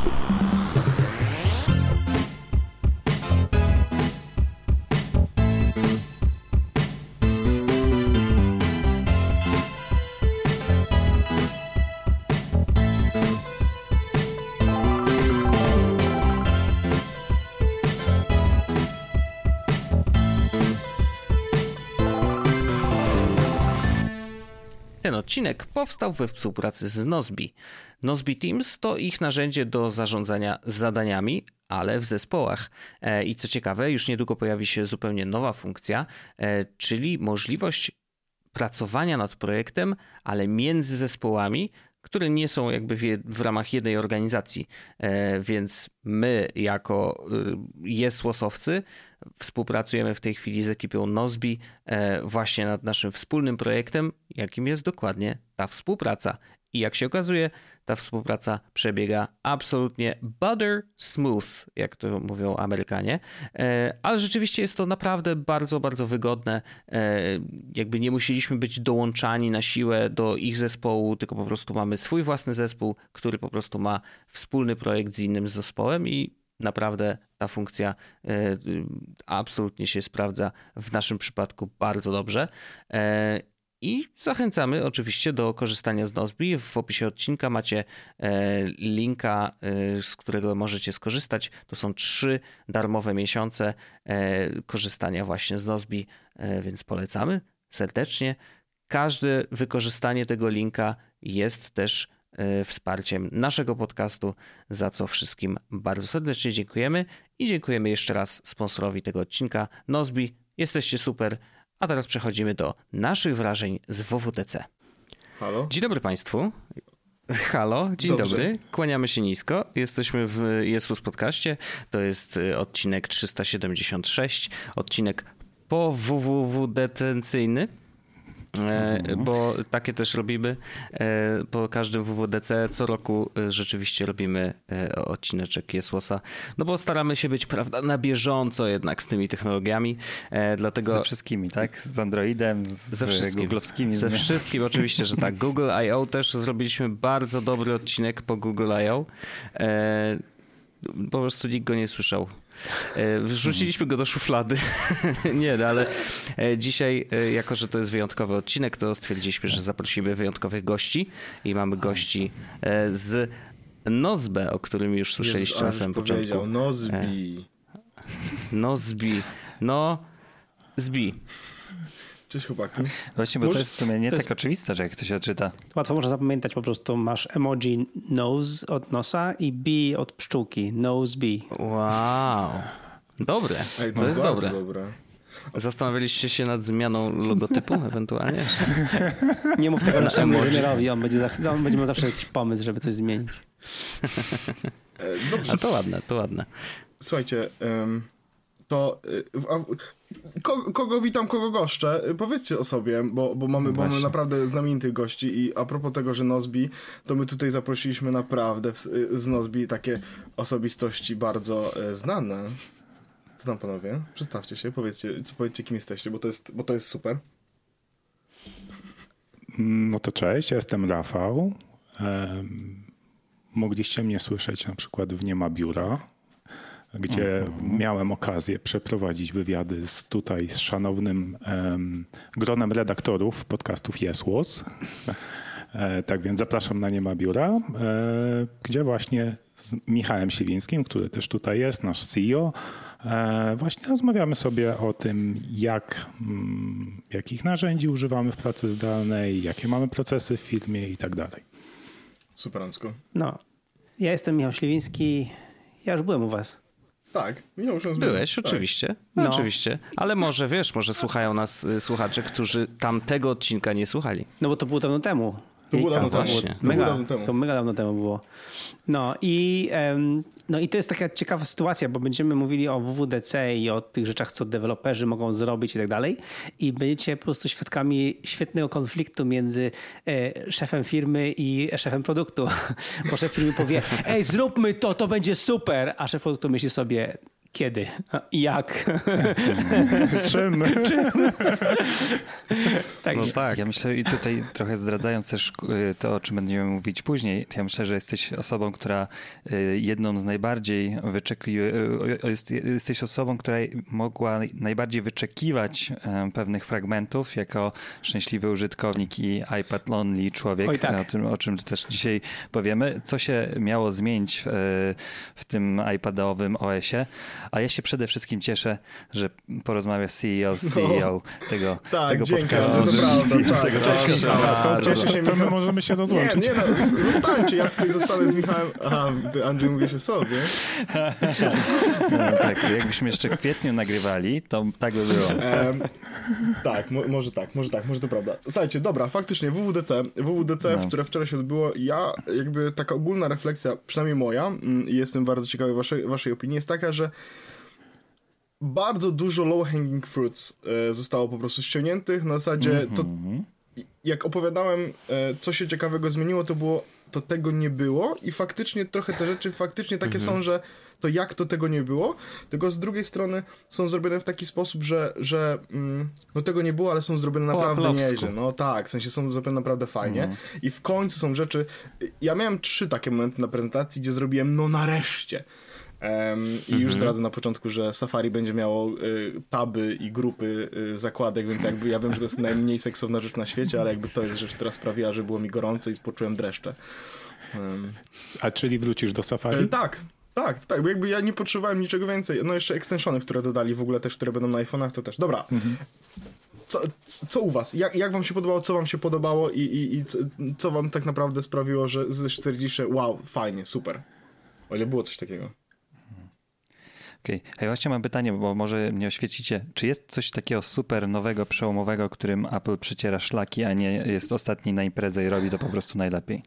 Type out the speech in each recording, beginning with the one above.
Thank you. Odcinek powstał we współpracy z Nozbi. Nozbi Teams to ich narzędzie do zarządzania zadaniami, ale w zespołach. E, I co ciekawe, już niedługo pojawi się zupełnie nowa funkcja, e, czyli możliwość pracowania nad projektem, ale między zespołami, które nie są jakby w, ramach jednej organizacji. E, więc my, jako jesłosowcy, współpracujemy w tej chwili z ekipą Nozbi właśnie nad naszym wspólnym projektem, jakim jest dokładnie ta współpraca. I jak się okazuje, ta współpraca przebiega absolutnie butter smooth, jak to mówią Amerykanie. E, ale rzeczywiście jest to naprawdę bardzo, bardzo wygodne. E, jakby nie musieliśmy być dołączani na siłę do ich zespołu, tylko po prostu mamy swój własny zespół, który po prostu ma wspólny projekt z innym zespołem i naprawdę ta funkcja e, absolutnie się sprawdza w naszym przypadku bardzo dobrze. I zachęcamy oczywiście do korzystania z Nozbi. W opisie odcinka macie e, linka, e, z którego możecie skorzystać. To są trzy darmowe miesiące e, korzystania właśnie z Nozbi, więc polecamy serdecznie. Każde wykorzystanie tego linka jest też wsparciem naszego podcastu, za co wszystkim bardzo serdecznie dziękujemy i dziękujemy jeszcze raz sponsorowi tego odcinka, Nozbi. Jesteście super. A teraz przechodzimy do naszych wrażeń z WWDC. Halo? Dzień dobry Państwu. Halo, dzień Dobrze. dobry. Kłaniamy się nisko. Jesteśmy w Jesus Podcaście. To jest y, odcinek 376, odcinek po WWW-detencyjny. E, mhm. bo takie też robimy e, po każdym WWDC. Co roku e, rzeczywiście robimy odcineczek Jesłosa, no bo staramy się być prawda, na bieżąco jednak z tymi technologiami, dlatego... Ze wszystkimi, tak? Z Androidem, z ze wszystkim. googlowskimi. Ze wszystkim, oczywiście, że tak. Google I.O. też zrobiliśmy bardzo dobry odcinek po Google I.O. Po prostu nikt go nie słyszał. E, wrzuciliśmy go do szuflady. Nie, no ale e, dzisiaj, e, jako że to jest wyjątkowy odcinek, to stwierdziliśmy, że zaprosimy wyjątkowych gości i mamy gości z Nozbe, o którym już słyszeliście Jezus, na samym początku. Nozbi. Nozbi. No, zbi. Cześć chłopaki. Właśnie, bo to jest w sumie nie tak jest... oczywiste, że jak to się odczyta. Łatwo można zapamiętać po prostu. Masz emoji nose od nosa i bee od pszczółki. Nose bee. Wow. Dobre. Ej, to, to jest dobre. dobre. Zastanawialiście się nad zmianą logotypu ewentualnie? Nie mów tego naszemu inżynierowi, on będzie, on będzie miał zawsze jakiś pomysł, żeby coś zmienić. E, dobrze. A to ładne, to ładne. Słuchajcie, to Kogo, kogo witam, kogo goszczę? Powiedzcie o sobie, bo, bo, mamy, bo mamy naprawdę znamienitych gości i a propos tego, że Nozbi, to my tutaj zaprosiliśmy naprawdę w, z Nozbi takie osobistości bardzo e, znane. Tam panowie? Przedstawcie się, powiedzcie, co, powiedzcie kim jesteście, bo to jest, bo to jest super. No to cześć, jestem Rafał. mogliście mnie słyszeć na przykład w Nie ma biura gdzie mhm. miałem okazję przeprowadzić wywiady z tutaj z szanownym um, gronem redaktorów podcastów Jesłos. E, tak więc zapraszam na Nie ma biura, e, gdzie właśnie z Michałem Siwińskim, który też tutaj jest, nasz CEO, e, właśnie rozmawiamy sobie o tym, jak, mm, jakich narzędzi używamy w pracy zdalnej, jakie mamy procesy w firmie i tak dalej. Superancko. No, ja jestem Michał Śliwiński, ja już byłem u was. Tak, Michał już Byłeś, tak. oczywiście. No. Oczywiście. Ale może wiesz, może słuchają nas y, słuchacze, którzy tamtego odcinka nie słuchali. No bo to było dawno temu. To było dawno temu. To mega, dawno temu. To mega dawno temu było. No i, no i to jest taka ciekawa sytuacja, bo będziemy mówili o WWDC i o tych rzeczach, co deweloperzy mogą zrobić i tak dalej. I będziecie po prostu świadkami świetnego konfliktu między e, szefem firmy i szefem produktu. Bo szef firmy powie, ej zróbmy to, to będzie super, a szef produktu myśli sobie, kiedy jak. Czym? Czym? tak. No tak, ja myślę i tutaj trochę zdradzając też y, to, o czym będziemy mówić później, ja myślę, że jesteś osobą, która y, jedną z najbardziej wyczekuje, y, jesteś osobą, która mogła najbardziej wyczekiwać pewnych fragmentów jako szczęśliwy użytkownik i iPad Lonely człowiek, tak. o, tym, o czym też dzisiaj powiemy. Co się miało zmienić w, w tym iPadowym OS-ie? A ja się przede wszystkim cieszę, że porozmawia z CEO, CEO no. tego, tak, tego dzięki, podcastu. To prawda, tak, tego cieszę, tak, to, cieszę się, to my możemy się rozłączyć. Nie, nie no, zostańcie, ja tutaj zostanę z Michałem. Aha, Andrzej mówi się sobie. No, tak, jakbyśmy jeszcze w kwietniu nagrywali, to tak by było. Um, tak, mo może tak, może tak, może to prawda. Słuchajcie, dobra, faktycznie WWDC, WWDC, no. które wczoraj się odbyło, ja jakby taka ogólna refleksja, przynajmniej moja, mm, i jestem bardzo ciekawy waszej, waszej opinii, jest taka, że bardzo dużo low hanging fruits e, zostało po prostu ściągniętych. Na zasadzie mm -hmm. to jak opowiadałem, e, co się ciekawego zmieniło, to było to tego nie było i faktycznie trochę te rzeczy faktycznie takie mm -hmm. są, że to jak to tego nie było, tylko z drugiej strony są zrobione w taki sposób, że, że mm, no tego nie było, ale są zrobione naprawdę nieźle. No tak, w sensie są zrobione naprawdę fajnie mm. i w końcu są rzeczy, ja miałem trzy takie momenty na prezentacji, gdzie zrobiłem no nareszcie Um, I już mhm. zdradzę na początku, że Safari będzie miało y, taby i grupy y, zakładek, więc jakby ja wiem, że to jest najmniej seksowna rzecz na świecie, ale jakby to jest rzecz, która sprawiła, że było mi gorąco i poczułem dreszcze. Um. A czyli wrócisz do Safari? Y, tak, tak, tak, bo jakby ja nie potrzebowałem niczego więcej. No jeszcze extensiony, które dodali w ogóle też, które będą na iPhone'ach, to też. Dobra. Mhm. Co, co u was? Jak, jak wam się podobało, co wam się podobało i, i, i co, co wam tak naprawdę sprawiło, że stwierdziliście, wow, fajnie, super. O ile było coś takiego. Okej. Okay. Ja właśnie mam pytanie, bo może mnie oświecicie. Czy jest coś takiego super nowego, przełomowego, którym Apple przeciera szlaki, a nie jest ostatni na imprezę i robi to po prostu najlepiej?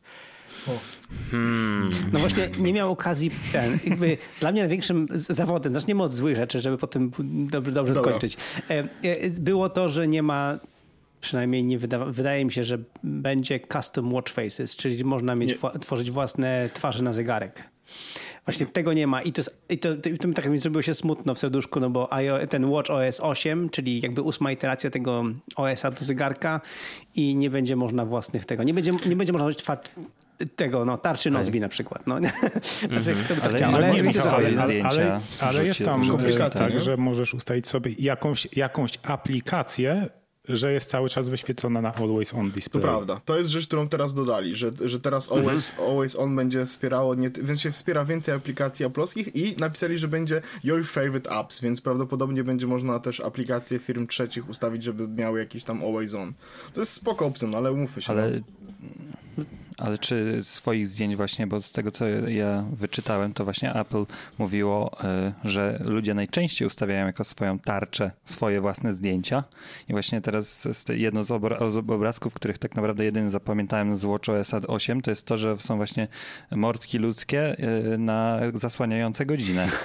Hmm. No właśnie nie miał okazji, ten, jakby dla mnie największym zawodem, zaczniemy od złych rzeczy, żeby potem dobrze, dobrze skończyć. E, e, było to, że nie ma przynajmniej nie wyda, wydaje mi się, że będzie custom watch faces, czyli można mieć, tworzyć własne twarze na zegarek. Właśnie tego nie ma i to, i to, to, to tak mi zrobiło się smutno w serduszku, no bo ten Watch OS 8, czyli jakby ósma iteracja tego OS-a do zegarka i nie będzie można własnych tego, nie będzie, nie będzie można użyć tego, no, tarczy Nozbi na przykład. No. znaczy, kto by to ale chciał? Ale, ale, ale, ale, ale jest tam tak, że możesz ustalić sobie jakąś, jakąś aplikację, że jest cały czas wyświetlona na Always On Display. To prawda. To jest rzecz, którą teraz dodali, że, że teraz mhm. Always, always On będzie wspierało, nie, więc się wspiera więcej aplikacji aploskich i napisali, że będzie Your Favorite Apps, więc prawdopodobnie będzie można też aplikacje firm trzecich ustawić, żeby miały jakiś tam Always On. To jest spoko opcją, ale umówmy się. Ale no. Ale czy swoich zdjęć właśnie, bo z tego co ja wyczytałem, to właśnie Apple mówiło, e, że ludzie najczęściej ustawiają jako swoją tarczę swoje własne zdjęcia. I właśnie teraz jedno z, obrazków, których tak naprawdę jedyny zapamiętałem z WatchOS 8, to jest to, że są właśnie mordki ludzkie e, na zasłaniające godzinę.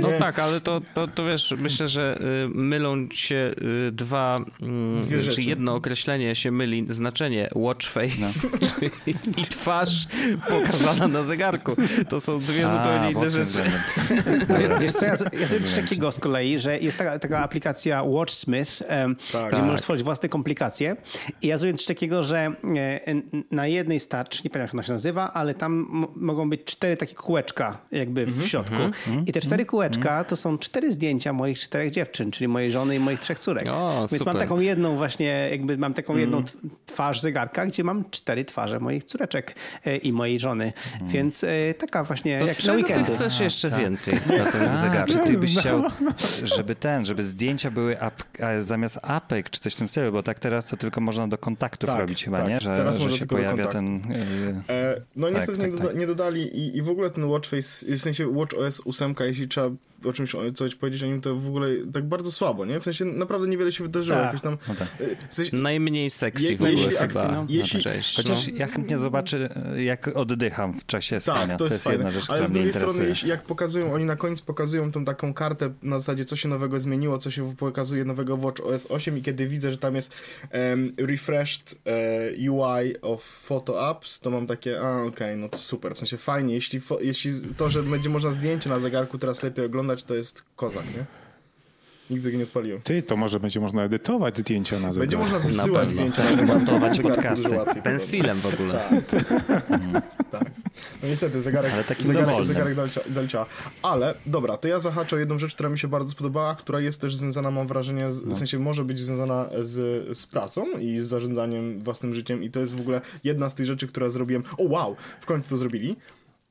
No tak, ale to, to, to wiesz, myślę, że y, mylą się dwa, mm, Dwie czy jedno określenie się myli, znaczenie watch face, no. czyli twarz pokazana na zegarku. To są dwie A, zupełnie inne rzeczy. Wiesz co, ja, ja coś takiego z kolei, że jest taka, taka aplikacja WatchSmith, um, tak. gdzie możesz tworzyć własne komplikacje i ja zrobiłem coś takiego, że e, na jednej z tarcz, nie pamiętam jak ona się nazywa, ale tam mogą być cztery takie kółeczka jakby w -hmm, środku. Mm -hmm, I te cztery mhm, kółeczka to są cztery zdjęcia moich czterech dziewczyn, czyli mojej żony i moich trzech córek. O, Więc super. mam taką jedną właśnie, jakby mam taką jedną mhm. Twarz zegarka, gdzie mam cztery twarze moich córeczek. E, i mojej żony. Hmm. Więc e, taka właśnie to jak na weekendy. ty chcesz jeszcze tak. więcej na tym zegarze? Czy ty byś no. chciał, żeby ten, żeby zdjęcia były ap, zamiast apek czy coś w tym stylu, bo tak teraz to tylko można do kontaktów tak, robić chyba, tak. nie? Że, teraz że się pojawia ten... E, e, no tak, niestety nie, tak, doda tak. nie, dodali i, i w ogóle ten Watchface, w sensie WatchOS 8, jeśli trzeba o czymś coś powiedzieć o nim, to w ogóle tak bardzo słabo, nie? W sensie naprawdę niewiele się wydarzyło. Tak. Tam, no tak. Y, w sensie, Najmniej sexy w ogóle jeśli, chyba. No. Jeśli, Cześć, Chociaż no. ja chętnie zobaczę, jak oddycham w czasie spania. Tak, to, to jest, jedna rzecz, Ale z drugiej strony, jak pokazują, oni na koniec pokazują tą taką kartę na zasadzie, co się nowego zmieniło, co się pokazuje nowego Watch OS 8 i kiedy widzę, że tam jest um, refreshed uh, e, UI of photo apps, to mam takie, a okej, okay, no to super. W sensie fajnie, jeśli, jeśli to, że będzie można zdjęcie na zegarku teraz lepiej oglądać, oglądać, to jest kozak, nie? Nigdy go nie odpaliłem. Ty, to może będzie można edytować zdjęcia na zegarku. Będzie można wysyłać zdjęcia na zegarku. Montować podcasty. Pensilem w ogóle. Tak. tak. No niestety, zegarek, Ale taki zegarek, zegarek dalcia. Ale, dobra, to ja zahaczę o jedną rzecz, która mi się bardzo spodobała, która jest też związana, mam wrażenie, z, no. w sensie może być związana z, z pracą i z zarządzaniem własnym życiem i to jest w ogóle jedna z tych rzeczy, która zrobiłem. O wow, w końcu to zrobili.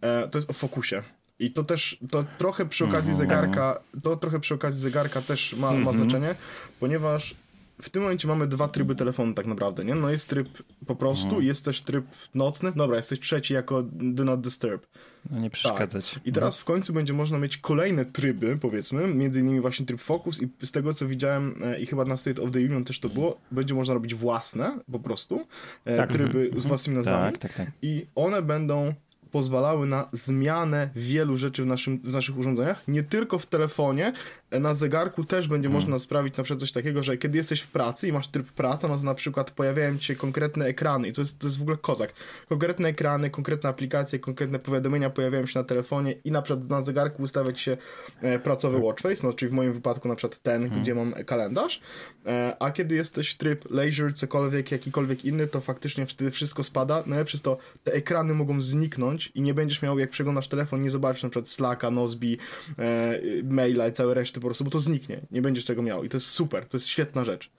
E, to jest o fokusie. I to też, to trochę przy okazji mm -hmm. zegarka, to trochę przy okazji zegarka też ma, mm -hmm. ma mhm. znaczenie, ponieważ w tym momencie mamy dwa tryby telefonu tak naprawdę, nie? No jest tryb po prostu, mm. jest też tryb nocny. Dobra, jesteś trzeci jako do not disturb. No nie przeszkadzać. Tak. I teraz w końcu będzie można mieć kolejne tryby, powiedzmy, między innymi właśnie tryb Focus i z tego co widziałem e, i chyba na State of the Union też to było, będzie można robić własne po prostu e, tak. tryby z własnymi nazwami. Tak, tak, tak. I one będą pozwalały na zmianę wielu rzeczy w, naszym, w naszych urządzeniach. Nie tylko w telefonie, na zegarku też będzie hmm. można sprawić na przykład coś takiego, że kiedy jesteś w pracy i masz tryb praca, no to na przykład pojawiają ci się konkretne ekrany i to jest, to jest w ogóle kozak. Konkretne ekrany, konkretne aplikacje, konkretne powiadomienia pojawiają się na telefonie i na przykład na zegarku ustawiać się e, pracowy tak. watchface, no czyli w moim wypadku na przykład ten, hmm. gdzie mam kalendarz, e, a kiedy jesteś tryb leisure, cokolwiek, jakikolwiek inny, to faktycznie wtedy wszystko spada, no przez to te ekrany mogą zniknąć i nie będziesz miał, jak przeglądasz telefon, nie zobaczysz na przykład Slacka, Nozbi, e, maila i całe reszty po prostu, bo to zniknie. Nie będziesz tego miał i to jest super, to jest świetna rzecz.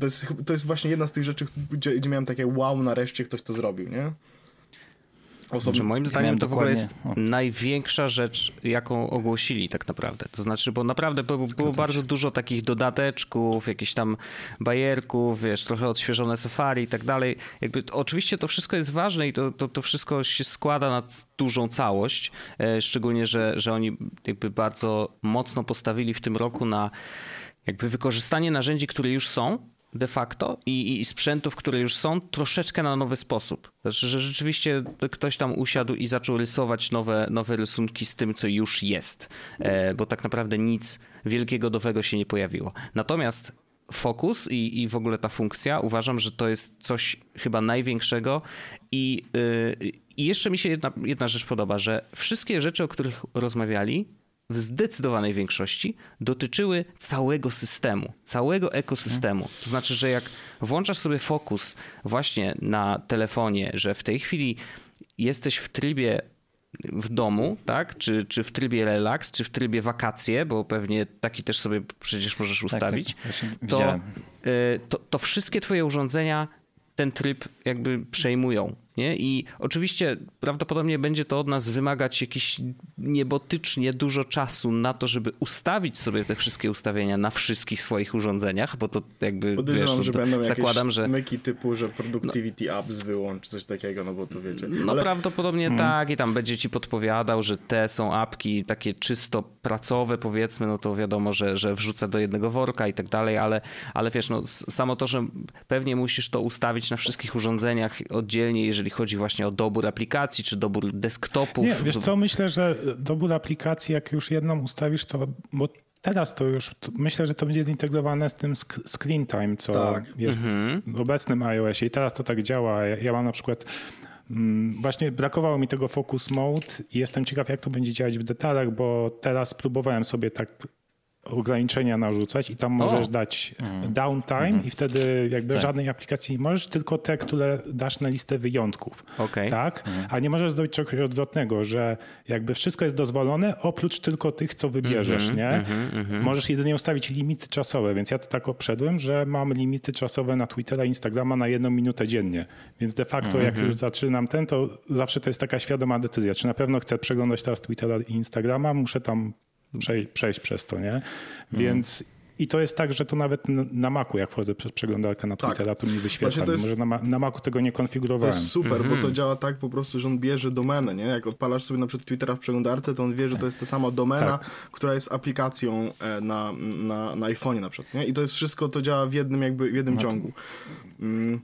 To jest, to jest właśnie jedna z tych rzeczy, gdzie, gdzie miałem takie wow, nareszcie ktoś to zrobił, nie? Znaczy, moim zdaniem to w ogóle jest największa rzecz, jaką ogłosili tak naprawdę. To znaczy, bo naprawdę było, było bardzo dużo takich dodateczków, jakichś tam bajerków, wiesz, trochę odświeżone safari i tak dalej. Jakby, oczywiście to wszystko jest ważne i to, to, to wszystko się składa na dużą całość, e, szczególnie, że, że oni jakby bardzo mocno postawili w tym roku na jakby wykorzystanie narzędzi, które już są, de facto i, i, sprzętów, które już są, troszeczkę na nowy sposób. Znaczy, że rzeczywiście ktoś tam usiadł i zaczął rysować nowe, nowe rysunki z tym, co już jest, e, bo tak naprawdę nic wielkiego nowego się nie pojawiło. Natomiast fokus i, i w ogóle ta funkcja, uważam, że to jest coś chyba największego i, yy, i jeszcze mi się jedna, jedna rzecz podoba, że wszystkie rzeczy, o których rozmawiali, w zdecydowanej większości dotyczyły całego systemu, całego ekosystemu. To znaczy, że jak włączasz sobie fokus właśnie na telefonie, że w tej chwili jesteś w trybie w domu, tak? Czy, czy w trybie relaks, czy w trybie wakacje, bo pewnie taki też sobie przecież możesz ustawić, tak, tak. To, y, to, to wszystkie twoje urządzenia ten tryb jakby przejmują. Nie? I oczywiście prawdopodobnie będzie to od nas wymagać jakieś niebotycznie dużo czasu na to, żeby ustawić sobie te wszystkie ustawienia na wszystkich swoich urządzeniach, bo to jakby Podejrzewam, wiesz, że będą zakładam, że myki typu, że productivity no, apps wyłącz, coś takiego, no bo to wiecie. No Ale... prawdopodobnie mm. tak i tam będzie ci podpowiadał, że te są apki takie czysto pracowe powiedzmy, no to wiadomo, że, że wrzucę do jednego worka i tak dalej, ale, ale wiesz, no samo to, że pewnie musisz to ustawić na wszystkich urządzeniach oddzielnie, jeżeli jeżeli chodzi właśnie o dobór aplikacji czy dobór desktopów. Nie, wiesz co, myślę, że dobór aplikacji, jak już jedną ustawisz, to bo teraz to już myślę, że to będzie zintegrowane z tym screen time, co tak. jest mhm. w obecnym iOSie i teraz to tak działa. Ja, ja mam na przykład mm, Właśnie brakowało mi tego focus mode i jestem ciekaw, jak to będzie działać w detalach, bo teraz próbowałem sobie tak ograniczenia narzucać i tam możesz dać mm. downtime mm. i wtedy jakby tak. żadnej aplikacji nie możesz, tylko te, które dasz na listę wyjątków. Okay. Tak? Mm. A nie możesz zrobić czegoś odwrotnego, że jakby wszystko jest dozwolone, oprócz tylko tych, co wybierzesz, -hmm, nie? Możesz jedynie ustawić limity czasowe, więc ja to tak obszedłem, że mam limity czasowe na Twittera i Instagrama na jedną minutę dziennie. Więc de facto jak mhm. już zaczynam ten, to zawsze to jest taka świadoma decyzja, czy na pewno chcę przeglądać teraz Twittera i Instagrama, muszę tam przejść, przejść przez to, nie? Mhm. Więc i to jest tak, że to nawet na Macu, jak wchodzę przez przeglądarkę na tak. Twittera, tak. to mi wyświetla. Jest, Może na, na Macu tego nie konfigurowałem. To jest super, bo to mhm. działa tak po prostu, że on bierze domenę, nie? Jak odpalasz sobie na przykład Twittera w przeglądarce, to on wie, że to jest ta sama domena, tak. która jest aplikacją e, na, na, na iPhone'ie na przykład, nie? I to jest wszystko, to działa w jednym jakby, w jednym no ciągu. Mm.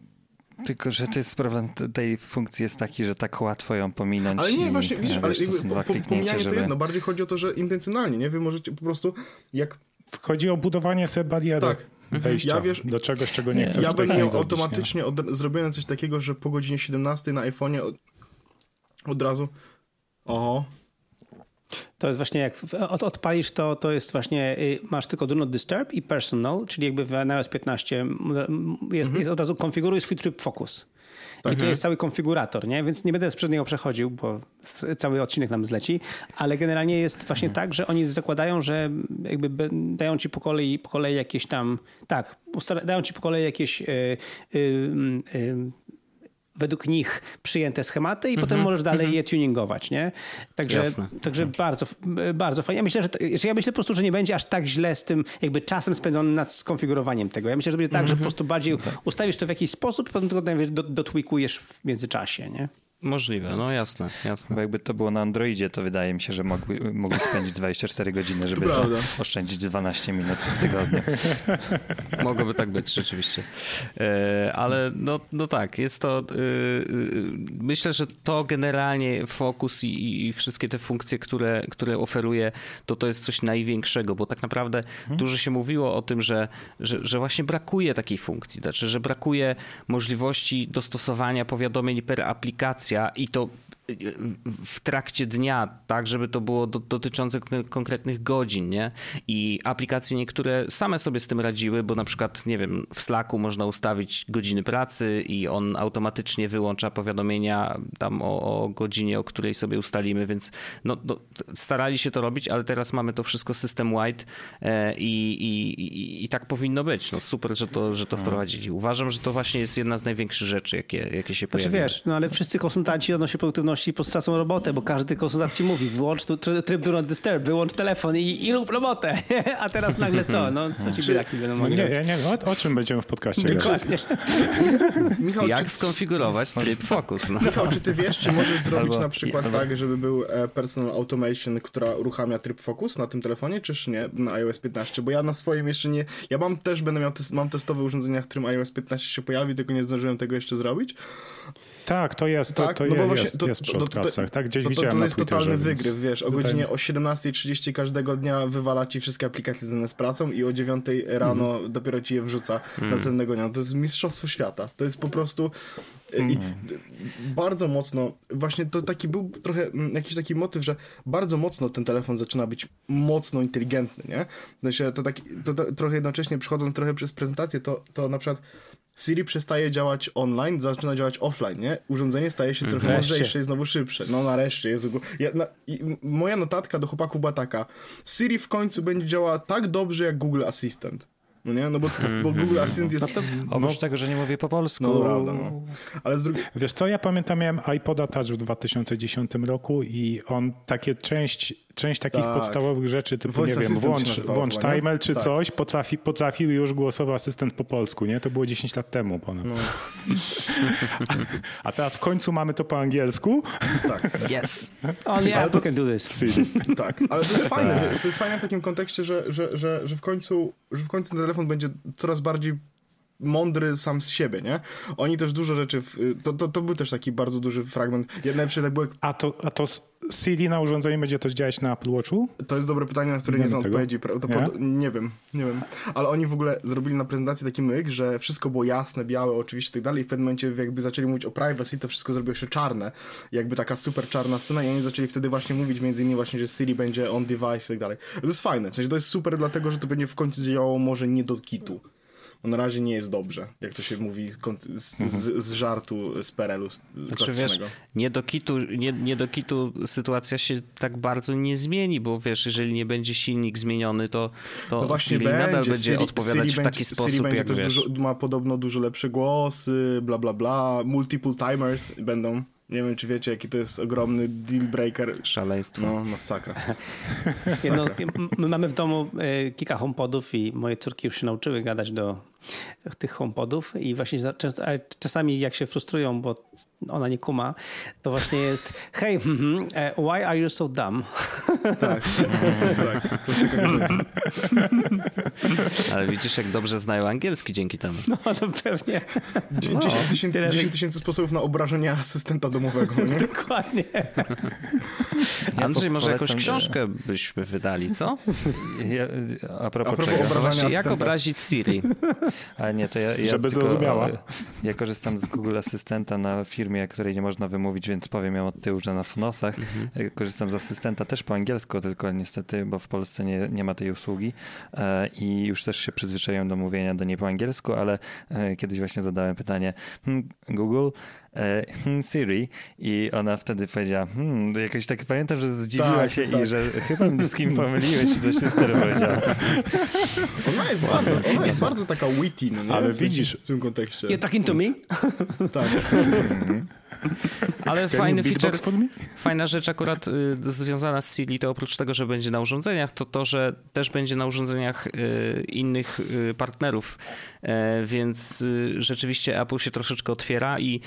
Tylko, że to jest problem tej funkcji jest taki, że tak łatwo ją pominąć. Ale nie, właśnie, widzisz, ale jakby, po, po, pomijanie żeby... to jedno, bardziej chodzi o to, że intencjonalnie, nie? Wy możecie po prostu, jak... Chodzi o budowanie sobie bariery. Tak. Wejścia ja wiesz, do czegoś, czego nie, nie chcesz. Ja bym miał automatycznie od, zrobione coś takiego, że po godzinie 17 na iPhone'ie od, od razu oho, To jest właśnie jak od, odpalisz to, to jest właśnie, y, masz tylko do not disturb i personal, czyli jakby w iOS 15 jest, mhm. jest od razu konfiguruj swój tryb focus. Tak. I to jest cały konfigurator, nie? Więc nie będę przez niego przechodził, bo cały odcinek nam zleci, ale generalnie jest właśnie mhm. tak, że oni zakładają, że jakby dają ci po kolei, po kolei jakieś tam, tak, dają ci po kolei jakieś yy, yy, yy, według nich przyjęte schematy i mm -hmm, potem możesz dalej mm -hmm. je tuningować, nie? Także, także bardzo, bardzo fajnie. Ja myślę, że, że ja myślę po prostu, że nie będzie aż tak źle z tym jakby czasem spędzonym nad skonfigurowaniem tego. Ja myślę, że będzie tak, mm -hmm. że po mhm. prostu bardziej tak. ustawisz to w jakiś sposób i potem tylko dotwikujesz w międzyczasie, nie? Możliwe, no jasne, jasne. Bo jakby to było na Androidzie, to wydaje mi się, że mogli, mogli spędzić 24 godziny, żeby to, to oszczędzić 12 minut w tygodniu. Mogłoby tak być, rzeczywiście. E, ale no, no tak, jest to. E, e, myślę, że to generalnie Focus i, i wszystkie te funkcje, które, które oferuje, to to jest coś największego, bo tak naprawdę hmm. dużo się mówiło o tym, że, że, że właśnie brakuje takiej funkcji, znaczy, że brakuje możliwości dostosowania powiadomień per aplikacja i to w trakcie dnia, tak, żeby to było do, dotyczące konkretnych godzin, nie? I aplikacje niektóre same sobie z tym radziły, bo na przykład, nie wiem, w Slacku można ustawić godziny pracy i on automatycznie wyłącza powiadomienia tam o, o godzinie, o której sobie ustalimy, więc no, no, starali się to robić, ale teraz mamy to wszystko system wide e, i, i, i, i, tak powinno być. No super, że to, że to no. wprowadzili. Uważam, że to właśnie jest jedna z największych rzeczy, jakie, jakie się pojawiają. Znaczy wiesz, no ale wszyscy konsultanci odnośnie produktywności po stracą robotę, bo każdy konsultant ci mówi, wyłącz tu, tryb do not disturb, wyłącz telefon i, i rób robotę. A teraz nagle co? No, co ci bylaki będą mogli Nie, ja nie wiem, o, o, czym będziemy w podcaście Dokładnie. Michał, Jak czy... skonfigurować tryb focus? No. Michał, czy ty wiesz, czy możesz zrobić albo, na przykład albo... tak, żeby był e, personal automation, która uruchamia tryb focus na tym telefonie, czyż nie? Na iOS 15, bo ja na swoim jeszcze nie... Ja mam też, będę miał, mam testowe urządzenia, w którym iOS 15 się pojawi, tylko nie zdążyłem tego jeszcze zrobić. Tak, to jest, to, tak? to, no bo właśnie, jest, to, jest przy to, to, to, tak? Gdzieś to, widziałem to, to jest totalny wygryw, wiesz, o tutaj... godzinie o 17.30 każdego dnia wywala ci wszystkie aplikacje związane z pracą i o 9 rano mm. dopiero ci je wrzuca mm. następnego dnia. To jest mistrzostwo świata. To jest po prostu mm. i bardzo mocno, właśnie to taki był trochę mm, jakiś taki motyw, że bardzo mocno ten telefon zaczyna być mocno inteligentny, nie? Znaczy, to, taki, to trochę jednocześnie przechodząc trochę przez prezentację, to, to na przykład Siri przestaje działać online, zaczyna działać offline, nie? Urządzenie staje się trochę wreszcie. mądrzejsze i znowu szybsze. No nareszcie, Jezu. Ja, na, moja notatka do chłopaków była taka. Siri w końcu będzie działała tak dobrze jak Google Assistant. No nie? No bo, bo Google mhm. Assistant jest... No to, oprócz no, tego, że nie mówię po polsku. No prawda, no. Ale z drugiej... Wiesz co, ja pamiętam, miałem iPoda Touch w 2010 roku i on takie część część takich tak. podstawowych rzeczy, typu Voice nie wiem, włącz, włącz timer czy tak. coś, potrafi, potrafił już głosowy asystent po polsku, nie? To było 10 lat temu ponad. No. A teraz w końcu mamy to po angielsku. Tak. Yes. Only Apple can do this. Tak, ale to jest fajne. Tak. To jest fajne w takim kontekście, że, że, że, że, w końcu, że w końcu ten telefon będzie coraz bardziej mądry sam z siebie, nie? Oni też dużo rzeczy, w, to, to, to był też taki bardzo duży fragment. Najpierw tak było... A to, a to CD na urządzeniu będzie też działać na Apple Watchu? To jest dobre pytanie, na które nie, nie znam odpowiedzi. Nie? Pod... nie? wiem, nie wiem. Ale oni w ogóle zrobili na prezentacji taki myk, że wszystko było jasne, białe oczywiście i tak dalej i w pewnym momencie jakby zaczęli mówić o privacy, to wszystko zrobiło się czarne. Jakby taka super czarna scena i oni zaczęli wtedy właśnie mówić między innymi właśnie, że Siri będzie on device i tak dalej. To jest fajne, w sensie to jest super dlatego, że to będzie w końcu działało może nie do kitu no na razie nie jest dobrze, jak to się mówi z, z, z żartu, z perelu znaczy, wiesz, nie do, kitu, nie, nie do kitu sytuacja się tak bardzo nie zmieni, bo wiesz, jeżeli nie będzie silnik zmieniony, to, to no właśnie Siri będzie. nadal będzie Siri, odpowiadać Siri w taki będzie, sposób, Siri jak też wiesz. Dużo, ma podobno dużo lepsze głosy, bla bla bla, multiple timers będą. Nie wiem, czy wiecie, jaki to jest ogromny deal breaker. Szaleństwo. No, masakra. masakra. No, my mamy w domu e, kilka homepodów i moje córki już się nauczyły gadać do tych HomePodów i właśnie czasami jak się frustrują, bo ona nie kuma, to właśnie jest hey, mm, why are you so dumb? Tak, tak. Ale widzisz, jak dobrze znają angielski dzięki temu. No, no pewnie. 10 no, tysięcy, tysięcy sposobów na obrażenie asystenta domowego. Nie? Dokładnie. Andrzej, może jakąś książkę byśmy wydali, co? Ja, a propos, a propos czego? Właśnie, jak obrazić Siri? Ale nie, to ja, ja Żeby tylko, zrozumiała. Ja korzystam z Google Asystenta na firmie, której nie można wymówić, więc powiem ją od tyłu, że na Sonosach. Mhm. Korzystam z asystenta też po angielsku, tylko niestety, bo w Polsce nie, nie ma tej usługi e, i już też się przyzwyczaiłem do mówienia do niej po angielsku, ale e, kiedyś właśnie zadałem pytanie hmm, Google, e, hmm, Siri i ona wtedy powiedziała, hmm, jakoś tak pamiętam, że zdziwiła tak, się tak. i że chyba mnie z kim pomyliłeś, coś się wtedy powiedziała. Ona jest bardzo, ona jest bardzo taka witty, no nie? Ale widzisz w tym kontekście. You're talking to me? Tak. Ale fajny feature, fajna rzecz akurat y, związana z Siri, to oprócz tego, że będzie na urządzeniach, to to, że też będzie na urządzeniach y, innych y, partnerów, e, więc rzeczywiście Apple się troszeczkę otwiera i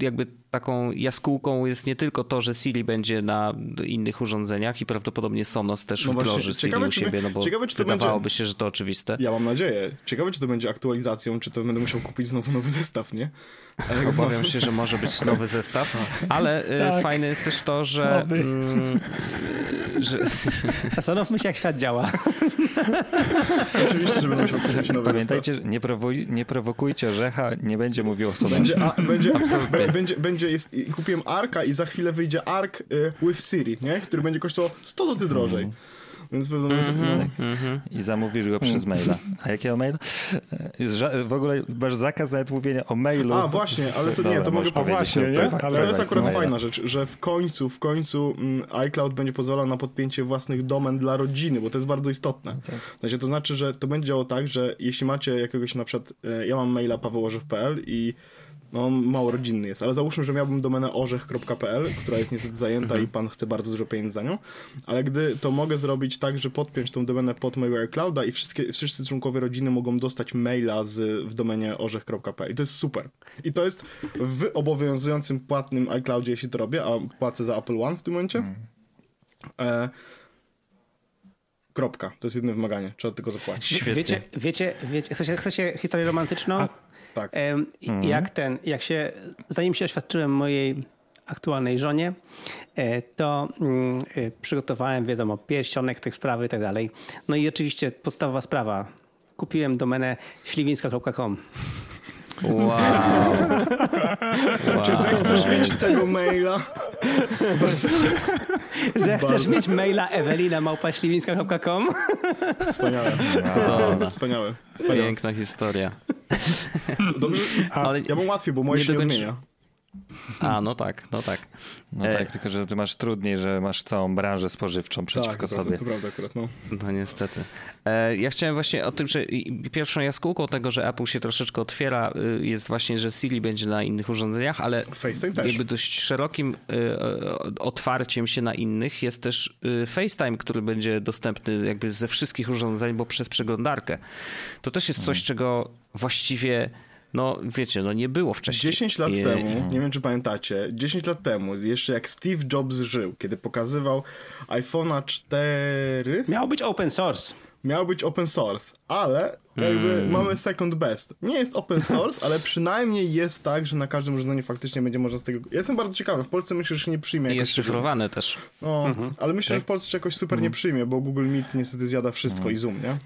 jakby taką jaskółką jest nie tylko to, że Siri będzie na innych urządzeniach i prawdopodobnie Sonos też no wdroży Siri ciekawe, u siebie, no bo ciekawe, czy to wydawałoby będzie... się, że to oczywiste. Ja mam nadzieję. Ciekawe, czy to będzie aktualizacją, czy to będę musiał kupić znowu nowy zestaw, nie? Obawiam się, że może być nowy zestaw, ale tak. fajne jest też to, że... Mm, że... Zastanówmy się, jak świat działa. Oczywiście, że będę musiał kupić nowy Pamiętajcie, zestaw. nie, prowuj, nie prowokujcie Orzecha, nie będzie mówił o sobie. Będzie, a, będzie, będzie, będzie jest, kupiłem Arka i za chwilę wyjdzie Ark y, with Siri, nie? który będzie kosztował 100 zł drożej. Mm. Więc pewno mm -hmm, no. mm -hmm. I zamówisz go przez maila. A jakiego maila? W ogóle masz zakaz nawet mówienia o mailu. A właśnie, ale to Dobra, nie, to mogę powiedzieć. Właśnie, to jest, to jest akurat fajna rzecz, że w końcu, w końcu mm, iCloud będzie pozwalał na podpięcie własnych domen dla rodziny, bo to jest bardzo istotne. No tak. Znaczy, to znaczy, że to będzie działało tak, że jeśli macie jakiegoś na przykład, e, ja mam maila pawełorzech.pl i no, on mało rodzinny jest, ale załóżmy, że miałbym domenę orzech.pl, która jest niestety zajęta mhm. i pan chce bardzo dużo pieniędzy za nią, ale gdy to mogę zrobić tak, że podpiąć tą domenę pod mojego iClouda i wszystkie, wszyscy członkowie rodziny mogą dostać maila z, w domenie orzech.pl i to jest super. I to jest w obowiązującym płatnym iCloudzie, jeśli to robię, a płacę za Apple One w tym momencie. Mhm. E, kropka. To jest jedyne wymaganie. Trzeba tylko zapłacić. Świetnie. Wiecie, wiecie, wiecie chcecie, chcecie historię romantyczną? A tak. Mhm. Jak ten, jak się, zanim się oświadczyłem mojej aktualnej żonie, e, to mm, e, przygotowałem, wiadomo, pierścionek, tych sprawy i tak dalej. No i oczywiście podstawowa sprawa. Kupiłem domenę śliwińska.com. Wow. wow. Czy zechcesz mieć tego maila? Zechcesz mieć maila ewelina małpaśliwińska.com? Wspaniałe. Wow. Wspaniałe. Wspaniałe. Piękna historia. Dobrze, ale ja mam łatwiej, bo moje się nie odmienia. A, no tak, no tak. No e... tak, tylko że ty masz trudniej, że masz całą branżę spożywczą przeciwko tak, sobie. To prawda akurat, no. No niestety. E, ja chciałem właśnie o tym, że pierwszą jaskółką tego, że Apple się troszeczkę otwiera y, jest właśnie, że Siri będzie na innych urządzeniach, ale FaceTime też. jakby dość szerokim y, otwarciem się na innych jest też y, FaceTime, który będzie dostępny jakby ze wszystkich urządzeń, bo przez przeglądarkę. To też jest coś, hmm. czego właściwie no wiecie, no nie było wcześniej. 10 lat I... temu, nie wiem czy pamiętacie, 10 lat temu, jeszcze jak Steve Jobs żył, kiedy pokazywał iPhone'a 4... Miał być open source. Miał być open source, ale jakby hmm. mamy second best. Nie jest open source, ale przynajmniej jest tak, że na każdym urządzeniu faktycznie będzie można z tego... Ja jestem bardzo ciekawy, w Polsce myślę, że się nie przyjmie. I jest szyfrowane też. No, mhm. ale myślę, tak? że w Polsce się jakoś super nie mhm. przyjmie, bo Google Meet niestety zjada wszystko mhm. i Zoom, nie?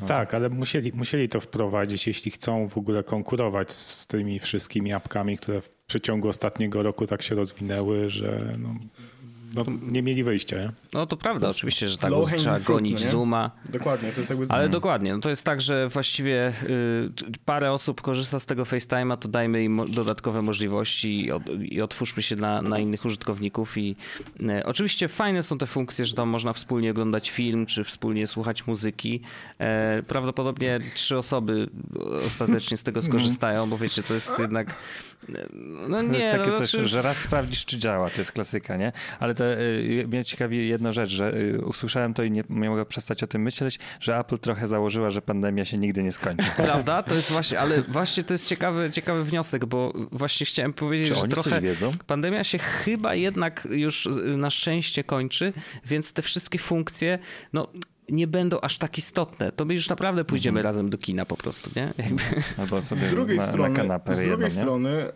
No. Tak, ale musieli, musieli to wprowadzić, jeśli chcą w ogóle konkurować z tymi wszystkimi apkami, które w przeciągu ostatniego roku tak się rozwinęły, że no, no, nie mieli wyjścia. Nie? No to prawda, oczywiście, że tak, trzeba gonić no Zooma. Dokładnie, to jest jakby... Ale dokładnie, no to jest tak, że właściwie y, parę osób korzysta z tego FaceTime'a, to dajmy im dodatkowe możliwości i, od, i otwórzmy się na, na innych użytkowników i y, oczywiście fajne są te funkcje, że tam można wspólnie oglądać film, czy wspólnie słuchać muzyki. E, prawdopodobnie trzy osoby ostatecznie z tego skorzystają, bo wiecie, to jest jednak no nie, to jest takie no, coś, znaczy... że raz sprawdzisz, czy działa, to jest klasyka, nie? Ale to y, mnie ciekawi jedna rzecz, że y, usłyszałem to i nie, nie mogę przestać o tym myśleć, że Apple trochę założyła, że pandemia się nigdy nie skończy. Prawda? To jest właśnie, ale właśnie to jest ciekawy, ciekawy wniosek, bo właśnie chciałem powiedzieć, czy że trochę wiedzą? pandemia się chyba jednak już na szczęście kończy, więc te wszystkie funkcje, no nie będą aż tak istotne. To my już naprawdę pójdziemy mhm. razem do kina po prostu, nie? Jakby... Albo sobie z drugiej na, strony, na kanapę Z drugiej jedno, strony, e,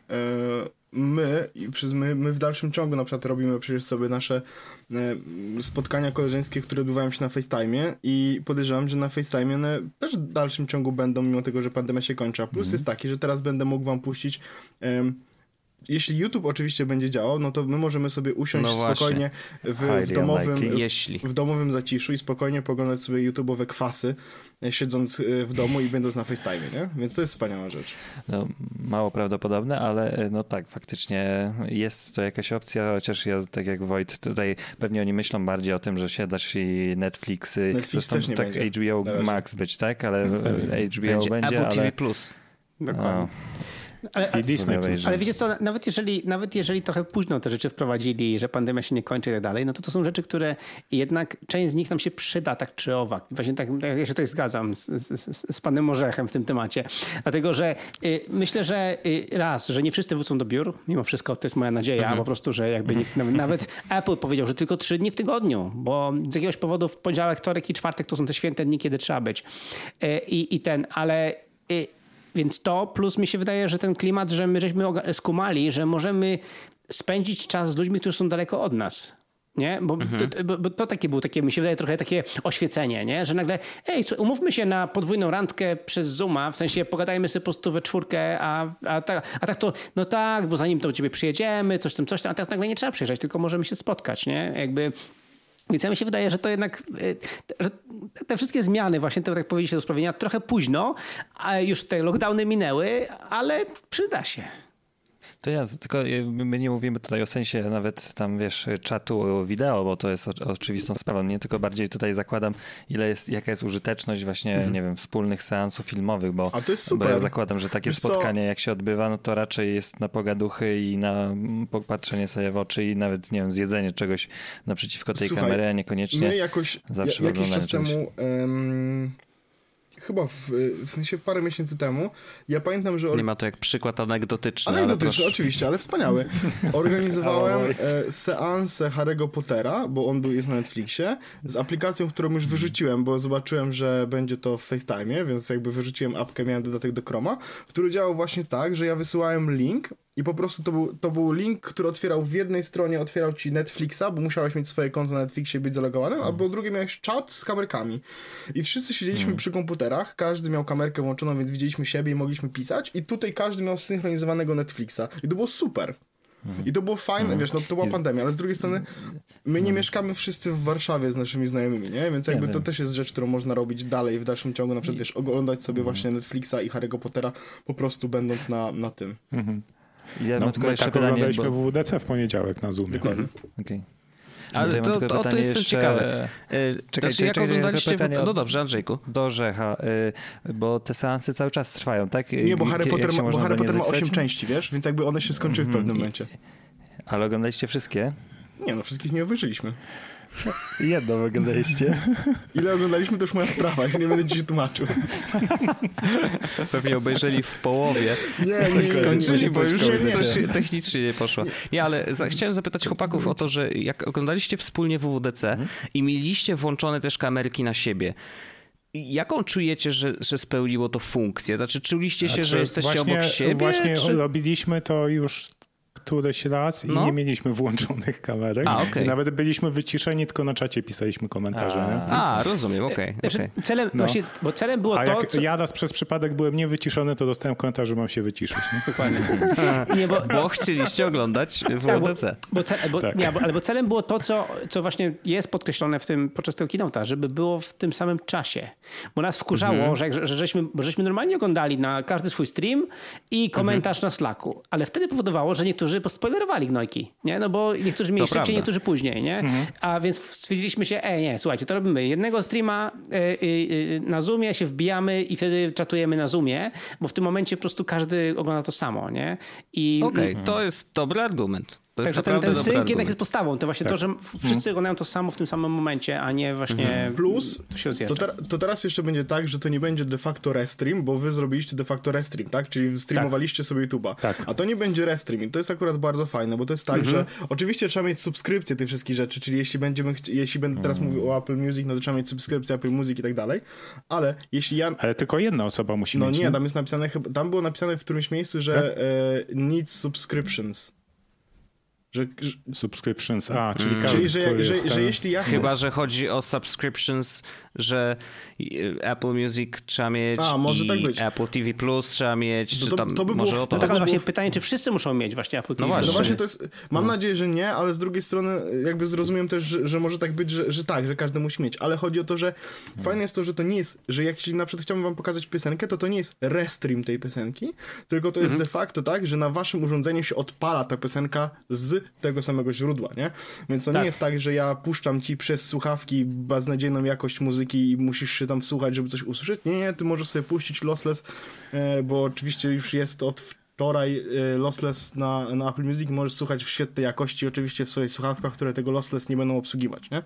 my, i przez my, my w dalszym ciągu na przykład robimy przecież sobie nasze e, spotkania koleżeńskie, które odbywają się na FaceTime i podejrzewam, że na FaceTime one też w dalszym ciągu będą, mimo tego, że pandemia się kończy. A plus mm. jest taki, że teraz będę mógł wam puścić jeśli YouTube oczywiście będzie działał, no to my możemy sobie usiąść no spokojnie w, w, domowym, w domowym zaciszu i spokojnie poglądać sobie YouTube'owe kwasy, e, siedząc e, w domu i będąc na FaceTime, nie? Więc to jest wspaniała rzecz. No, mało prawdopodobne, ale e, no tak, faktycznie jest to jakaś opcja, chociaż ja, tak jak Wojt, tutaj pewnie oni myślą bardziej o tym, że siadasz i Netflixy, Netflix też nie tak będzie. HBO Max być, tak? Ale HBO będzie, będzie, Apple ale... TV Plus. Dokładnie. Ale, ale, ale wiecie co, nawet jeżeli, nawet jeżeli trochę późno te rzeczy wprowadzili, że pandemia się nie kończy i tak dalej, no to to są rzeczy, które jednak część z nich nam się przyda tak czy owak. Właśnie tak, ja się tutaj zgadzam z, z, z panem Orzechem w tym temacie. Dlatego, że y, myślę, że y, raz, że nie wszyscy wrócą do biur, mimo wszystko to jest moja nadzieja, mhm. po prostu, że jakby nikt, nawet Apple powiedział, że tylko trzy dni w tygodniu, bo z jakiegoś powodu w poniedziałek, wtorek i czwartek to są te święte dni, kiedy trzeba być. Y, I, i ten, ale y, więc to plus mi się wydaje, że ten klimat, że my żeśmy skumali, że możemy spędzić czas z ludźmi, którzy są daleko od nas. Nie? Bo, mhm. to, bo, bo, to takie było, takie, mi się wydaje trochę takie oświecenie, nie? że nagle, ej, umówmy się na podwójną randkę przez Zooma, w sensie pogadajmy sobie po prostu we czwórkę, a, a, tak, a tak to, no tak, bo zanim to u ciebie przyjedziemy, coś tam, coś tam, a teraz nagle nie trzeba przyjeżdżać, tylko możemy się spotkać, nie? Jakby więc ja mi się wydaje, że to jednak, y, że te wszystkie zmiany, właśnie tak jak powiedzieliście do sprawienia, trochę późno, a już te lockdowny minęły, ale przyda się. To ja, tylko y, my nie mówimy tutaj o sensie nawet tam, wiesz, czatu wideo, bo to jest oczywistą sprawą. Nie tylko bardziej tutaj zakładam, ile jest, jaka jest użyteczność właśnie, mm. nie wiem, wspólnych seansów filmowych, bo, A to jest super. bo ja zakładam, że takie Wiesz spotkanie co? jak się odbywa, no to raczej jest na pogaduchy i na popatrzenie sobie w oczy i nawet, nie wiem, zjedzenie czegoś naprzeciwko tej Słuchaj, kamery, a niekoniecznie my jakoś, zawsze ja, jakiś czas temu... Um chyba w, w sensie parę miesięcy temu, ja pamiętam, że... Nie ma to jak przykład anegdotyczny. Anegdotyczny, ale oczywiście, ale wspaniały. Organizowałem e, seansę Harry'ego Pottera, bo on był, jest na Netflixie, z aplikacją, którą już wyrzuciłem, bo zobaczyłem, że będzie to w FaceTime, więc jakby wyrzuciłem apkę, miałem dodatek do Chroma, który działał właśnie tak, że ja wysyłałem link i po prostu to był, to był link, który otwierał w jednej stronie, otwierał ci Netflixa, bo musiałeś mieć swoje konto na Netflixie i być zalogowanym, a po drugie miałeś czat z kamerkami. I wszyscy siedzieliśmy mm. przy komputerach, każdy miał kamerkę włączoną, więc widzieliśmy siebie i mogliśmy pisać i tutaj każdy miał synchronizowanego Netflixa. I to było super. I to było fajne, mhm. wiesz, no to była pandemia, ale z drugiej strony my nie mieszkamy wszyscy w Warszawie z naszymi znajomymi, nie? Więc jakby to też jest rzecz, którą można robić dalej w dalszym ciągu, na przykład, wiesz, oglądać sobie mhm. właśnie Netflixa i Harry'ego Pottera po prostu będąc na, na tym. Mhm. Ja no, tylko my tak pytanie, oglądaliśmy bo... WWDC w poniedziałek na Zoomie. Dokładnie. Okay. Ale to, to, to jestem jeszcze... ciekawy. Czekaj, znaczy, jak oglądaliście... W... No dobrze, Andrzejku. Do Rzecha, y, bo te seansy cały czas trwają, tak? Nie, bo Harry Potter, ma, bo Harry Potter ma 8 części, wiesz? Więc jakby one się skończyły w pewnym mhm. momencie. Ale oglądaliście wszystkie? Nie, no wszystkich nie obejrzeliśmy. Jedno oglądaliście. Ile oglądaliśmy, to już moja sprawa. Ja nie będę dzisiaj tłumaczył. Pewnie obejrzeli w połowie. Nie, nie, nie skończyli, bo już nie, coś technicznie nie poszło. Nie, ale za, chciałem zapytać chłopaków o to, że jak oglądaliście wspólnie WWDC mhm. i mieliście włączone też kamerki na siebie, Jaką czujecie, że, że spełniło to funkcję? Znaczy, czuliście się, znaczy, że jesteście właśnie, obok siebie? Właśnie czy... robiliśmy to już któryś raz i no. nie mieliśmy włączonych kamerek. A, okay. Nawet byliśmy wyciszeni, tylko na czacie pisaliśmy komentarze. A, A rozumiem, okej. Okay, okay. Celem, no. właśnie, bo celem było A to, jak co... ja raz przez przypadek byłem niewyciszony, to dostałem komentarz, że mam się wyciszyć. Nie? Dokładnie. nie, bo... bo chcieliście oglądać w tak, bo, bo, bo, tak. nie, bo, ale bo celem było to, co, co właśnie jest podkreślone w tym, podczas tego kinota, żeby było w tym samym czasie. Bo nas wkurzało, mhm. że, że, że, żeśmy, żeśmy normalnie oglądali na każdy swój stream i komentarz mhm. na Slacku. Ale wtedy powodowało, że niektórzy niektórzy pospoilerowali gnojki, nie? No bo niektórzy mieli to szybciej, prawda. niektórzy później, nie? Mhm. A więc stwierdziliśmy się, ej nie, słuchajcie, to robimy jednego streama y, y, na Zoomie, się wbijamy i wtedy czatujemy na Zoomie, bo w tym momencie po prostu każdy ogląda to samo, nie? Okej, okay, to jest dobry argument. To Także ten, ten sync jednak jest podstawą. To właśnie tak. to, że wszyscy mm. oglądają to samo w tym samym momencie, a nie właśnie mm. Plus, to, to, to, teraz jeszcze będzie tak, że to nie będzie de facto restream, bo wy zrobiliście de facto restream, tak? Czyli streamowaliście tak. sobie YouTube'a. Tak. A to nie będzie restream i to jest akurat bardzo fajne, bo to jest tak, -hmm. że oczywiście trzeba mieć subskrypcję tych wszystkich rzeczy, czyli jeśli będziemy, jeśli będę teraz mm. mówił o Apple Music, no to trzeba mieć subskrypcję Apple Music i tak dalej, ale jeśli ja... Ale tylko jedna osoba musi no mieć. No nie, tam jest napisane, tam było napisane w którymś miejscu, że tak? e, needs subscriptions. Że, że, subscriptions, a, czyli mm. Czyli, że, że, że, jeśli ja chcę... Chyba, że chodzi o subscriptions że Apple Music trzeba mieć A, może tak być. Apple TV Plus trzeba mieć, no to, tam, to by może było, o to no tak, ale właśnie pytanie, czy wszyscy muszą mieć właśnie Apple TV? No właśnie, no właśnie to jest, mam no. nadzieję, że nie, ale z drugiej strony jakby zrozumiem też, że, że może tak być, że, że, tak, że każdy musi mieć, ale chodzi o to, że no. fajne jest to, że to nie jest, że jak na przykład chciałbym wam pokazać piosenkę, to to nie jest restream tej piosenki, tylko to jest mhm. de facto tak, że na waszym urządzeniu się odpala ta piosenka z tego samego źródła, nie? Więc to tak. nie jest tak, że ja puszczam ci przez słuchawki beznadziejną jakość muzyki muzyki i musisz się tam wsłuchać, żeby coś usłyszeć. Nie, nie, ty możesz sobie puścić lossless, e, bo oczywiście już jest od wczoraj e, lossless na, na Apple Music. Możesz słuchać w świetnej jakości, oczywiście w swoich słuchawkach, które tego lossless nie będą obsługiwać, nie?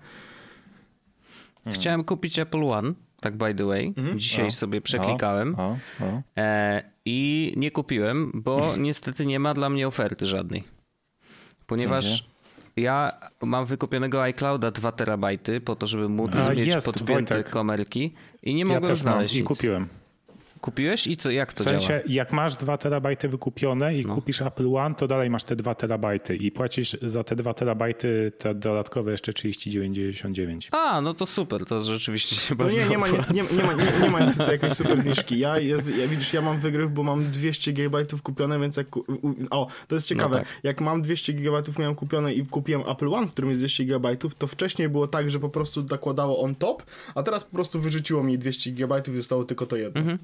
Hmm. Chciałem kupić Apple One, tak by the way. Mhm. Dzisiaj o. sobie przeklikałem. O. O. E, I nie kupiłem, bo niestety nie ma dla mnie oferty żadnej. Ponieważ ja mam wykupionego iClouda 2 terabajty po to, żeby móc A, mieć jest, podpięte Wojtek. kamerki i nie mogłem ja znaleźć. I kupiłem. Kupiłeś i co, jak to w sensie, działa? jak masz 2 terabajty wykupione i no. kupisz Apple One, to dalej masz te 2 terabajty i płacisz za te 2 terabajty te dodatkowe jeszcze 39,99. A, no to super, to rzeczywiście się no bardzo nie, nie ma, nie, nie, nie, ma, nie, nie ma niestety jakiejś super niszki. Ja, jest, ja, widzisz, ja mam wygryw, bo mam 200 GB kupione, więc jak... O, to jest ciekawe. No tak. Jak mam 200 GB miałem kupione i kupiłem Apple One, w którym jest 200 GB, to wcześniej było tak, że po prostu nakładało on top, a teraz po prostu wyrzuciło mi 200 GB i zostało tylko to jedno. Mhm.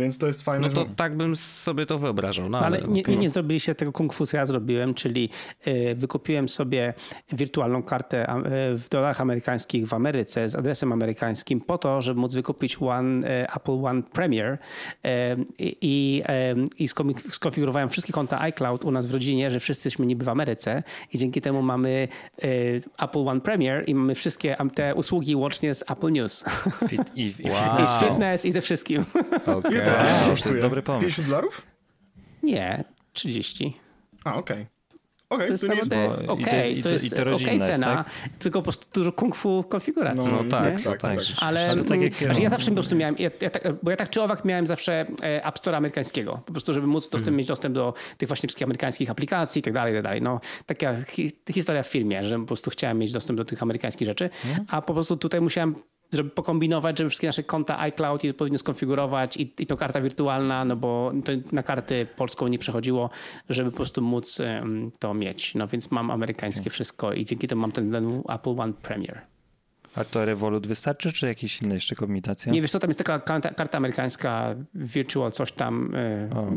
Więc to jest fajne. No to że... tak bym sobie to wyobrażał. No, ale, ale nie, okay. nie, nie zrobiliście tego kung fu, co ja zrobiłem, czyli y, wykupiłem sobie wirtualną kartę y, w dolarach amerykańskich w Ameryce z adresem amerykańskim po to, żeby móc wykupić One, y, Apple One Premier i, i skonfigurowałem wszystkie konta iCloud u nas w rodzinie, że wszyscy jesteśmy niby w Ameryce i dzięki temu mamy Apple One Premier i mamy wszystkie te usługi łącznie z Apple News. Fit, i, i, wow. I z fitness i ze wszystkim. Okay. To to jest dobry pomysł. 50 dolarów? Nie, 30. A, okej. Okay. Okay, to jest naprawdę okej, to jest okay cena, tak? tylko po prostu dużo kung fu konfiguracji. No, no tak, tak, tak, tak, Ale, Ale tak jak znaczy ja zawsze po prostu miałem, ja, ja tak, bo ja tak czy owak miałem zawsze e, App Store amerykańskiego, po prostu żeby móc dostęp, mm. mieć dostęp do tych właśnie wszystkich amerykańskich aplikacji i tak dalej, tak dalej. No, taka hi, historia w filmie, że po prostu chciałem mieć dostęp do tych amerykańskich rzeczy, mm. a po prostu tutaj musiałem żeby pokombinować, żeby wszystkie nasze konta iCloud odpowiednio skonfigurować i, i to karta wirtualna, no bo to na kartę polską nie przechodziło, żeby po prostu móc to mieć. No więc mam amerykańskie wszystko i dzięki temu mam ten, ten Apple One Premier. A to Revolut wystarczy, czy jakieś inne jeszcze kombinacje? Nie, wiesz co, tam jest taka karta, karta amerykańska, virtual coś tam. O, okay.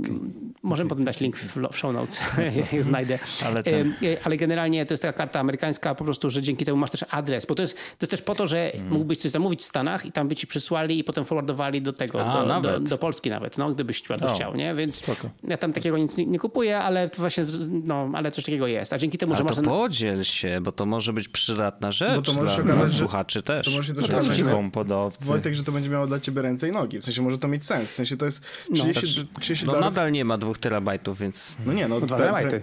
Możemy okay. potem dać link w, w show notes, jak znajdę. Ale, ten... Ale, generalnie to jest taka karta amerykańska po prostu, że dzięki temu masz też adres, bo to jest, to jest też po to, że hmm. mógłbyś coś zamówić w Stanach i tam by ci przysłali i potem forwardowali do tego, A, do, do, do, Polski nawet, no, gdybyś bardzo o, chciał, nie? Więc spoko. ja tam takiego nic nie, nie, kupuję, ale to właśnie, no, ale coś takiego jest. A dzięki temu, A że to masz... Podziel się, bo to może być przydatna rzecz bo to może się okazać, że słuchaczy też. To może się też no, okazać, podawcy. Wojtek, że to będzie miało dla ciebie ręce i nogi. W sensie może to mieć sens. W sensie to jest 30, no, 30 no nadal nie ma dwóch terabajtów, więc... No nie, no, no 2 terabajty.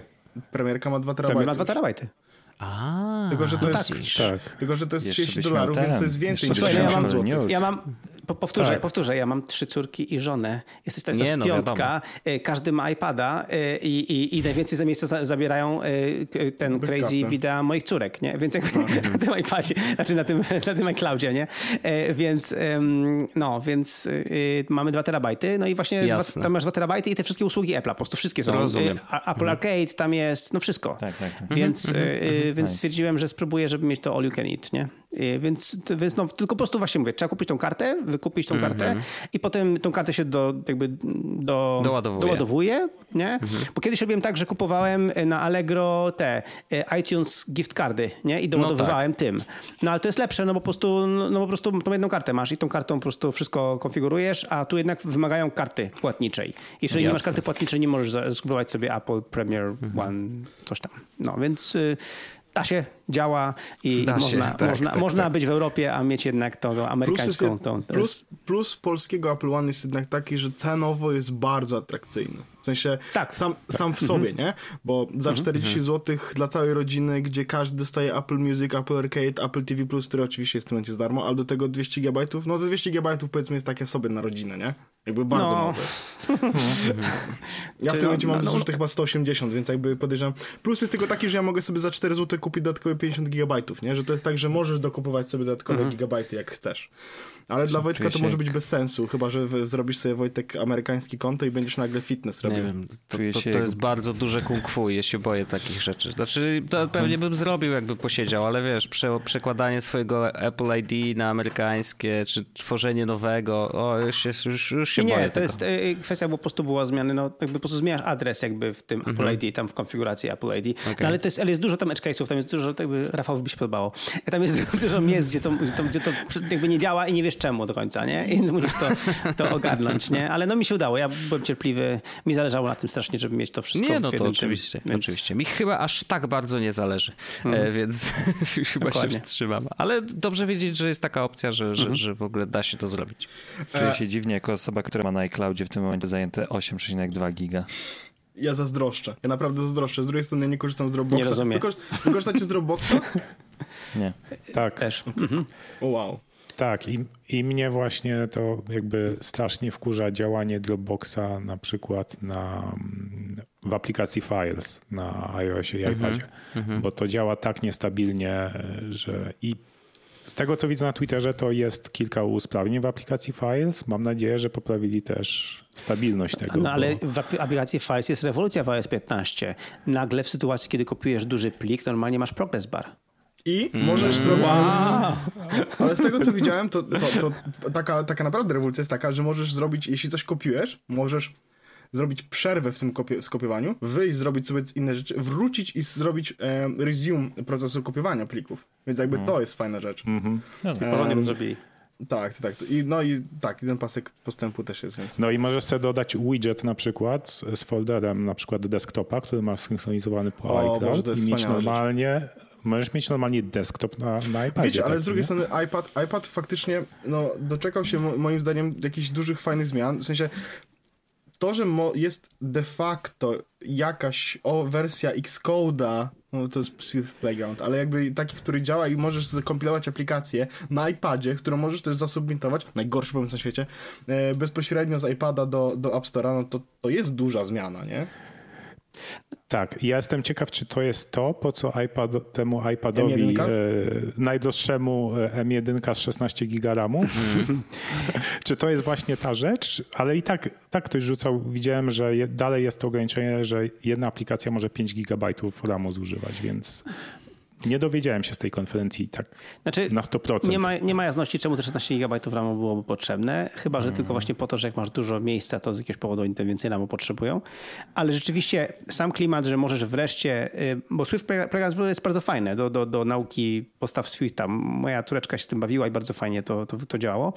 Premierka ma 2 terabajty. ma 2 terabajty. A, tylko, że to no jest, tak. tylko, że to jest 30 dolarów, więc to jest więcej niż 60 ja mam, ja mam powtórzę, tak. powtórzę, ja mam trzy córki i żonę. Jesteś Nie, no, piątka. Wiadomo. Każdy ma iPada y, i, i, i najwięcej za miejsce zabierają y, ten crazy wideo moich córek, nie? Więc jak no. na tym iPadzie, znaczy na tym, na tym iCloudzie, nie? Więc no, więc mamy dwa terabajty, no i właśnie dwa, tam masz dwa terabajty i te wszystkie usługi Apple'a, po prostu wszystkie są. Rozumiem. Apple mhm. Arcade, tam jest, no wszystko. Tak, tak, tak. Więc, mhm. więc stwierdziłem, że spróbuję, żeby mieć to all you can eat, nie? Więc, więc no, tylko po prostu właśnie mówię, trzeba kupić tą kartę, wykupić tą kartę -hmm. i potem tą kartę się do, jakby do, doładowuje. doładowuje nie? Mm -hmm. Bo kiedyś robiłem tak, że kupowałem na Allegro te iTunes gift cardy nie? i doładowywałem no tak. tym. No ale to jest lepsze, no bo po prostu, no, po prostu tą jedną kartę masz i tą kartą po prostu wszystko konfigurujesz, a tu jednak wymagają karty płatniczej. Jeżeli Jasne. nie masz karty płatniczej, nie możesz skupować sobie Apple Premier -hmm. One, coś tam. No więc y, da się, działa i da można, się, tak, można, tak, można tak. być w Europie, a mieć jednak tą amerykańską. Plus, jest, tą, plus, plus polskiego Apple One jest jednak taki, że cenowo jest bardzo atrakcyjny. W sensie tak, sam, tak. sam w sobie, mhm. nie? Bo za 40 mhm. zł dla całej rodziny, gdzie każdy dostaje Apple Music, Apple Arcade, Apple TV+, który oczywiście jest w tym momencie za darmo, ale do tego 200 GB, no to 200 GB powiedzmy jest takie sobie na rodzinę, nie? Jakby bardzo no. ja w tym momencie mam no, zużyte no, chyba 180, więc jakby podejrzewam. Plus jest tylko taki, że ja mogę sobie za 4 zł kupić dodatkowe 50 GB, nie? Że to jest tak, że możesz dokupować sobie dodatkowe mhm. gigabajty jak chcesz. Ale dla Wojtka to może być bez sensu, chyba że zrobisz sobie Wojtek amerykański konto i będziesz nagle fitness robił. Nie wiem, to, to, to jest bardzo duże kung fu, ja się boję takich rzeczy. Znaczy, to pewnie bym zrobił, jakby posiedział, ale wiesz, prze, przekładanie swojego Apple ID na amerykańskie, czy tworzenie nowego, o, już się, już, już się nie, boję. Nie, to tego. jest y, kwestia, bo po prostu była zmiany, no jakby po prostu zmieniasz adres jakby w tym mhm. Apple ID, tam w konfiguracji Apple ID. Okay. No, ale, to jest, ale jest dużo tam edge case'ów, tam jest dużo, jakby Rafał by się podobało. Tam jest dużo miejsc, gdzie to, gdzie to, gdzie to jakby nie działa i nie wiesz czemu do końca, nie? Więc musisz to, to ogarnąć, nie? Ale no mi się udało, ja byłem cierpliwy, mi zależało na tym strasznie, żeby mieć to wszystko Nie, no to oczywiście, tym, więc... oczywiście. Mi chyba aż tak bardzo nie zależy, hmm. e, więc chyba Dokładnie. się wstrzymam. Ale dobrze wiedzieć, że jest taka opcja, że, że, hmm. że w ogóle da się to zrobić. Czuję się dziwnie jako osoba, która ma na iCloudzie w tym momencie zajęte 8,2 giga ja zazdroszczę. Ja naprawdę zazdroszczę. Z drugiej strony ja nie korzystam z Dropboxa. Nie rozumiem. Wy korzystacie z Dropboxa? Nie. Tak. Też. Mhm. Wow. Tak, i, i mnie właśnie to jakby strasznie wkurza działanie Dropboxa na przykład na, w aplikacji Files na iOSie i mhm, iPadzie, mm-hmm. bo to działa tak niestabilnie, że i z tego co widzę na Twitterze, to jest kilka usprawnień w aplikacji Files. Mam nadzieję, że poprawili też stabilność tego. No ale bo... w aplikacji Files jest rewolucja w iOS 15. Nagle w sytuacji, kiedy kopiujesz duży plik, normalnie masz progress bar. I mm. możesz zrobić. Wow. Ale z tego co widziałem, to, to, to, taka, taka naprawdę rewolucja jest taka, że możesz zrobić, jeśli coś kopiujesz, możesz zrobić przerwę w tym kopie, skopiowaniu, wyjść, zrobić sobie inne rzeczy, wrócić i zrobić e, resume procesu kopiowania plików. Więc jakby mm. to jest fajna rzecz. Mm -hmm. No, porządnie to zrobili. Tak, tak. I, no i tak, ten pasek postępu też jest. Więc... No i możesz sobie dodać widget na przykład z, z folderem na przykład desktopa, który masz synchronizowany po o, iCloud Boże, i mieć normalnie rzecz możesz mieć normalnie desktop na, na iPadzie. Wiecie, ale tak, z drugiej nie? strony iPad, iPad faktycznie no, doczekał się moim zdaniem jakichś dużych, fajnych zmian. W sensie to, że jest de facto jakaś o, wersja Xcode'a, no to jest Swift Playground, ale jakby taki, który działa i możesz zakompilować aplikację na iPadzie, którą możesz też zasubmitować, najgorszy pomysł na świecie, e, bezpośrednio z iPada do, do App Store'a, no to, to jest duża zmiana, nie? Tak, ja jestem ciekaw, czy to jest to, po co iPad, temu iPadowi e, najdroższemu e, M1 z 16 giga RAMu. Mhm. czy to jest właśnie ta rzecz? Ale i tak, tak ktoś rzucał, widziałem, że je, dalej jest to ograniczenie, że jedna aplikacja może 5 gigabajtów RAMu zużywać, więc nie dowiedziałem się z tej konferencji tak znaczy, na 100%. Nie ma, nie ma jasności, czemu te 16 GB RAMu byłoby potrzebne, chyba że mm. tylko właśnie po to, że jak masz dużo miejsca, to z jakiegoś powodu oni więcej RAMu potrzebują. Ale rzeczywiście sam klimat, że możesz wreszcie, y, bo Swift Playground jest bardzo fajne do, do, do nauki postaw Swifta. Moja tureczka się tym bawiła i bardzo fajnie to, to, to działało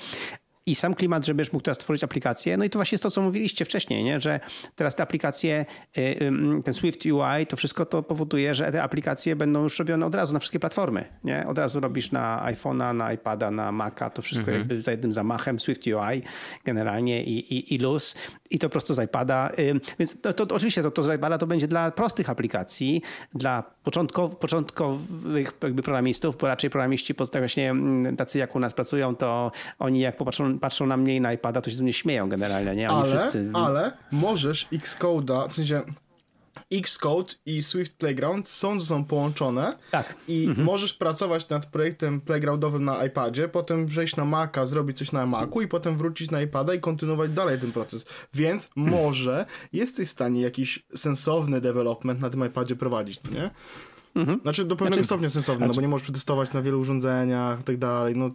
i sam klimat, żebyś mógł teraz stworzyć aplikację. No i to właśnie jest to, co mówiliście wcześniej, nie? że teraz te aplikacje, y, ten Swift UI, to wszystko to powoduje, że te aplikacje będą już robione od razu na wszystkie platformy. Nie? Od razu robisz na iPhone'a, na iPada, na Maca, to wszystko mhm. jakby za jednym zamachem, Swift UI generalnie i, i, i luz i to prosto z iPada. Więc to, to, oczywiście to, to z iPada to będzie dla prostych aplikacji, dla początkow, początkowych jakby programistów, bo raczej programiści właśnie tacy jak u nas pracują, to oni jak popatrzą patrzą na mnie i na iPada, to się ze mnie śmieją generalnie, nie? Oni ale, wszyscy... ale możesz Xcode'a, w sensie Xcode i Swift Playground są ze sobą połączone tak. i mhm. możesz pracować nad projektem playgroundowym na iPadzie, potem przejść na Maca, zrobić coś na Macu i potem wrócić na iPada i kontynuować dalej ten proces. Więc może jesteś w stanie jakiś sensowny development na tym iPadzie prowadzić, nie? Mhm. Znaczy do pewnego znaczy, stopnia sensowne, znaczy... no bo nie możesz przetestować na wielu urządzeniach i tak dalej. No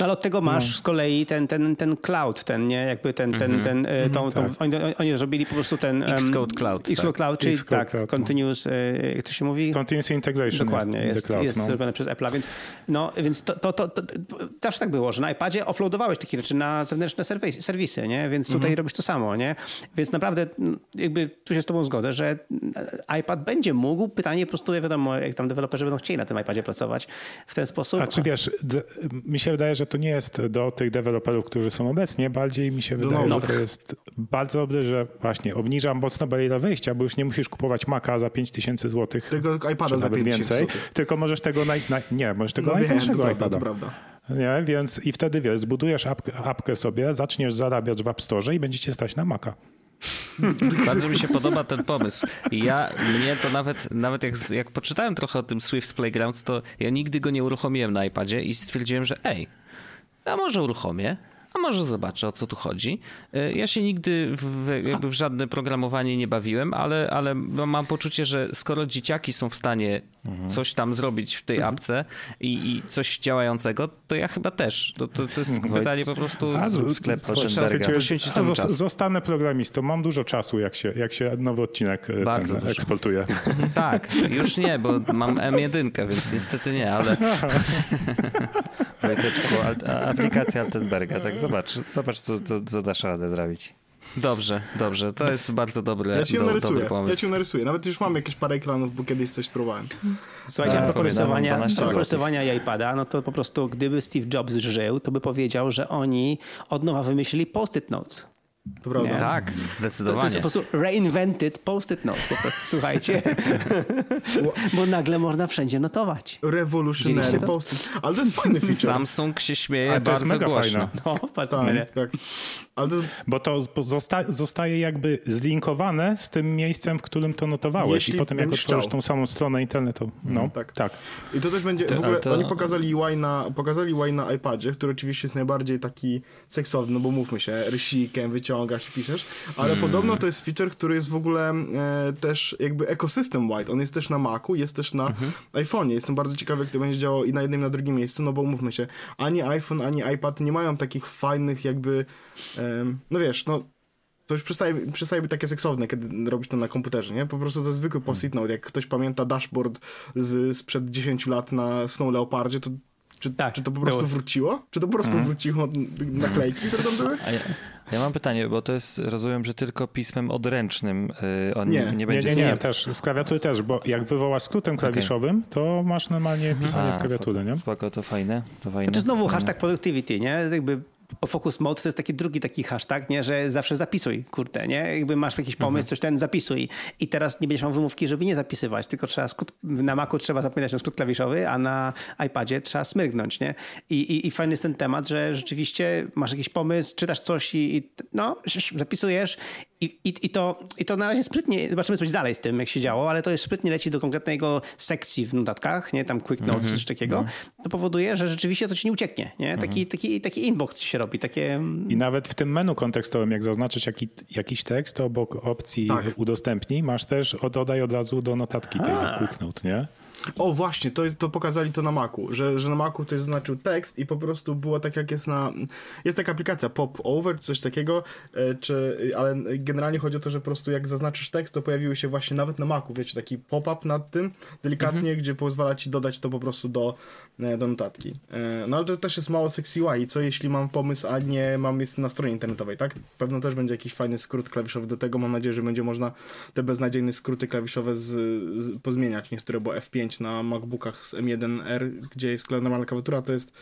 no ale od tego masz no. z kolei ten, ten, ten cloud, ten, nie? Jakby ten, ten, mm -hmm. ten, mm -hmm, tą, tą, tak. oni, oni zrobili po prostu ten... Um, Xcode Cloud. Xcode tak. Cloud, czyli tak, cloud, no. continuous, no. jak to się mówi? Continuous integration Dokładnie, jest, jest, cloud, jest no. zrobione przez Apple'a, więc, no, więc to, to, to, to, zawsze tak było, że na iPadzie offloadowałeś takie rzeczy na zewnętrzne serwisy, serwisy nie? Więc tutaj mm -hmm. robisz to samo, nie? Więc naprawdę jakby tu się z tobą zgodzę, że iPad będzie mógł, pytanie po prostu, wiadomo, jak tam deweloperzy będą chcieli na tym iPadzie pracować w ten sposób. A czy wiesz, mi się wydaje, że to nie jest do tych deweloperów, którzy są obecnie. Bardziej mi się wydaje, że to jest bardzo dobre, że właśnie obniża mocno barierę wejścia, bo już nie musisz kupować Maca za 5000 zł. Tylko iPada za 5000 więcej. Zł. Tylko możesz tego naj, naj, nie, możesz tego no najtańszego wiem, iPada. Prawda. Nie, więc i wtedy wiesz, zbudujesz apkę, apkę sobie, zaczniesz zarabiać w App Store i będziecie stać na Maca. Bardzo mi się podoba ten pomysł. ja, mnie to nawet, nawet jak, jak poczytałem trochę o tym Swift Playgrounds, to ja nigdy go nie uruchomiłem na iPadzie i stwierdziłem, że ej, a może uruchomię, a może zobaczę o co tu chodzi. E, ja się nigdy w, jakby w żadne programowanie nie bawiłem, ale, ale mam poczucie, że skoro dzieciaki są w stanie mhm. coś tam zrobić w tej mhm. apce i, i, coś działającego, to ja chyba też. To, to, to jest pytanie po prostu sklep poświęcić temu czas. Zostanę programistą, mam dużo czasu, jak się, jak się nowy odcinek e, Bardzo ten, eksportuje. Tak, już nie, bo mam M1, więc niestety nie, ale... Wojteczku, aplikacja Altenberga, tak zobacz, zobacz co, co, co dasz radę zrobić. Dobrze, dobrze. To jest bardzo dobre, ja do, narysuję, dobry pomysł. Ja ci narysuję. Nawet już mam jakieś parę ekranów, bo kiedyś coś próbowałem. Słuchajcie, a propos rysowania, iPada, no to po prostu gdyby Steve Jobs żył, to by powiedział, że oni od nowa wymyślili post-it notes. To prawda. Nie? Tak, zdecydowanie. To, jest po prostu reinvented post-it notes po prostu, słuchajcie. Bo nagle można wszędzie notować. Revolutionary post-it. Ale to jest fajny feature. Samsung się śmieje to bardzo jest mega głośno. Fajne. No, patrz tak, tak. Ale to... Bo to zosta zostaje jakby zlinkowane z tym miejscem, w którym to notowałeś Jeśli i potem jak otworzysz tą samą stronę internetu. No, mm, tak. tak. I to też będzie, w ogóle to... oni pokazali UI na, pokazali UI na iPadzie, który oczywiście jest najbardziej taki seksowny, no bo mówmy się, rysikiem wyciągasz i piszesz, ale mm. podobno to jest feature, który jest w ogóle e, też jakby ekosystem white. On jest też na Macu, jest też na mm -hmm. iPhone'ie. Jestem bardzo ciekawy, jak to będzie działało i na jednym, i na drugim miejscu, no bo mówmy się, ani iPhone, ani iPad nie mają takich fajnych jakby no wiesz, no to już przestaje, przestaje być takie seksowne, kiedy robisz to na komputerze, nie? Po prostu to jest zwykły post-it note. Jak ktoś pamięta dashboard z, sprzed 10 lat na Snow Leopardzie, to czy, tak, czy to po prostu było. wróciło? Czy to po prostu mhm. wróciło naklejki, które tam były? Ja, ja, mam pytanie, bo to jest, rozumiem, że tylko pismem odręcznym yy, on nie, nie będzie... Nie, nie, nie, też, z klawiatury też, bo jak wywołasz skrótem klawiszowym, okay. to masz normalnie pisanie A, z klawiatury, spoko, nie? Spoko, to fajne, to fajne. Znaczy znowu hashtag productivity, nie? Jakby focus mode to jest taki drugi taki hashtag, nie? że zawsze zapisuj, kurde, nie? Jakby masz jakiś pomysł, mhm. coś ten, zapisuj. I teraz nie będziesz miał wymówki, żeby nie zapisywać, tylko trzeba skrót, na Macu trzeba zapamiętać ten skrót klawiszowy, a na iPadzie trzeba smyrgnąć, nie? I, i, i fajny jest ten temat, że rzeczywiście masz jakiś pomysł, czytasz coś i, i no, zapisujesz i, i, i, to, I to na razie sprytnie, zobaczymy coś dalej z tym, jak się działo, ale to jest sprytnie leci do konkretnego sekcji w notatkach, nie, tam quick notes mm -hmm. czy coś takiego, no. to powoduje, że rzeczywiście to ci nie ucieknie, nie? Taki, mm -hmm. taki, taki inbox się robi, takie... I nawet w tym menu kontekstowym, jak zaznaczysz jaki, jakiś tekst, to obok opcji tak. udostępnij, masz też dodaj od razu do notatki tej quick note, nie? O właśnie, to, jest, to pokazali to na Macu, że, że na Macu to jest znaczył tekst i po prostu było tak jak jest na... Jest taka aplikacja Pop Over, coś takiego, e, czy, ale generalnie chodzi o to, że po prostu jak zaznaczysz tekst, to pojawiły się właśnie nawet na Macu, wiecie, taki pop-up nad tym, delikatnie, mhm. gdzie pozwala ci dodać to po prostu do, e, do notatki. E, no ale to też jest mało sexy UI, co jeśli mam pomysł, a nie mam, jest na stronie internetowej, tak? Pewno też będzie jakiś fajny skrót klawiszowy do tego, mam nadzieję, że będzie można te beznadziejne skróty klawiszowe z, z pozmieniać, niektóre, bo F5 na MacBookach z M1R, gdzie jest normalna klawiatura, to jest...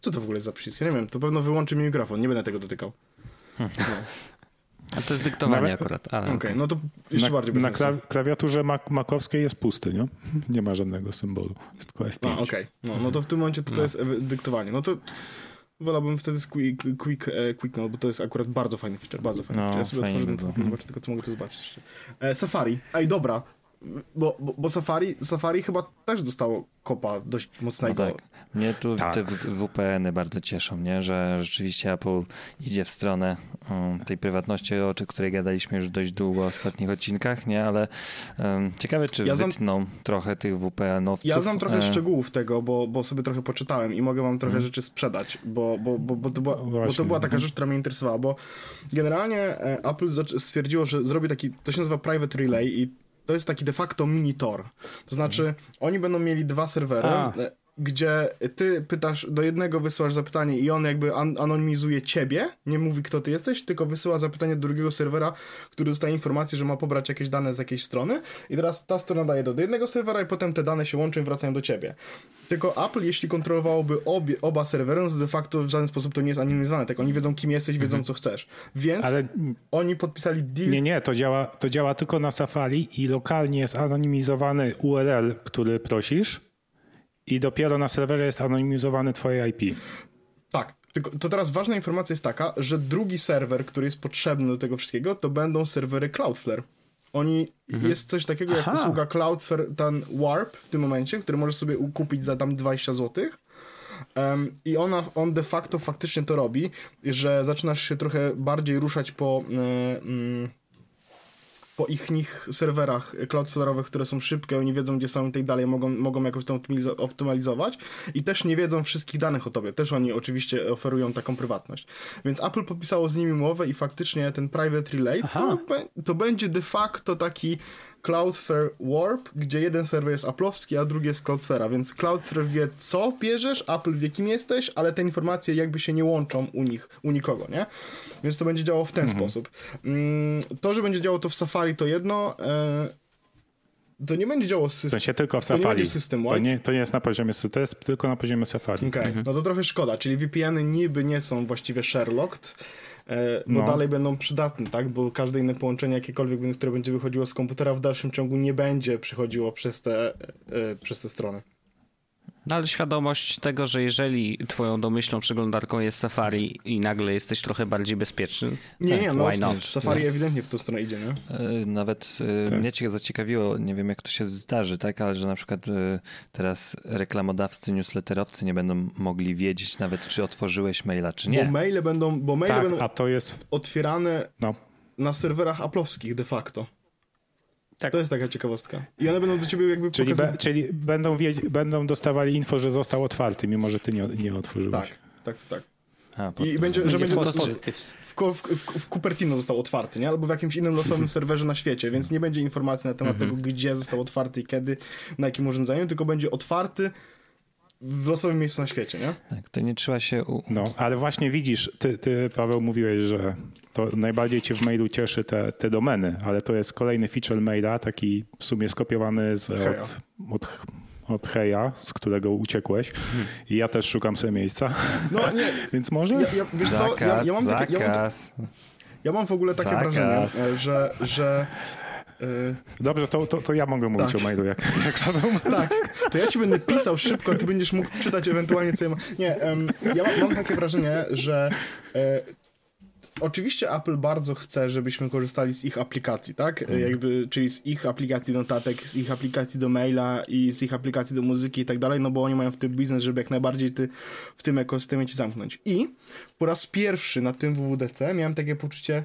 Co to w ogóle jest za przycisk? Ja nie wiem, to pewno wyłączy mi mikrofon, nie będę tego dotykał. No. A to jest dyktowanie Nawet... akurat. Okej, okay, no to jeszcze na, bardziej bez Na klawiaturze makowskiej jest pusty, nie? Nie ma żadnego symbolu. Jest tylko F5. okej. Okay. No, no to w tym momencie to, to no. jest dyktowanie. No to wolałbym wtedy z quick, quick, e, quick no, bo to jest akurat bardzo fajny feature, bardzo fajny no, feature. Ja sobie otworzę, no, zobaczę tylko co mogę tu zobaczyć jeszcze. E, Safari. Ej, dobra, bo, bo, bo, Safari, Safari chyba też dostało kopa dość mocnego. No tak. Mnie tu tak. te VPN-y bardzo cieszą, nie? że rzeczywiście Apple idzie w stronę um, tej prywatności, o której gadaliśmy już dość długo w ostatnich odcinkach, nie? ale um, ciekawe, czy ja wytną znam, trochę tych VPN-owców. Ja znam trochę e... szczegółów tego, bo, bo sobie trochę poczytałem i mogę wam trochę hmm. rzeczy sprzedać, bo, bo, bo, bo, to była, bo to była taka rzecz, która mnie interesowała, bo generalnie e, Apple stwierdziło, że zrobi taki, to się nazywa Private Relay i to jest taki de facto mini Tor. To znaczy, oni będą mieli dwa serwery. A gdzie ty pytasz, do jednego wysyłasz zapytanie i on jakby an anonimizuje ciebie, nie mówi kto ty jesteś, tylko wysyła zapytanie do drugiego serwera, który dostaje informację, że ma pobrać jakieś dane z jakiejś strony i teraz ta strona daje do jednego serwera i potem te dane się łączą i wracają do ciebie. Tylko Apple, jeśli kontrolowałoby obie, oba serwery, no to de facto w żaden sposób to nie jest anonimizowane, tak oni wiedzą kim jesteś, wiedzą mhm. co chcesz. Więc Ale... oni podpisali deal... Nie, nie, to działa, to działa tylko na Safari i lokalnie jest anonimizowany URL, który prosisz, i dopiero na serwerze jest anonimizowany twoje IP. Tak. Tylko to teraz ważna informacja jest taka, że drugi serwer, który jest potrzebny do tego wszystkiego, to będą serwery Cloudflare. Oni, mhm. jest coś takiego jak Aha. usługa Cloudflare, ten Warp w tym momencie, który możesz sobie kupić za tam 20 zł. Um, I ona, on de facto faktycznie to robi, że zaczynasz się trochę bardziej ruszać po... Yy, yy, po ich nich serwerach cloudflare'owych, które są szybkie, oni wiedzą gdzie są i tak dalej, mogą, mogą jakoś to optymalizować i też nie wiedzą wszystkich danych o tobie. Też oni oczywiście oferują taką prywatność. Więc Apple podpisało z nimi umowę i faktycznie ten private relay to, to będzie de facto taki Cloudflare Warp, gdzie jeden serwer jest Apple'owski, a drugi jest Cloudflare'a, więc Cloudflare wie co bierzesz, Apple wie kim jesteś, ale te informacje jakby się nie łączą u nich, u nikogo, nie? Więc to będzie działało w ten mhm. sposób. Mm, to, że będzie działało to w Safari to jedno, e, to nie będzie działało system. To się tylko w Safari. To system to nie, to nie jest na poziomie, to jest tylko na poziomie Safari. Okej, okay. mhm. no to trochę szkoda, czyli VPN-y niby nie są właściwie Sherlocked, bo no. dalej będą przydatne, tak? Bo każde inne połączenie, jakiekolwiek, które będzie wychodziło z komputera w dalszym ciągu nie będzie przychodziło przez te, e, przez te strony. No ale świadomość tego, że jeżeli twoją domyślną przeglądarką jest Safari i nagle jesteś trochę bardziej bezpieczny, nie, nie, no, why not? Safari yes. ewidentnie w tą stronę idzie, nie? E, nawet e, tak. mnie cię zaciekawiło, nie wiem jak to się zdarzy, tak, ale że na przykład e, teraz reklamodawcy, newsletterowcy nie będą mogli wiedzieć nawet, czy otworzyłeś maila, czy nie. Bo maile będą, bo maile tak, będą a to jest... otwierane no. na serwerach aplowskich de facto. Tak. To jest taka ciekawostka. I one będą do ciebie jakby Czyli, be, czyli będą, będą dostawali info, że został otwarty, mimo że ty nie, nie otworzyłeś. Tak, tak, tak. A, I będzie, będzie, że będzie w, w, w, w, Cupertino został otwarty, nie? Albo w jakimś innym losowym serwerze na świecie, więc nie będzie informacji na temat mhm. tego, gdzie został otwarty i kiedy, na jakim urządzeniu, tylko będzie otwarty w losowym miejscu na świecie, nie? Tak, to nie trzeba się... U... No, ale właśnie widzisz, ty, ty Paweł mówiłeś, że to najbardziej cię w mailu cieszy te, te domeny, ale to jest kolejny feature maila, taki w sumie skopiowany z, od, od, od Heja, z którego uciekłeś hmm. i ja też szukam sobie miejsca, no, nie. więc może? Ja, ja, wiesz zakaz, co? Ja, ja mam zakaz. Takie, ja, mam, ja mam w ogóle takie zakaz. wrażenie, że, że. Dobrze, to, to, to, ja mogę mówić tak. o mailu, jak, jak Tak, to ja ci będę pisał szybko, ty będziesz mógł czytać ewentualnie co ja mam. Nie, um, ja mam, mam, takie wrażenie, że e, Oczywiście Apple bardzo chce, żebyśmy korzystali z ich aplikacji, tak? Mm. Jakby, czyli z ich aplikacji do notatek, z ich aplikacji do maila i z ich aplikacji do muzyki i tak dalej, no bo oni mają w tym biznes, żeby jak najbardziej ty w tym ekosystemie ci zamknąć. I po raz pierwszy na tym WWDC miałem takie poczucie,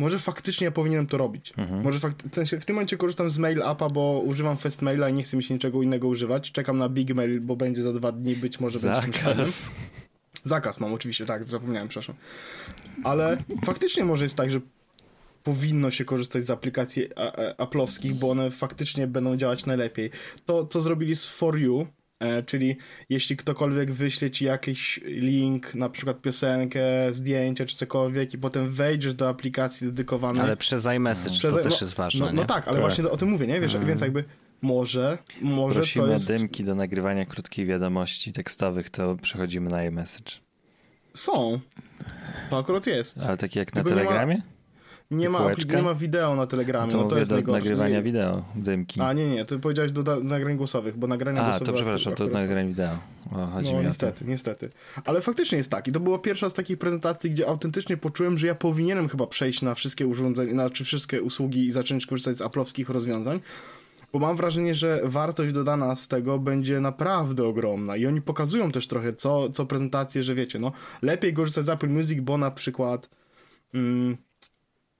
może faktycznie ja powinienem to robić. Mhm. Może fakt, w, sensie w tym momencie korzystam z mail appa, bo używam Festmaila i nie chcę mi się niczego innego używać. Czekam na Big Mail, bo będzie za dwa dni, być może Zakaz. będzie Zakaz mam oczywiście, tak, zapomniałem, przepraszam. Ale faktycznie może jest tak, że powinno się korzystać z aplikacji Apple'owskich, bo one faktycznie będą działać najlepiej. To, co zrobili z For You, czyli jeśli ktokolwiek wyśle ci jakiś link, na przykład piosenkę, zdjęcie czy cokolwiek i potem wejdziesz do aplikacji dedykowanej. Ale przez iMessage przez, to też no, jest ważne, no, no, tak, ale tak. właśnie o tym mówię, nie? Wiesz, mm. więc jakby może, może Prosimy to jest... dymki do nagrywania krótkich wiadomości tekstowych, to przechodzimy na iMessage. Są. To akurat jest. Ale takie jak na Telegramie? Nie ma, nie ma wideo na Telegramie, no to, no to jest do najgorsze. nagrywania wideo, dymki. A nie, nie, ty powiedziałeś do nagrań głosowych, bo nagrania głosowe... A, to przepraszam, to nagrań wideo. O, chodzi no mi niestety, niestety. Ale faktycznie jest tak i to była pierwsza z takich prezentacji, gdzie autentycznie poczułem, że ja powinienem chyba przejść na wszystkie urządzenia, na czy wszystkie usługi i zacząć korzystać z aplowskich rozwiązań, bo mam wrażenie, że wartość dodana z tego będzie naprawdę ogromna i oni pokazują też trochę co, co prezentacje, że wiecie, no lepiej korzystać z Apple Music, bo na przykład mm,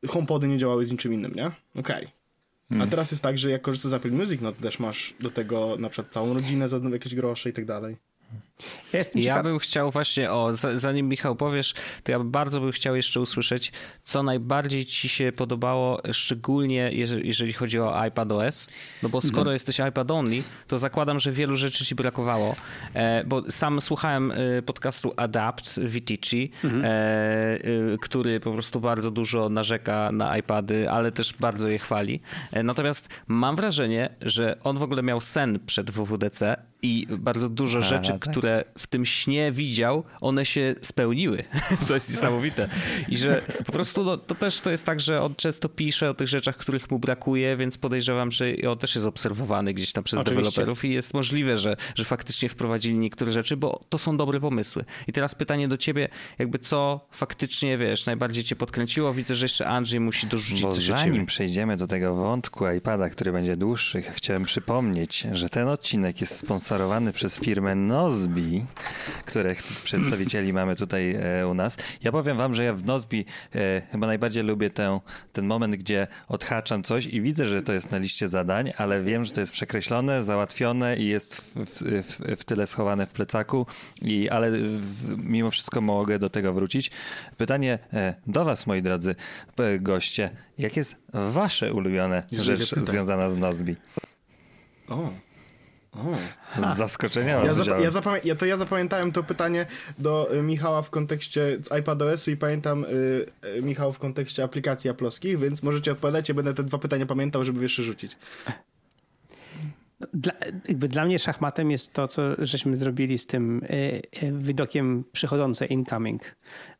HomePody nie działały z niczym innym, nie? Okej. Okay. A hmm. teraz jest tak, że jak korzystasz z Apple Music, no to też masz do tego na przykład całą rodzinę za jakieś grosze i tak dalej. Ja, ja bym chciał właśnie, o, zanim Michał powiesz, to ja bardzo bym chciał jeszcze usłyszeć, co najbardziej ci się podobało, szczególnie jeżeli, jeżeli chodzi o iPadOS, no bo skoro mhm. jesteś iPad only, to zakładam, że wielu rzeczy ci brakowało, e, bo sam słuchałem e, podcastu Adapt Vitici, mhm. e, który po prostu bardzo dużo narzeka na iPady, ale też bardzo je chwali. Natomiast mam wrażenie, że on w ogóle miał sen przed WWDC i bardzo dużo A, rzeczy, tak. które w tym śnie widział, one się spełniły. to jest niesamowite. I że po prostu no, to też to jest tak, że on często pisze o tych rzeczach, których mu brakuje, więc podejrzewam, że on też jest obserwowany gdzieś tam przez Oczywiście. deweloperów i jest możliwe, że, że faktycznie wprowadzili niektóre rzeczy, bo to są dobre pomysły. I teraz pytanie do ciebie, jakby co faktycznie, wiesz, najbardziej cię podkręciło? Widzę, że jeszcze Andrzej musi dorzucić bo coś zanim przejdziemy do tego wątku iPada, który będzie dłuższy, chciałem przypomnieć, że ten odcinek jest sponsorowany przez firmę Nozbi, których przedstawicieli mamy tutaj e, u nas. Ja powiem wam, że ja w Nozbi e, chyba najbardziej lubię tę, ten moment, gdzie odhaczam coś i widzę, że to jest na liście zadań, ale wiem, że to jest przekreślone, załatwione i jest w, w, w tyle schowane w plecaku, i, ale w, mimo wszystko mogę do tego wrócić. Pytanie e, do was, moi drodzy goście. Jak jest wasze ulubione rzecz związana z Nozbi? O. Z zaskoczenia ja, zap ja, zapamię ja, to ja zapamiętałem to pytanie do y, Michała w kontekście iPadOS-u i pamiętam y, y, Michał w kontekście aplikacji aploskich, więc możecie odpowiadać, ja będę te dwa pytania pamiętał, żeby jeszcze rzucić. Dla, jakby dla mnie szachmatem jest to, co żeśmy zrobili z tym y, y, widokiem przychodzące incoming.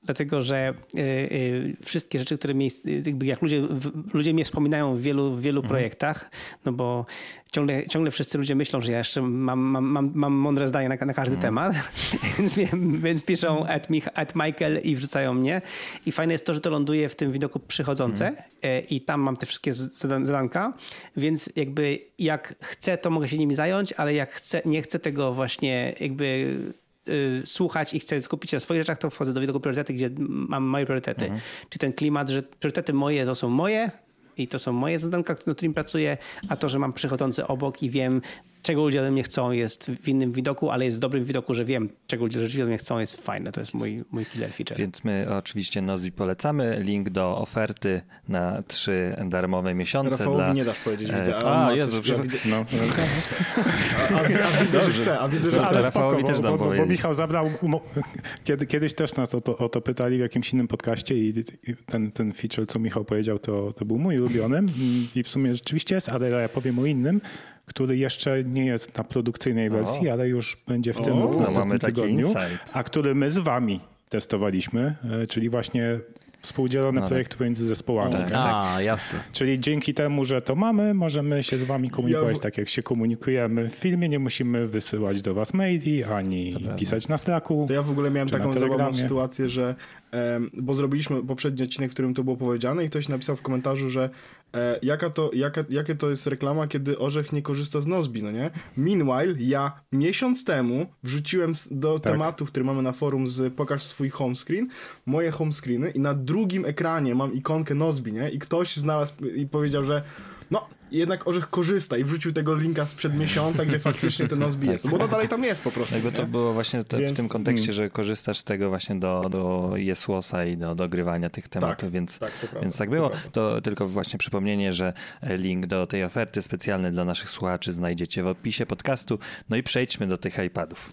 Dlatego, że y, wszystkie rzeczy, które mi, jakby jak ludzie, ludzie mnie wspominają w wielu, w wielu mhm. projektach, no bo ciągle, ciągle wszyscy ludzie myślą, że ja jeszcze mam, mam, mam, mam mądre zdanie na, na każdy mm. temat, więc, więc piszą at, Mich, at Michael i wrzucają mnie. I fajne jest to, że to ląduje w tym widoku przychodzące mm. i tam mam te wszystkie zadanka, więc jakby jak chcę, to mogę się nimi zająć, ale jak chcę, nie chcę tego właśnie jakby y, słuchać i chcę skupić się na swoich rzeczach, to wchodzę do widoku priorytety, gdzie mam moje priorytety. Mhm. Czy ten klimat, że priorytety moje to są moje, i to są moje zadanka, nad którymi pracuję, a to, że mam przychodzący obok i wiem, czego ludzie ode mnie chcą, jest w innym widoku, ale jest w dobrym widoku, że wiem, czego ludzie rzeczywiście ode mnie chcą, jest fajne. To jest mój, mój killer feature. Więc my oczywiście Nozbi polecamy. Link do oferty na trzy darmowe miesiące. Rafałowi dla... nie dasz powiedzieć, widzę. A, a Jezu, ja widzę, no. a, a, a, widzę, że chce, a widzę, że chce. Rafałowi też dam bo, bo, bo Michał zabrał, kiedy, kiedyś też nas o to, o to pytali w jakimś innym podcaście i ten, ten feature, co Michał powiedział, to, to był mój ulubiony i w sumie rzeczywiście jest, ale ja powiem o innym, który jeszcze nie jest na produkcyjnej wersji, o. ale już będzie w tym o, no mamy tygodniu, insight. a który my z wami testowaliśmy, e, czyli właśnie współdzielone no tak. projekty pomiędzy zespołami. Tak, tak. A, jasne. Czyli dzięki temu, że to mamy, możemy się z wami komunikować ja... tak, jak się komunikujemy w filmie. Nie musimy wysyłać do was maili, ani pisać na Slacku. To ja w ogóle miałem taką zabawną sytuację, że bo zrobiliśmy poprzedni odcinek, w którym to było powiedziane i ktoś napisał w komentarzu, że e, jaka to, jaka, jakie to jest reklama, kiedy Orzech nie korzysta z Nozbi, no nie? Meanwhile, ja miesiąc temu wrzuciłem do tak. tematu, który mamy na forum z pokaż swój home screen, moje home screeny i na drugim ekranie mam ikonkę Nozbi, nie? I ktoś znalazł i powiedział, że no, jednak Orzech korzysta i wrzucił tego linka sprzed miesiąca, gdzie faktycznie ten Nozbi jest, no bo to dalej tam jest po prostu. Jakby to było właśnie te, więc, w tym kontekście, mm. że korzystasz z tego właśnie do, do Jesłosa i do dogrywania tych tematów, tak, więc, tak, prawda, więc tak było. To, to, tylko właśnie przypomnienie, że link do tej oferty specjalnej dla naszych słuchaczy znajdziecie w opisie podcastu. No i przejdźmy do tych iPadów.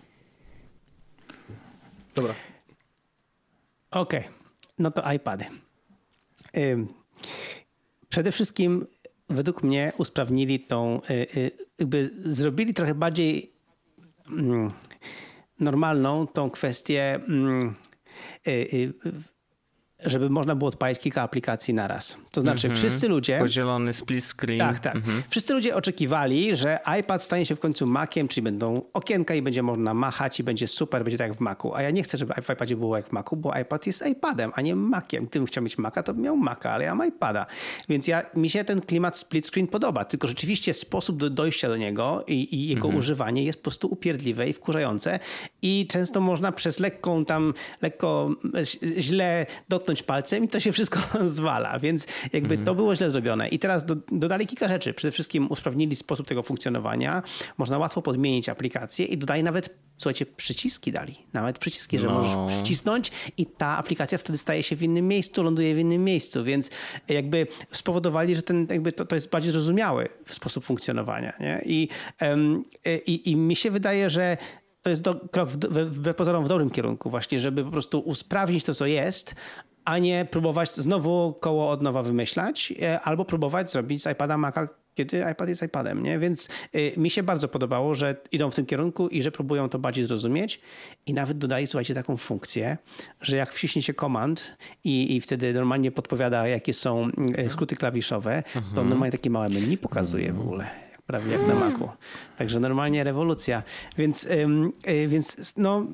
Dobra. Okej, okay. no to iPady. Przede wszystkim według mnie usprawnili tą, y, y, jakby zrobili trochę bardziej mm, normalną tą kwestię mm, y, żeby można było odpalić kilka aplikacji naraz. To znaczy mhm. wszyscy ludzie... Podzielony split screen. Tak, tak. Mhm. Wszyscy ludzie oczekiwali, że iPad stanie się w końcu Maciem, czyli będą okienka i będzie można machać i będzie super, będzie tak jak w Macu. A ja nie chcę, żeby w iPadzie było jak w Macu, bo iPad jest iPadem, a nie Maciem. Gdybym chciał mieć Maca, to bym miał Maca, ale ja mam iPada. Więc ja, mi się ten klimat split screen podoba, tylko rzeczywiście sposób do dojścia do niego i, i jego mhm. używanie jest po prostu upierdliwe i wkurzające i często można przez lekką tam, lekko źle dotknąć palcem i to się wszystko zwala, więc jakby mhm. to było źle zrobione. I teraz do, dodali kilka rzeczy. Przede wszystkim usprawnili sposób tego funkcjonowania. Można łatwo podmienić aplikację i dodali nawet, słuchajcie, przyciski dali. Nawet przyciski, że no. możesz przycisnąć i ta aplikacja wtedy staje się w innym miejscu, ląduje w innym miejscu, więc jakby spowodowali, że ten, jakby to, to jest bardziej zrozumiały sposób funkcjonowania. Nie? I, um, i, I mi się wydaje, że to jest do, krok wbrew pozorom w dobrym kierunku właśnie, żeby po prostu usprawnić to, co jest, a nie próbować znowu koło od nowa wymyślać, e, albo próbować zrobić z iPada Maca kiedy iPad jest iPadem, nie? Więc y, mi się bardzo podobało, że idą w tym kierunku i że próbują to bardziej zrozumieć i nawet dodali, słuchajcie, taką funkcję, że jak wciśniecie komand i, i wtedy normalnie podpowiada, jakie są y, skróty klawiszowe, to mhm. normalnie takie małe menu pokazuje w ogóle prawie jak na Macu. Także normalnie rewolucja. Więc, więc no,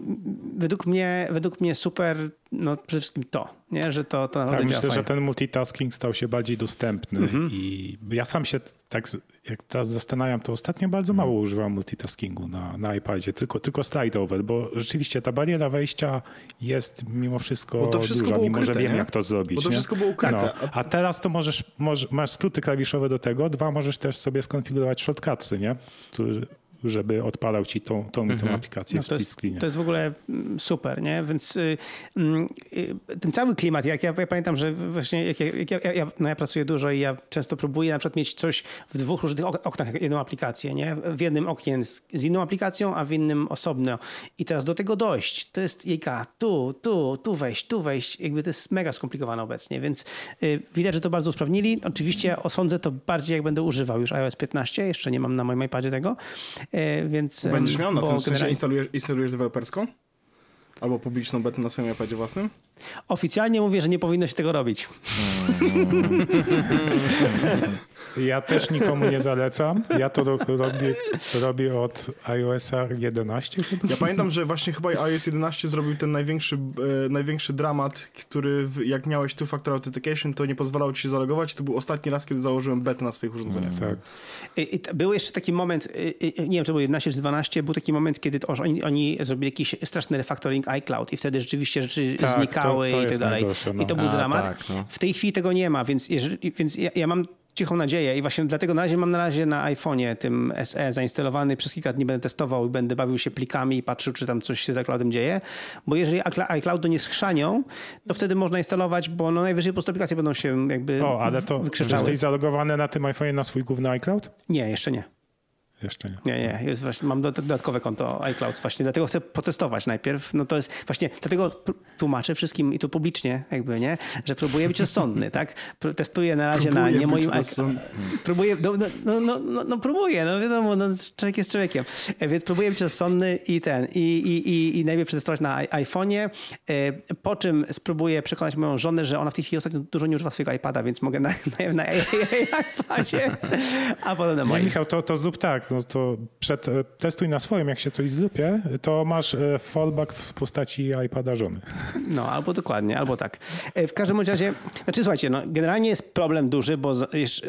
według mnie, według mnie super no przede wszystkim to, nie? że to, to tak, myślę, fajnie. że ten multitasking stał się bardziej dostępny mhm. i ja sam się tak, jak teraz zastanawiam, to ostatnio bardzo mało mhm. używam multitaskingu na, na iPadzie, tylko, tylko slide over, bo rzeczywiście ta bariera wejścia jest mimo wszystko, bo to wszystko duża, mimo ukryte, że wiem nie? jak to zrobić. Bo to wszystko było ukryte. No, a teraz to możesz, możesz, masz skróty klawiszowe do tego, dwa możesz też sobie skonfigurować shortcutsy, nie? Który, żeby odpalał ci tą, tą, mhm. tą aplikację no w split screenie. To jest w ogóle mm, super, nie? Więc y, mm, y, ten cały klimat, jak ja, ja pamiętam, że właśnie jak, ja, jak ja, ja, no ja pracuję dużo i ja często próbuję na przykład mieć coś w dwóch różnych oknach, jedną aplikację, nie? W jednym oknie z, z inną aplikacją, a w innym osobno. I teraz do tego dojść, to jest jejka, tu, tu, tu wejść, tu wejść, jakby to jest mega skomplikowane obecnie, więc y, widać, że to bardzo usprawnili. Oczywiście osądzę to bardziej, jak będę używał już iOS 15, jeszcze nie mam na moim iPadzie tego, więc... Będziesz miał na tym, w sensie instalujesz, instalujesz deweloperską? Albo publiczną betę na swoim iPadzie własnym? Oficjalnie mówię, że nie powinno się tego robić. Ja też nikomu nie zalecam. Ja to robię, robię od iOS 11 chyba. Ja pamiętam, że właśnie chyba iOS 11 zrobił ten największy, e, największy dramat, który w, jak miałeś two-factor authentication, to nie pozwalało ci się zalogować. To był ostatni raz, kiedy założyłem betę na swoich urządzeniach. No, tak. I, i był jeszcze taki moment, nie wiem, czy był 11 czy 12, był taki moment, kiedy to, oni, oni zrobili jakiś straszny refactoring iCloud i wtedy rzeczywiście rzeczy tak, znikały to, to i tak dalej. No. I to był A, dramat. Tak, no. W tej chwili tego nie ma, więc, jeżeli, więc ja, ja mam cichą nadzieję i właśnie dlatego na razie mam na razie na iPhone'ie tym SE zainstalowany, przez kilka dni będę testował i będę bawił się plikami i patrzył, czy tam coś się z iCloudem dzieje, bo jeżeli iCloudu nie schrzanią, to wtedy można instalować, bo no najwyżej po prostu aplikacje będą się jakby O, ale to jesteś zalogowany na tym iPhone'ie na swój główny iCloud? Nie, jeszcze nie. Jeszcze nie. Nie, nie. Jest właśnie, mam dodatkowe konto iCloud właśnie, dlatego chcę potestować najpierw. No to jest właśnie, dlatego tłumaczę wszystkim i tu publicznie jakby, nie, że próbuję być rozsądny, tak? Testuję na razie próbuję na nie moim iCloud. Próbuję, no, no, no, no, no, próbuję, no wiadomo, no, człowiek jest człowiekiem. E, więc próbuję być rozsądny i ten, i, i, i, i najpierw przetestować na iPhone'ie, e, po czym spróbuję przekonać moją żonę, że ona w tej chwili ostatnio dużo nie używa swojego iPada, więc mogę na, na, na iPadzie, a potem na moim. Nie, Michał, to, to zrób tak, no to przed, e, testuj na swoim, jak się coś zrypie, to masz e, fallback w postaci iPada żony. No, albo dokładnie, albo tak. E, w każdym razie, znaczy słuchajcie, no, generalnie jest problem duży, bo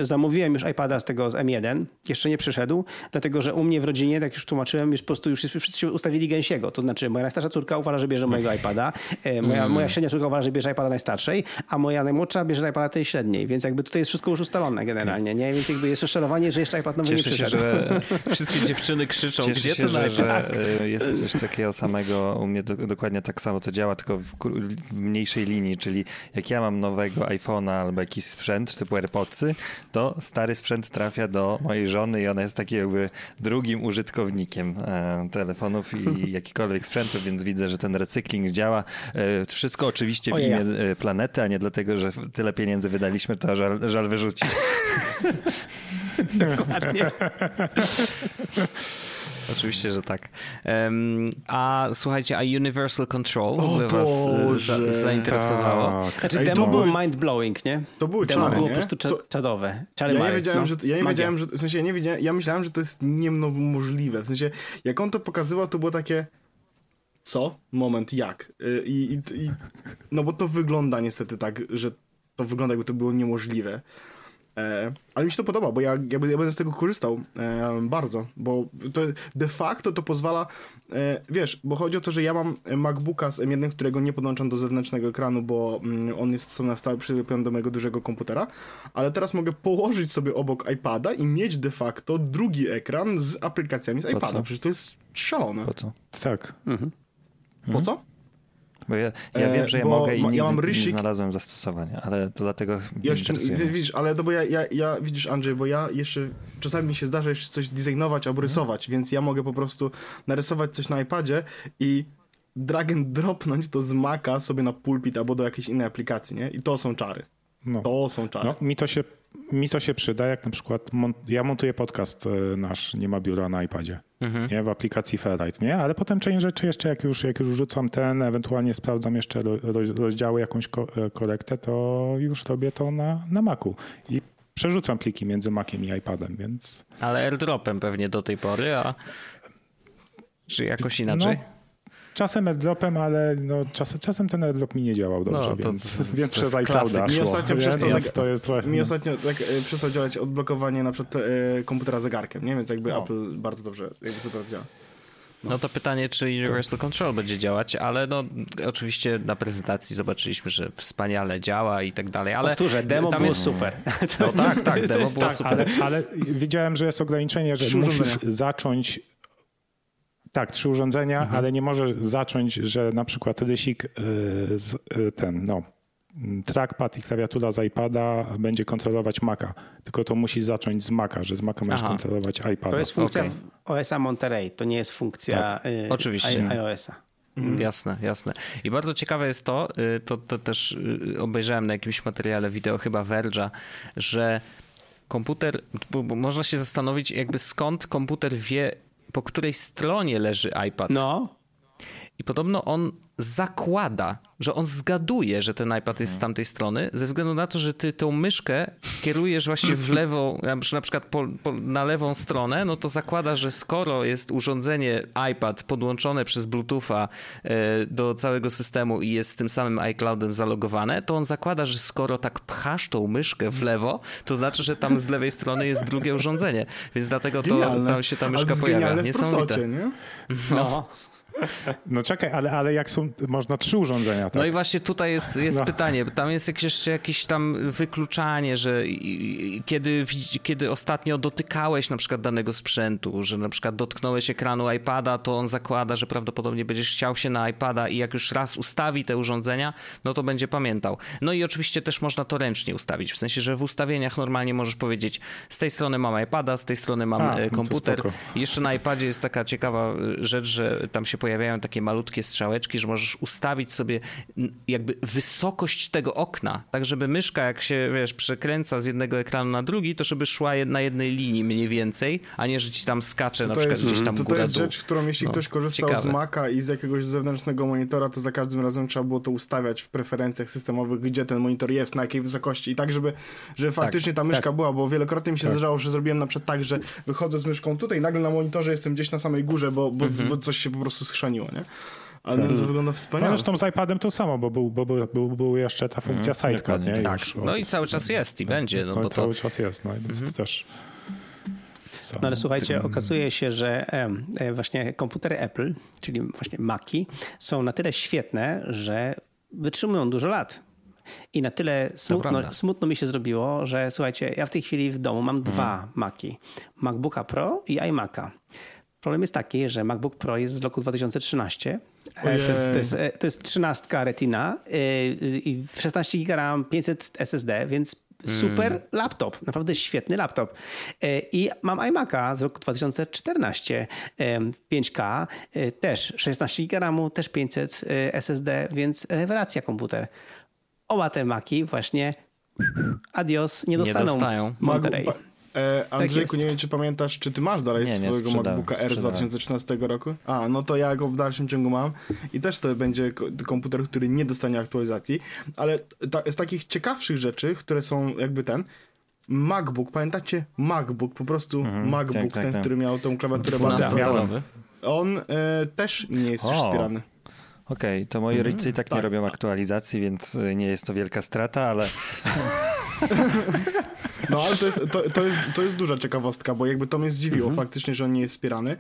zamówiłem już iPada z tego z M1, jeszcze nie przyszedł, dlatego że u mnie w rodzinie, tak już tłumaczyłem, już po prostu już wszyscy ustawili gęsiego, to znaczy moja najstarsza córka uważa, że bierze mojego iPada, moja, mm. moja średnia córka uważa, że bierze iPada najstarszej, a moja najmłodsza bierze iPada tej średniej, więc jakby tutaj jest wszystko już ustalone generalnie, nie? Więc jakby jest rozczarowanie, że jeszcze iPad nowy Cieszę nie przyszedł. Się, że Wszystkie dziewczyny krzyczą, Cieszę gdzie się, to że, że e, jest coś takiego samego, u mnie do, dokładnie tak samo to działa, tylko w, w, mniejszej linii, czyli jak ja mam nowego iPhone'a albo jakiś sprzęt typu AirPodsy, to stary sprzęt trafia do mojej żony i ona jest takim jakby drugim użytkownikiem e, telefonów i jakikolwiek sprzętu, więc widzę, że ten recykling działa. E, wszystko oczywiście w imię e, planety, a nie dlatego, że tyle pieniędzy wydaliśmy, to żal, żal wyrzucić. Dokładnie. Oczywiście, że tak. Um, a słuchajcie, a Universal Control w ogóle was za, zainteresowało? Tak. Znaczy Ej, demo było mind blowing, nie? To były demo czary, było nie? po prostu to... czadowe. Czary ja nie wiedziałem, no. że, ja nie wiedziałem, że, w sensie ja nie wiedziałem, ja myślałem, że to jest niemożliwe. W sensie, jak on to pokazywał, to było takie co? Moment, jak? Y, I, i, i, no bo to wygląda niestety tak, że to wygląda jakby to było niemożliwe. E, ale mi się to podoba, bo ja, ja, ja będę z tego korzystał e, bardzo, bo to de facto to pozwala, e, wiesz, bo chodzi o to, że ja mam MacBooka z M1, którego nie podłączam do zewnętrznego ekranu, bo mm, on jest sobie na stałe przyczepiony do mojego dużego komputera, ale teraz mogę położyć sobie obok iPada i mieć de facto drugi ekran z aplikacjami z iPada. Przecież to jest szalone. Po co? Tak. Mhm. Po co? Bo ja, ja wiem, że ja mogę i nigdy ja mam rysik... nie znalazłem zastosowania, ale to dlatego jeszcze, Widzisz, ale to bo ja, ja, ja, widzisz Andrzej, bo ja jeszcze czasami mi się zdarza jeszcze coś designować albo rysować, więc ja mogę po prostu narysować coś na iPadzie i drag and dropnąć to z Maca sobie na pulpit albo do jakiejś innej aplikacji, nie? I to są czary. No. To są czary. No, mi to się mi to się przyda, jak na przykład mont ja montuję podcast e, nasz, nie ma biura na iPadzie, mhm. nie, w aplikacji Fairlight, nie, ale potem część rzeczy jeszcze, jak już, jak już rzucam ten, ewentualnie sprawdzam jeszcze rozdziały, jakąś e, korektę, to już robię to na, na Macu i przerzucam pliki między Maciem i iPadem, więc... Ale airdropem pewnie do tej pory, a czy jakoś inaczej? No, Czasem airdropem, ale no, czas, czasem ten airdrop mi nie działał dobrze, no, więc, to, więc to przez iClouda Mi ostatnio, przez to, jest, to jest mi ostatnio tak, e, przestał działać odblokowanie na przykład e, komputera zegarkiem, nie? więc jakby no. Apple bardzo dobrze, jakby super działa. No. no. to pytanie, czy Universal Control będzie działać, ale no oczywiście na prezentacji zobaczyliśmy, że wspaniale działa i tak dalej, ale... Powtórzę, demo tam było jest... super. No tak, tak, demo było tak, super. Ale, ale widziałem, że jest ograniczenie, że musisz zacząć tak, trzy urządzenia, mhm. ale nie może zacząć, że na przykład rysik y, z, y, ten, no, trackpad i klawiatura z iPada będzie kontrolować Maca, tylko to musi zacząć z Maca, że z Maca możesz kontrolować iPada. To jest funkcja okay. OS-a Monterey, to nie jest funkcja tak. y, Oczywiście. iOS-a. Mm. Jasne, jasne. I bardzo ciekawe jest to, to, to też obejrzałem na jakimś materiale wideo chyba Verge'a, że komputer, można się zastanowić jakby skąd komputer wie po której stronie leży iPad. No. I podobno on zakłada, że on zgaduje, że ten iPad jest z tamtej strony, ze względu na to, że ty tą myszkę kierujesz właśnie w lewą, na przykład po, po, na lewą stronę, no to zakłada, że skoro jest urządzenie iPad podłączone przez Bluetootha e, do całego systemu i jest z tym samym iCloudem zalogowane, to on zakłada, że skoro tak pchasz tą myszkę w lewo, to znaczy, że tam z lewej strony jest drugie urządzenie. Więc dlatego to tam się ta myszka pojawia. Niesamowite. nie? No. no. No czekaj, ale, ale jak są, można trzy urządzenia, tak? No i właśnie tutaj jest, jest no. pytanie, tam jest jeszcze jakieś tam wykluczanie, że kiedy, kiedy ostatnio dotykałeś na przykład danego sprzętu, że na przykład dotknąłeś ekranu iPada, to on zakłada, że prawdopodobnie będziesz chciał się na iPada i jak już raz ustawi te urządzenia, no to będzie pamiętał. No i oczywiście też można to ręcznie ustawić, w sensie, że w ustawieniach normalnie możesz powiedzieć, z tej strony mam iPada, z tej strony mam A, e, no komputer. No jeszcze na iPadzie jest taka ciekawa e, rzecz, że tam się pojawiają takie malutkie strzałeczki, że możesz ustawić sobie jakby wysokość tego okna, tak żeby myszka jak się, wiesz, przekręca z jednego ekranu na drugi, to żeby szła na jednej linii mniej więcej, a nie, że ci tam skacze to na to przykład jest, gdzieś tam to, góra To jest rzecz, którą jeśli no, ktoś korzystał ciekawe. z Maca i z jakiegoś zewnętrznego monitora, to za każdym razem trzeba było to ustawiać w preferencjach systemowych, gdzie ten monitor jest, na jakiej wysokości i tak, żeby, żeby tak, faktycznie ta myszka tak. była, bo wielokrotnie mi się tak. zdarzało, że zrobiłem na przykład tak, że wychodzę z myszką tutaj, nagle na monitorze jestem gdzieś na samej górze, bo, bo, mhm. bo coś się po prostu schrzaniło nie? Ale tak. to wygląda wspaniale. No zresztą z iPadem to samo, bo był, bo był, był, był jeszcze ta funkcja mhm, sidecar, nie? Tak. No i cały czas jest i będzie. No, no bo cały to... czas jest, no więc mhm. też... No ale słuchajcie, okazuje się, że e, właśnie komputery Apple, czyli właśnie Maci, są na tyle świetne, że wytrzymują dużo lat. I na tyle smutno, smutno, mi się zrobiło, że słuchajcie, ja w tej chwili w domu mam mhm. dwa Maci. MacBooka Pro i iMac'a. Problem jest taki, że MacBook Pro jest z roku 2013. E, to jest, to, jest, e, to jest 13 Retina e, i 16 GB RAM, 500 SSD, więc super mm. laptop, naprawdę świetny laptop. I mam iMac'a z roku 2014, 5K, też 16 GB RAMu, też 500 SSD, więc rewelacja komputer. Oba te Maci właśnie adios, nie dostaną nie dostają. Monterey. E, tak Andrzejku, tak nie wiem, czy pamiętasz, czy ty masz dalej nie, swojego nie, MacBooka R z 2013 roku? A, no to ja go w dalszym ciągu mam i też to będzie komputer, który nie dostanie aktualizacji, ale ta, z takich ciekawszych rzeczy, które są jakby ten, MacBook, pamiętacie? MacBook, po prostu mhm, MacBook, tak, tak, ten, tak. który miał tą klawiaturę bardzo On e, też nie jest o. już wspierany. Okej, okay, to moi mhm. rodzice i tak, nie tak, robią tak. aktualizacji, więc e, nie jest to wielka strata, ale... No ale to jest, to, to, jest, to jest duża ciekawostka, bo jakby to mnie zdziwiło mhm. faktycznie, że on nie jest wspierany.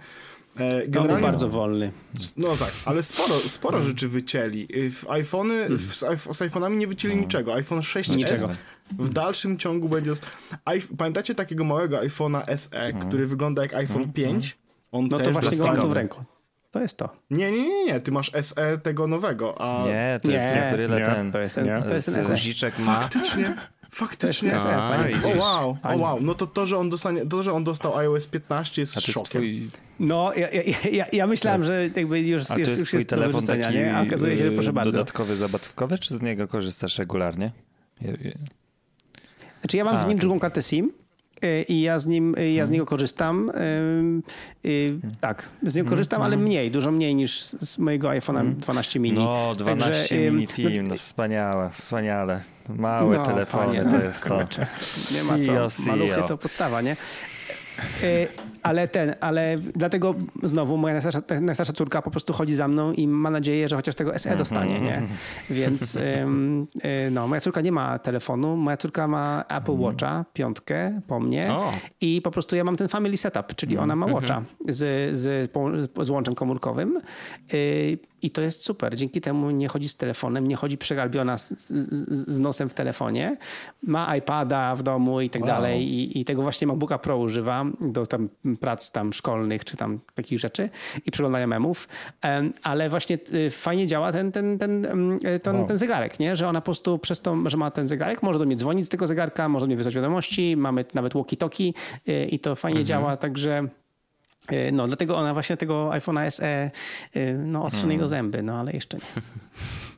E, generalnie, no, bardzo wolny. No tak, ale sporo, sporo mhm. rzeczy wycięli. W iPhony, mhm. w, z iPhone'ami nie wycięli niczego. iPhone 6 niczego. w dalszym ciągu będzie... Pamiętacie takiego małego iPhone'a SE, który wygląda jak iPhone 5? On no to właśnie go mam tu w ręku. To jest to. Nie, nie, nie, nie. Ty masz SE tego nowego, a... Nie, to jest nie, nie. ten. To jest ten, nie. to jest ten Guziczek ma. Faktycznie. Faktycznie. SE, o wow, o wow. No to to, że on dostanie, to, że on dostał iOS 15 jest szokiem. Twój... No, ja, ja, ja, ja myślałem, tak. że jakby już, a jest, jest już jest telefon taki nie? A okazuje się, że proszę bardzo. Dodatkowy, zabawkowy, czy z niego korzystasz regularnie? Znaczy ja mam a, w nim okay. drugą kartę SIM Y, i ja z nim, y, ja z niego korzystam. Y, tak, z niego korzystam, ale mniej, dużo mniej niż z mojego iPhone'a 12 mini. No, 12 Także, mini Team, no, wspaniałe, wspaniale. Małe no, telefony panie, to jest to. Nie ma co, maluchy to podstawa, nie? Ale ten, ale dlatego znowu moja najstarsza, najstarsza córka po prostu chodzi za mną i ma nadzieję, że chociaż tego SE mhm. dostanie, nie? Więc y, no, moja córka nie ma telefonu, moja córka ma Apple mhm. Watcha, piątkę po mnie i po prostu ja mam ten family setup, czyli ona ma mhm. Watcha z, z, z łączem komórkowym y, i to jest super. Dzięki temu nie chodzi z telefonem, nie chodzi przegarbiona z, z, z nosem w telefonie. Ma iPada w domu i tak wow. dalej. I, I, tego właśnie MacBooka Pro używa do tam prac tam szkolnych czy tam takich rzeczy i przeglądania memów. Ale właśnie y, fajnie działa ten, ten, ten, ten, wow. ten zegarek, nie? że ona po prostu przez to, że ma ten zegarek, może do mnie dzwonić z tego zegarka, może do mnie wysłać wiadomości, mamy nawet walkie-talkie y, i to fajnie mhm. działa, także no, dlatego ona właśnie tego iPhone'a SE no, ostrze jego hmm. zęby, no ale jeszcze nie.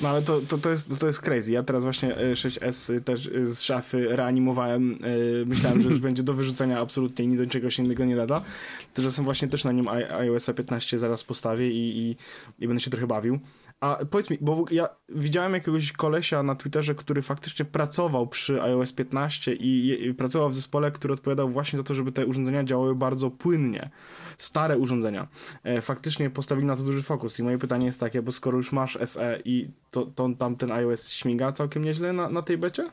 No ale to, to, to, jest, to jest crazy. Ja teraz właśnie 6S e, też z szafy reanimowałem. Myślałem, że już będzie do wyrzucenia absolutnie i do czegoś innego nie nada. Tymczasem właśnie też na nim iOS 15 zaraz postawię i, i, i będę się trochę bawił. A powiedz mi, bo ja widziałem jakiegoś kolesia na Twitterze, który faktycznie pracował przy iOS 15 i, i, pracował w zespole, który odpowiadał właśnie za to, żeby te urządzenia działały bardzo płynnie. Stare urządzenia. E, faktycznie postawili na to duży fokus. I moje pytanie jest takie, bo skoro już masz SE i to, to tam ten iOS śmiga całkiem nieźle na, na tej becie?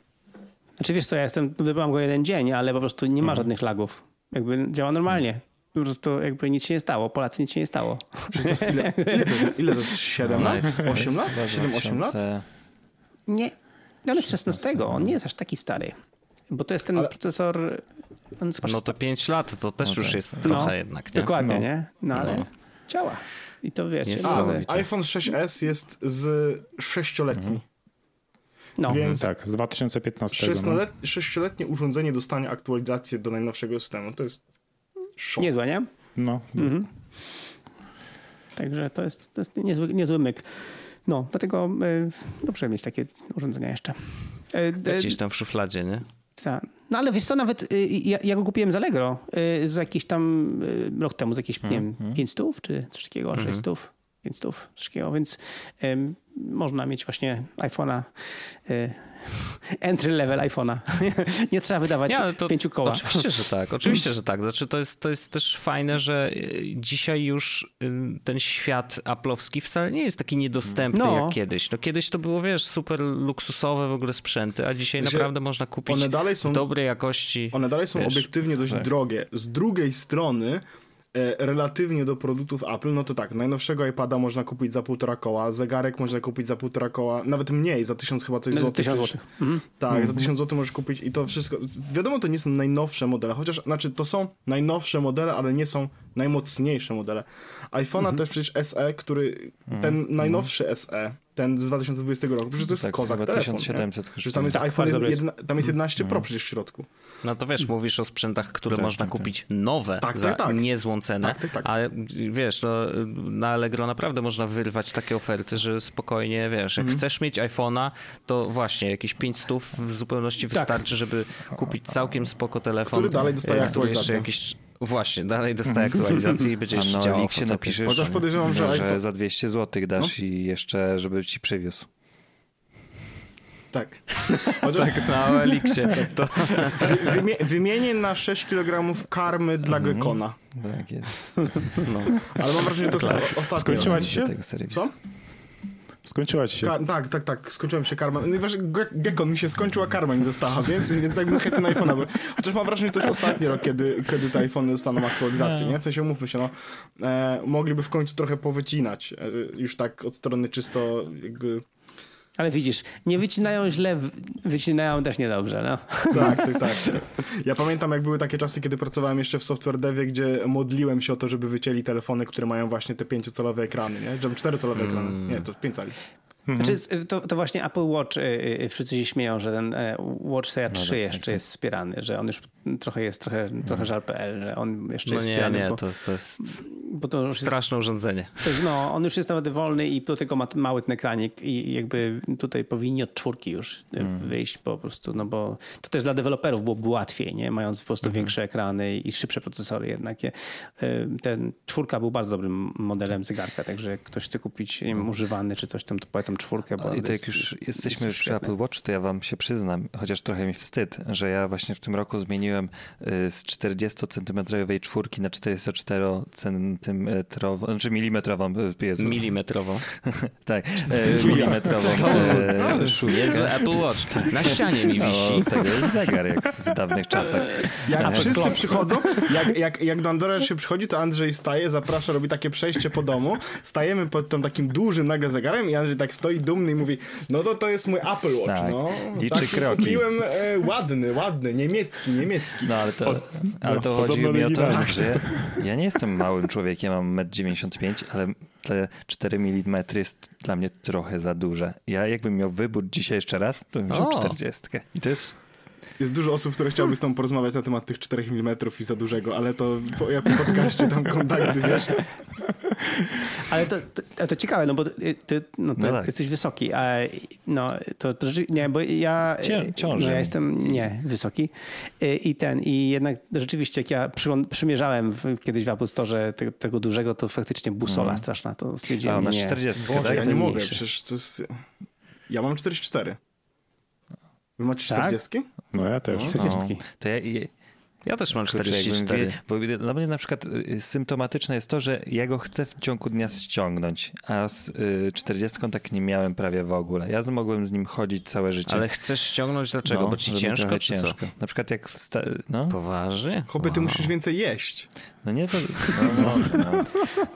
Znaczy wiesz co, ja jestem, wybrałem go jeden dzień, ale po prostu nie ma mhm. żadnych lagów. Jakby działa normalnie po prostu jakby nic się nie stało. Polacy nic się nie stało. ile, ile, to, ile to jest? 7 lat? 8 lat? 7-8 lat? Nie. On jest 16. On nie jest aż taki stary. Bo to jest ten Ale... procesor... no to 5 lat to też no już tak. jest trochę no, jednak, nie? Dokładnie, no. nie? No ale no. działa. I to wiecie. A, iPhone 6s jest z 6-letni. Mhm. No. Więc tak, z 2015. 6-letnie urządzenie dostanie aktualizację do najnowszego systemu. To jest Szok. Niezłe, nie? No. Mhm. Także to jest, to jest niezły, niezły myk. No, dlatego y, dobrze mieć takie urządzenia jeszcze. Y, Gdzieś tam w szufladzie, nie? Tak. No ale wiesz co, nawet y, ja, ja, go kupiłem z Allegro y, z jakiś tam y, rok temu, z jakieś, hmm. nie wiem, 5 mhm. czy coś takiego, hmm. 6 stów. 5 stów, coś takiego, więc można mieć właśnie iPhone'a entry level iPhone'a. nie trzeba wydawać Nie, to, pięciu koła. Oczywiście, że tak. Oczywiście, że tak. Znaczy, to, jest, to jest też fajne, że y, dzisiaj już y, ten świat aplowski wcale nie jest taki niedostępny no. jak kiedyś. No kiedyś to było, wiesz, super luksusowe w ogóle sprzęty, a dzisiaj naprawdę można kupić one dalej są, dobrej jakości. One dalej są wiesz, obiektywnie dość tak. drogie. Z drugiej strony relatywnie do produktów Apple, no to tak, najnowszego iPada można kupić za półtora koła, zegarek można kupić za półtora koła, nawet mniej, za tysiąc chyba coś no, złotych. Tysiąc złotych. Mhm. Tak, mhm. za tysiąc złotych możesz kupić i to wszystko, wiadomo, to nie są najnowsze modele, chociaż, znaczy to są najnowsze modele, ale nie są najmocniejsze modele. iPhone'a mhm. też przecież SE, który, ten najnowszy SE, ten z 2020 roku. Przecież to jest tak, kozak telefon. 1700 Przecież tam jest tak, iPhone, jedna, tam jest 11 mm. Pro przecież w środku. No to wiesz, mówisz o sprzętach, które tak, można tak, tak. kupić nowe tak, za tak, niezłą cenę, tak, tak, tak. ale wiesz, no, na Allegro naprawdę można wyrwać takie oferty, że spokojnie, wiesz, jak mm. chcesz mieć iPhone'a, to właśnie jakieś 500 w zupełności wystarczy, żeby kupić całkiem spoko telefon. Który dalej dostaje aktualizację. Jakieś Właśnie, dalej dostaje mhm. aktualizację i będzie jeszcze działał. się napiszesz, Chociaż podejrzewam, że, że za 200 zł dasz no? i jeszcze, żeby ci przywiózł. Tak. tak, na Elixie. To... Wymie wymienię na 6 kg karmy dla mm -hmm. gekona. Tak jest. No. Ale mam wrażenie, że to jest ostatnio. Skończyła ci się? Tego Co? Skończyła ci się. Ka tak, tak, tak, skończyła mi się karma. No Gekon mi się skończyła, karma nie została, więc, więc jakbym chętny na iPhone'a. Chociaż mam wrażenie, że to jest ostatni rok, kiedy, kiedy te iPhony dostaną aktualizację, nie? W sensie umówmy się, no, e, mogliby w końcu trochę powycinać, e, już tak od strony czysto jakby ale widzisz, nie wycinają źle, wycinają też niedobrze, no. Tak, tak, tak. Ja pamiętam, jak były takie czasy, kiedy pracowałem jeszcze w software devie, gdzie modliłem się o to, żeby wycięli telefony, które mają właśnie te pięciocalowe ekrany, nie? Żeby czterocelowe mm. ekrany. Nie, to pięć cali. Mhm. Znaczy, to, to, właśnie Apple Watch, y, y, wszyscy się śmieją, że ten e, Watch Series 3 no, tak, jeszcze tak. jest wspierany, że on już trochę jest, trochę, trochę mhm. żal.pl, że on jeszcze no jest nie, wspierany. Nie, bo, to, to jest bo to straszne jest, urządzenie. Jest, no, on już jest nawet wolny i do tego ma mały ten ekranik i jakby tutaj powinni od czwórki już mm. wyjść po prostu, no bo to też dla deweloperów byłoby łatwiej, nie? Mając po prostu mm. większe ekrany i szybsze procesory jednak. Ten czwórka był bardzo dobrym modelem zegarka, także jak ktoś chce kupić nie wiem, używany czy coś tam, to polecam czwórkę. Bo I to jak już jesteśmy już przy Apple Watch, to ja wam się przyznam, chociaż trochę mi wstyd, że ja właśnie w tym roku zmieniłem y, z 40 centymetrowej czwórki na 44 centymetrową, znaczy milimetrową. Jezu. Milimetrową. tak, e, milimetrową e, szóstkę. Apple Watch. Na ścianie mi no, wisi. No, to jest zegar jak w dawnych czasach. Jak wszyscy klok. przychodzą, jak, jak, jak do Android się przychodzi, to Andrzej staje, zaprasza, robi takie przejście po domu. Stajemy pod tym takim dużym nagle zegarem i Andrzej tak stoi dumny i mówi, no to to jest mój Apple Watch, tak. no. Liczy tak, kroki. Kupiłem e, ładny, ładny, niemiecki, niemiecki. No ale to, ale to chodzi mi o to, że ja nie jestem małym człowiekiem, mam 1,95 m, ale te 4 mm jest dla mnie trochę za duże. Ja jakbym miał wybór dzisiaj jeszcze raz, to bym wziął 40. I to jest jest dużo osób, które chciałyby z tobą porozmawiać na temat tych 4 mm i za dużego, ale to po, ja po podcaście tam kontakty, wiesz. Ale to, to, to ciekawe, no bo ty, no, ty, no tak. jesteś wysoki, a no to, to nie, bo ja, Ciąży. no, ja jestem nie wysoki i ten, i jednak rzeczywiście jak ja przymierzałem w, kiedyś w Apple Store tego, tego, dużego, to faktycznie busola mm. straszna, to stwierdziłem, A, masz 40, Boże, tak? Ja nie mogę, przecież to jest... Ja mam 44. Wy macie 40? Tak? No ja też. 40. No. To ja, ja też mam 44. Bo dla mnie na przykład y, symptomatyczne jest to, że ja go chcę w ciągu dnia ściągnąć, a z 40 y, tak nie miałem prawie w ogóle. Ja mogłem z nim chodzić całe życie. Ale chcesz ściągnąć dlaczego? No, Bo ci ciężko czy ciężko. co? Na przykład jak wsta- no. Poważnie? Chłopie, ty musisz więcej jeść. No nie to... No, no, no.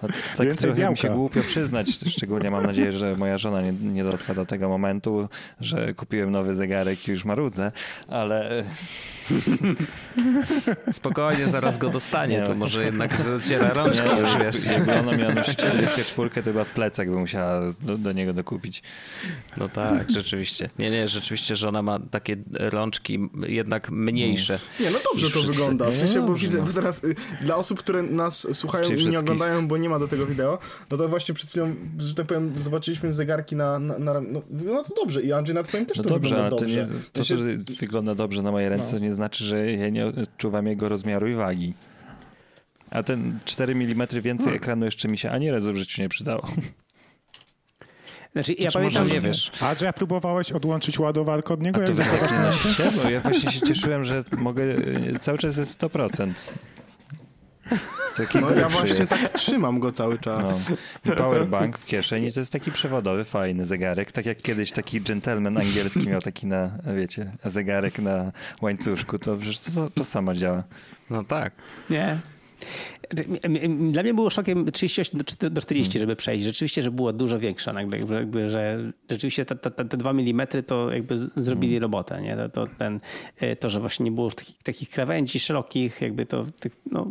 no tak więcej trochę białka. mi się głupio przyznać, szczególnie mam nadzieję, że moja żona nie, nie dotrwa do tego momentu, że kupiłem nowy zegarek i już marudzę, ale... Spokojnie, zaraz go dostanie, to może jednak zaciera rączki już, wiesz. Jakby ona miała nosić 44, to chyba plecak by musiała do, do, niego dokupić. No tak, rzeczywiście. Nie, nie, rzeczywiście żona ma takie rączki jednak mniejsze. Nie, no dobrze to wszyscy. wygląda. W sensie, bo widzę bo teraz y, dla osób, które nas słuchają Czyli i nie oglądają, bo nie ma do tego wideo, no to właśnie przed chwilą, że tak powiem, zobaczyliśmy zegarki na, na, na no, wygląda to dobrze i Andrzej na twoim też no to dobrze, wygląda dobrze. To, nie, to, że wygląda dobrze na mojej ręce, no. nie znaczy, że ja nie odczuwam jego rozmiaru i wagi. A ten 4 mm więcej hmm. ekranu jeszcze mi się ani razu w życiu nie przydało. Znaczy, ja znaczy, pamiętam, nie wiesz. A że ja próbowałeś odłączyć ładowarkę od niego? A to wy tak nie nosicie? Bo ja właśnie się cieszyłem, że mogę, cały czas jest 100%. Taki no ja właśnie jest. tak trzymam go cały czas. No. Powerbank w kieszeni to jest taki przewodowy, fajny zegarek. Tak jak kiedyś taki gentleman angielski miał taki na, wiecie, zegarek na łańcuszku. To przecież to, to samo działa. No tak. Nie. Dla mnie było szokiem 38 do 40, hmm. żeby przejść. Rzeczywiście, że było dużo większa nagle, jakby, że rzeczywiście te, te, te 2 mm to jakby zrobili hmm. robotę. Nie? To, to, ten, to, że właśnie nie było takich, takich krawędzi szerokich, jakby to no,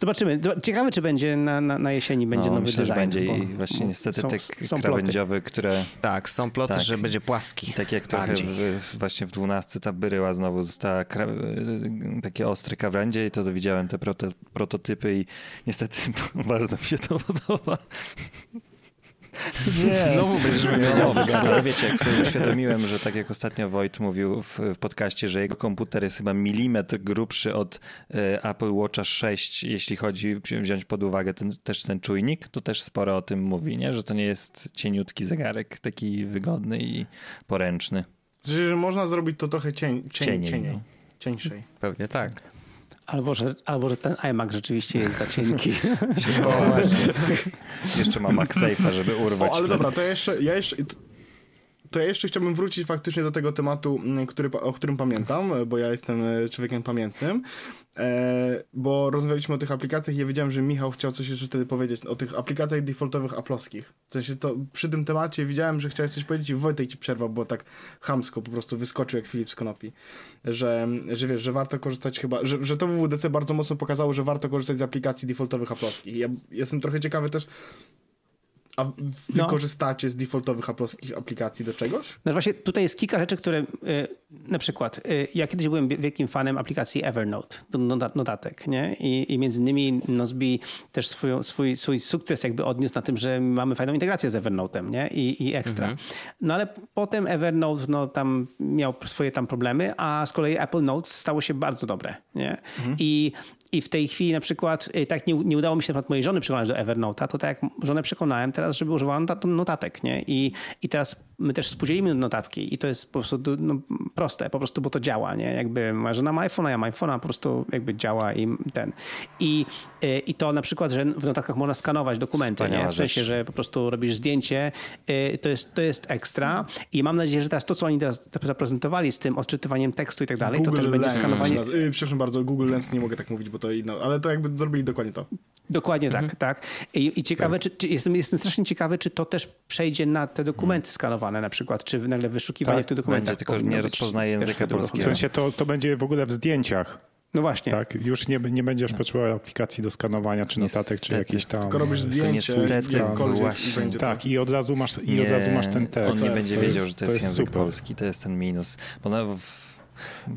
Zobaczymy. Ciekawe, czy będzie na, na, na jesieni będzie no, nowy myślę, design. będzie i właśnie niestety są, te są krawędziowe, które... Tak, są ploty, tak, że będzie płaski. Tak jak trochę w, właśnie w 12 ta byryła znowu została takie ostre krawędzie i to widziałem te proto, prototypy i niestety bardzo mi się to podoba. Nie. Znowu będziesz wymieniał Ale wiecie, jak sobie uświadomiłem, że tak jak ostatnio Wojt mówił w, w podcaście, że jego komputer jest chyba milimetr grubszy od y, Apple Watcha 6, jeśli chodzi wziąć pod uwagę ten, też ten czujnik, to też sporo o tym mówi, nie? że to nie jest cieniutki zegarek, taki wygodny i poręczny. Znaczy, że można zrobić to trochę cień, cień, cieniej. cieniej. No. Cieńszej. Pewnie tak. Albo że, albo, że ten iMac rzeczywiście jest za cienki. o, właśnie. Jeszcze ma MagSafe'a, żeby urwać. O, ale dobra, to jeszcze, ja jeszcze, to ja jeszcze chciałbym wrócić faktycznie do tego tematu, mm, który, o którym pamiętam, bo ja jestem e, człowiekiem pamiętnym, e, bo rozmawialiśmy o tych aplikacjach i ja wiedziałem, że Michał chciał coś jeszcze wtedy powiedzieć o tych aplikacjach defaultowych aploskich. W sensie to przy tym temacie widziałem, że chciałeś coś powiedzieć i Wojtek ci przerwał, bo tak chamsko po prostu wyskoczył jak Filip z Konopi, że, że wiesz, że warto korzystać chyba, że, że to WWDC bardzo mocno pokazało, że warto korzystać z aplikacji defaultowych aploskich. Ja jestem trochę ciekawy też, a no. wykorzystacie no. z defaultowych aploskich aplikacji do czegoś? No właśnie tutaj jest kilka rzeczy, które y, na przykład y, ja kiedyś byłem wielkim fanem aplikacji Evernote do notatek, nie? I, i między innymi Nozbi też swój, swój, swój sukces jakby odniósł na tym, że mamy fajną integrację z Evernote'em, nie? I, i ekstra. Mhm. No ale potem Evernote no tam miał swoje tam problemy, a z kolei Apple Notes stało się bardzo dobre, nie? Mhm. I i w tej chwili na przykład, y, tak nie, nie udało mi się na przykład mojej żony przekonać do Evernote'a, to tak jak żonę przekonałem teraz, żeby używała notatek, nie? I, i teraz my też współdzielimy notatki i to jest po prostu no, proste, po prostu, bo to działa, nie? Jakby moja żona ma iPhone'a, ja mam iPhone'a, po prostu jakby działa i ten. I, y, I to na przykład, że w notatkach można skanować dokumenty, nie? W sensie, że po prostu robisz zdjęcie, y, to jest, to jest ekstra i mam nadzieję, że teraz to, co oni teraz zaprezentowali z tym odczytywaniem tekstu i tak dalej, Google to też będzie skanowanie. Yy, przepraszam bardzo, Google Lens nie mogę tak mówić, bo to inno, ale to jakby zrobili dokładnie to. Dokładnie tak, mhm. tak. I, i ciekawe, tak. Czy, czy, jestem, jestem strasznie ciekawy, czy to też przejdzie na te dokumenty skanowane na przykład, czy nagle wyszukiwanie tak, w tych dokumentach. Będzie, tylko nie rozpoznaje języka polskiego. W sensie to, to będzie w ogóle w zdjęciach. No właśnie. Tak, już nie, nie będziesz no. potrzebował aplikacji do skanowania, czy notatek, niestety. czy jakiś tam. Tylko robisz zdjęcie, niestety, właśnie. I tak, i od razu masz, i od razu masz ten tekst. On nie będzie wiedział, jest, że to jest, to jest język super. polski, to jest ten minus. Bo no,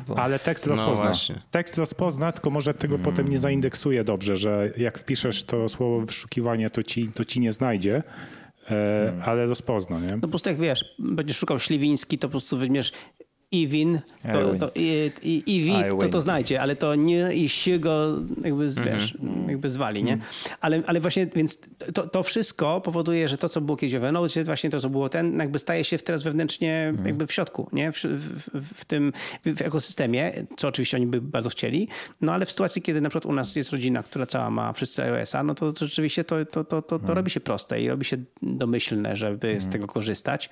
bo... Ale tekst no rozpozna. No tekst rozpozna, tylko może tego mm. potem nie zaindeksuje dobrze, że jak wpiszesz to słowo wyszukiwanie, to ci, to ci nie znajdzie. E, ale rozpozna, nie? No po prostu jak wiesz, będziesz szukał śliwiński, to po prostu weźmiesz Iwin, to, to, i, i, Iwi, to to znajdzie, ale to nie i się go jakby, -hmm. wiesz, jakby zwali, nie? Mm. Ale, ale właśnie, więc to, to wszystko powoduje, że to, co było kiedyś w Evernote, właśnie to, co było ten, jakby staje się teraz wewnętrznie mm. jakby w środku, nie? W, w, w tym w ekosystemie, co oczywiście oni by bardzo chcieli, no ale w sytuacji, kiedy na przykład u nas jest rodzina, która cała ma wszyscy iOS-a, no to, rzeczywiście to, to, to, to, to mm. robi się proste i robi się domyślne, żeby z tego korzystać.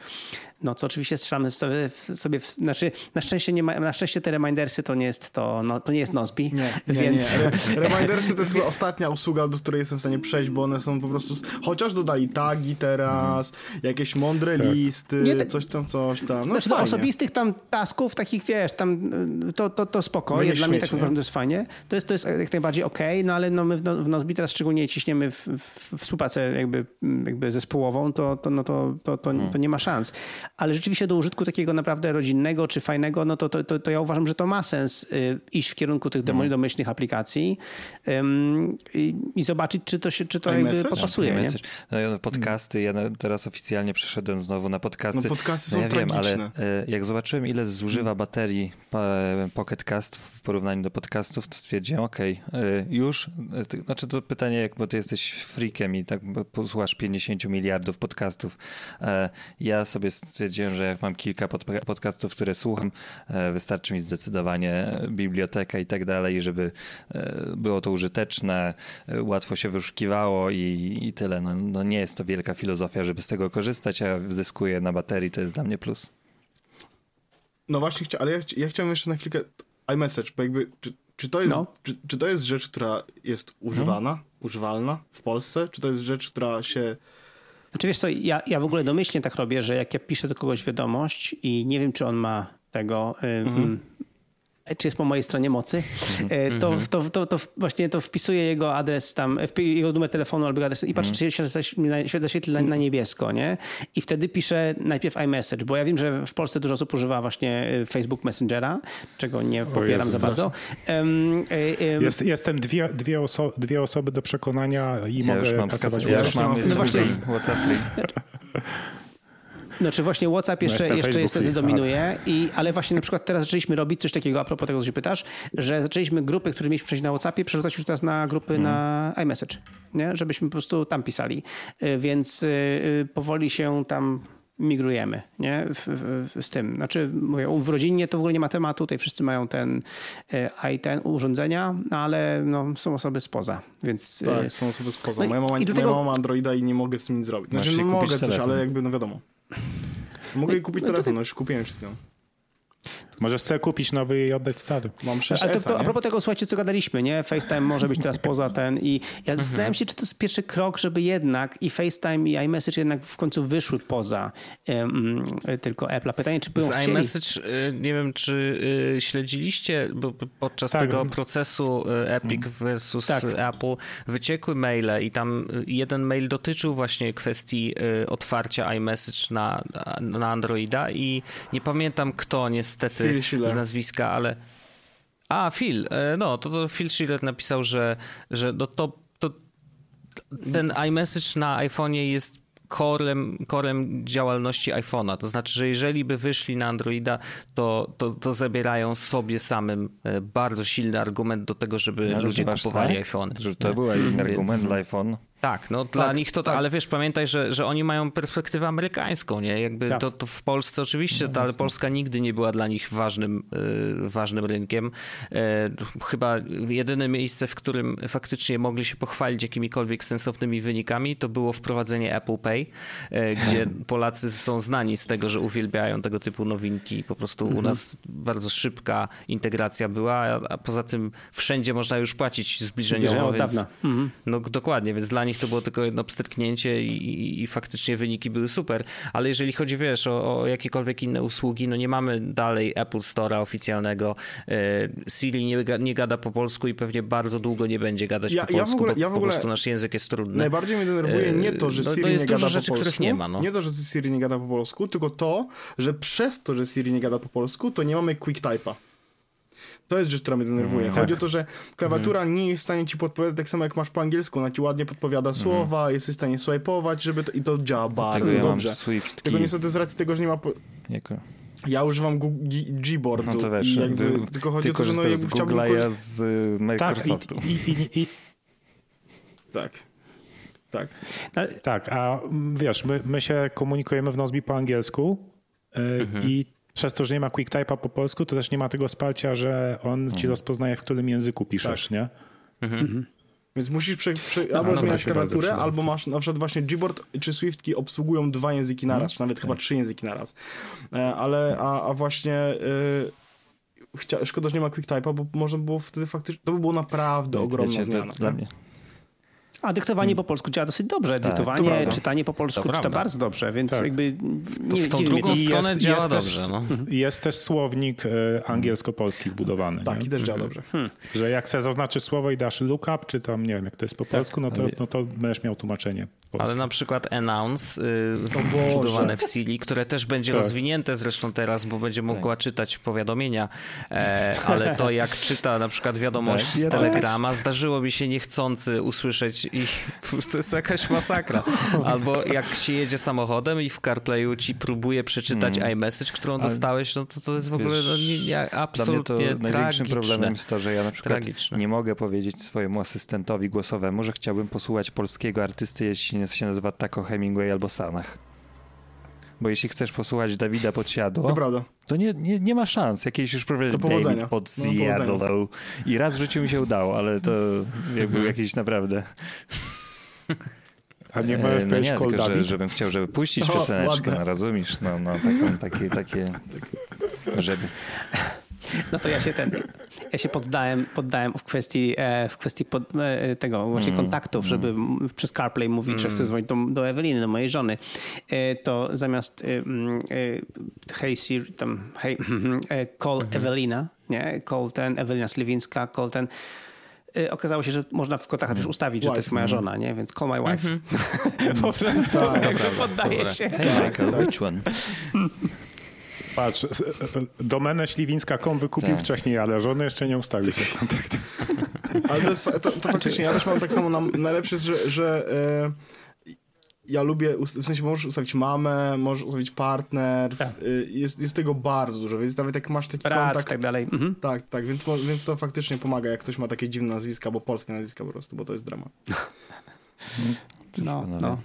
No co oczywiście strzelamy sobie, sobie znaczy na szczęście, nie ma, na szczęście te remindersy to nie jest to, no, to nie jest Nozbi. Nie, nie, więc... nie. Remindersy to jest ostatnia usługa, do której jestem w stanie przejść, bo one są po prostu, chociaż dodali tagi teraz, mhm. jakieś mądre tak. listy, nie, coś tam, coś tam. No znaczy, osobistych tam tasków, takich wiesz, tam to, to, to spoko, ja, dla mnie tak to jest fajnie. To jest, to jest jak najbardziej okej, okay, no ale no my w, w Nozbi teraz szczególnie ciśniemy w, w współpracę jakby, jakby zespołową, to, to, no to, to, to, to nie ma szans. Ale rzeczywiście do użytku takiego naprawdę rodzinnego czy fajnego no to, to, to, to ja uważam, że to ma sens y, iść w kierunku tych mm. domyślnych aplikacji i, i, zobaczyć, czy to, się, czy to jakby podpasuje. Nie? No, podcasty, ja teraz oficjalnie przeszedłem znowu na podcasty. No podcasty no, ja wiem, ale y, jak zobaczyłem, ile zużywa baterii Pocket Cast w porównaniu do podcastów, to stwierdziłem, okej, okay, już, y, znaczy to pytanie, jak, bo ty jesteś freakiem i tak posłuchasz 50 miliardów podcastów. Ja sobie stwierdziłem, że jak mam kilka podcastów, które słucham, E, wystarczy mi zdecydowanie biblioteka i tak dalej, żeby e, było to użyteczne, e, łatwo się wyszukiwało i, i tyle. No, no nie jest to wielka filozofia, żeby z tego korzystać, a zyskuję na baterii, to jest dla mnie plus. No właśnie, ale ja, ja chciałem jeszcze na chwilkę iMessage, bo jakby, czy, czy, to jest, no. czy, czy, to jest rzecz, która jest używana, no. używalna w Polsce? Czy to jest rzecz, która się... Znaczy wiesz co, ja, ja w ogóle domyślnie tak robię, że jak ja piszę do kogoś wiadomość i nie wiem, czy on ma tego. Mhm. czy jest po mojej stronie mocy, e, to, to, to, to właśnie to wpisuje jego adres tam, jego numer telefonu albo adres i patrzy, czy się na, na niebiesko, nie? I wtedy pisze najpierw iMessage, bo ja wiem, że w Polsce dużo osób używa właśnie Facebook Messengera, czego nie popieram za bardzo. Um, um, jest, jestem dwie, dwie, oso dwie osoby do przekonania i ja mogę już mam kasować. Ja już mam, no właśnie, WhatsApp Znaczy właśnie WhatsApp jeszcze, no jeszcze niestety dominuje, i, ale właśnie na przykład teraz zaczęliśmy robić coś takiego, a propos tego, co się pytasz, że zaczęliśmy grupy, które mieliśmy przejść na WhatsAppie, przerzucać już teraz na grupy mm. na iMessage, nie? żebyśmy po prostu tam pisali. Y, więc y, y, powoli się tam migrujemy nie? W, w, z tym. Znaczy, mówię, w rodzinie to w ogóle nie ma tematu, tutaj wszyscy mają ten i ten urządzenia, ale no, są osoby spoza, więc... Tak, są osoby spoza. No moja mama, i, moja mama Androida i nie mogę z nim nic zrobić. Znaczy, no mogę coś, telefon. ale jakby, no wiadomo. Mogę jej kupić no telefon, no już kupiłem przed chwilą. Możesz sobie kupić nowy i oddać stary. Mam 6 Ale to, to, a propos tego, słuchajcie, co gadaliśmy, nie? FaceTime może być teraz poza ten i ja mhm. zastanawiam się, czy to jest pierwszy krok, żeby jednak i FaceTime i iMessage jednak w końcu wyszły poza um, tylko Apple. Pytanie, czy będą Z chcieli... iMessage, y, nie wiem, czy y, śledziliście, bo podczas tak. tego procesu y, Epic mhm. versus tak. Apple wyciekły maile i tam jeden mail dotyczył właśnie kwestii otwarcia iMessage na, na Androida i nie pamiętam kto niestety z nazwiska, ale... A, Phil, e, no, to, to Phil Schiller napisał, że, że no to, to ten iMessage na iPhone'ie jest korem, korem działalności iPhone'a. To znaczy, że jeżeli by wyszli na Androida, to, to, to zabierają sobie samym e, bardzo silny argument do tego, żeby no, ludzie kupowali tak? iPhone. To był argument Więc... dla iPhone. Tak, no dla tak, nich to, tak. ale wiesz, pamiętaj, że, że oni mają perspektywę amerykańską, nie? Jakby tak. to, to w Polsce oczywiście, no, ale Polska nigdy nie była dla nich ważnym, y, ważnym rynkiem. E, chyba jedyne miejsce, w którym faktycznie mogli się pochwalić jakimikolwiek sensownymi wynikami, to było wprowadzenie Apple Pay, e, gdzie Polacy są znani z tego, że uwielbiają tego typu nowinki. Po prostu mhm. u nas bardzo szybka integracja była, a, a, poza tym wszędzie można już płacić zbliżeniowo, Zbliżenie więc, dawna. Mhm. No dokładnie, więc dla nich to było tylko jedno pstryknięcie i, i faktycznie wyniki były super. Ale jeżeli chodzi, wiesz, o, o, jakiekolwiek inne usługi, no nie mamy dalej Apple Store'a oficjalnego. E, Siri nie, nie gada po polsku i pewnie bardzo długo nie będzie gadać ja, po polsku, ja w ogóle, bo ja w ogóle, po prostu nasz język jest trudny. Najbardziej mnie denerwuje nie to, że Siri no, to jest nie gada rzeczy, po polsku. nie ma. No. Nie to, że Siri nie gada po polsku, tylko to, że przez to, że Siri nie gada po polsku, to nie mamy quick type'a. To jest rzecz, która mnie denerwuje. Mm, Chodzi tak. o to, że klawiatura mm. nie jest w stanie ci podpowiadać tak samo jak masz po angielsku. Ona ci ładnie podpowiada mm. słowa, jesteś w stanie swipe'ować, żeby to, i to działa bardzo ja dobrze. Swift Tylko niestety z racji tego, że nie ma... Po... Jako. Ja używam Gboardu. No to wiesz, jakby, wy, tylko chodzi o to, że no, jakby z Google'a, ja z y, Microsoftu. Tak, i, i, i, tak. Tak. Tak, a wiesz, my, my się komunikujemy w Nozbi po angielsku y, mhm. i przez to, że nie ma QuickType'a po polsku, to też nie ma tego wsparcia, że on mhm. ci rozpoznaje, w którym języku piszesz, tak. nie? Mhm. Mhm. Więc musisz prze, prze, no, albo no, zmieniać klawiaturę, albo masz na przykład właśnie Gboard czy Swiftki obsługują dwa języki naraz, czy nawet chyba tak. trzy języki naraz. E, ale, a, a właśnie y, chcia, szkoda, że nie ma QuickType'a, bo można było wtedy faktycznie, to by było naprawdę ogromna Wiecie, zmiana. Dla mnie. A dyktowanie hmm. po polsku działa dosyć dobrze. Tak, dyktowanie, czytanie po polsku to czyta bardzo dobrze, więc tak. jakby nie, w tą drugą stronę jest, działa jest dobrze. Też, no. Jest też słownik e, angielsko-polski wbudowany. Tak, nie? i też działa dobrze. Hmm. Że jak chcesz zaznaczyć słowo i dasz lookup, czy tam, nie wiem, jak to jest po tak. polsku, no to, no to będziesz miał tłumaczenie. Polskie. Ale na przykład announce y, budowane w Siri, które też będzie tak. rozwinięte zresztą teraz, bo będzie mogła tak. czytać powiadomienia, e, ale to jak czyta na przykład wiadomość tak, z Telegrama, zdarzyło mi się niechcący usłyszeć i to jest jakaś masakra. Albo jak się jedzie samochodem i w CarPlayu ci próbuje przeczytać mm. iMessage, którą Ale dostałeś, no to to jest w ogóle wiesz, no, nie, nie, absolutnie Dla mnie to największym problemem jest to, że ja na przykład tragiczne. nie mogę powiedzieć swojemu asystentowi głosowemu, że chciałbym posłuchać polskiego artysty, jeśli się nazywa Taco Hemingway albo Sanach. Bo jeśli chcesz posłuchać Dawida Podsiadło, to, to nie, nie, nie ma szans. Jakieś już prawie David Podsiadło. No, I raz w życiu mi się udało, ale to jak był jakiś naprawdę... A nie możesz e, no nie, tylko, że, żebym chciał, żeby puścić pioseneczkę, no, rozumiesz? No, no taką, takie, takie, żeby... No to ja się ten, ja się poddałem, poddałem w kwestii, e, w kwestii pod, e, tego właśnie mm, kontaktów, mm. żeby przez CarPlay mówić, mm. że chcę dzwonić do, do Eweliny, do mojej żony. E, to zamiast mm, hey Siri, tam hey, call mm -hmm. Ewelina, nie? Colten, Ewelina Sliwińska, Colten. Y, okazało się, że można w kotach też mm. ustawić, że to jest moja mhm. żona, nie? Więc call my wife. Mm -hmm. po prostu tak, poddaje Dobra. się. Hey Michael, which one? Patrz, e, e, domenę śliwińska.com wykupił tak. wcześniej, ale żony jeszcze nie ustawił sobie kontaktu. Ale to, jest, to, to faktycznie, ja też mam tak samo, na, najlepsze że, że e, ja lubię, w sensie możesz ustawić mamę, możesz ustawić partner, tak. Y, jest, jest tego bardzo dużo, więc nawet jak masz taki Brat, kontakt... tak dalej. Mhm. Tak, tak, więc, więc to faktycznie pomaga, jak ktoś ma takie dziwne nazwiska, bo polskie nazwiska po prostu, bo to jest dramat. no, no.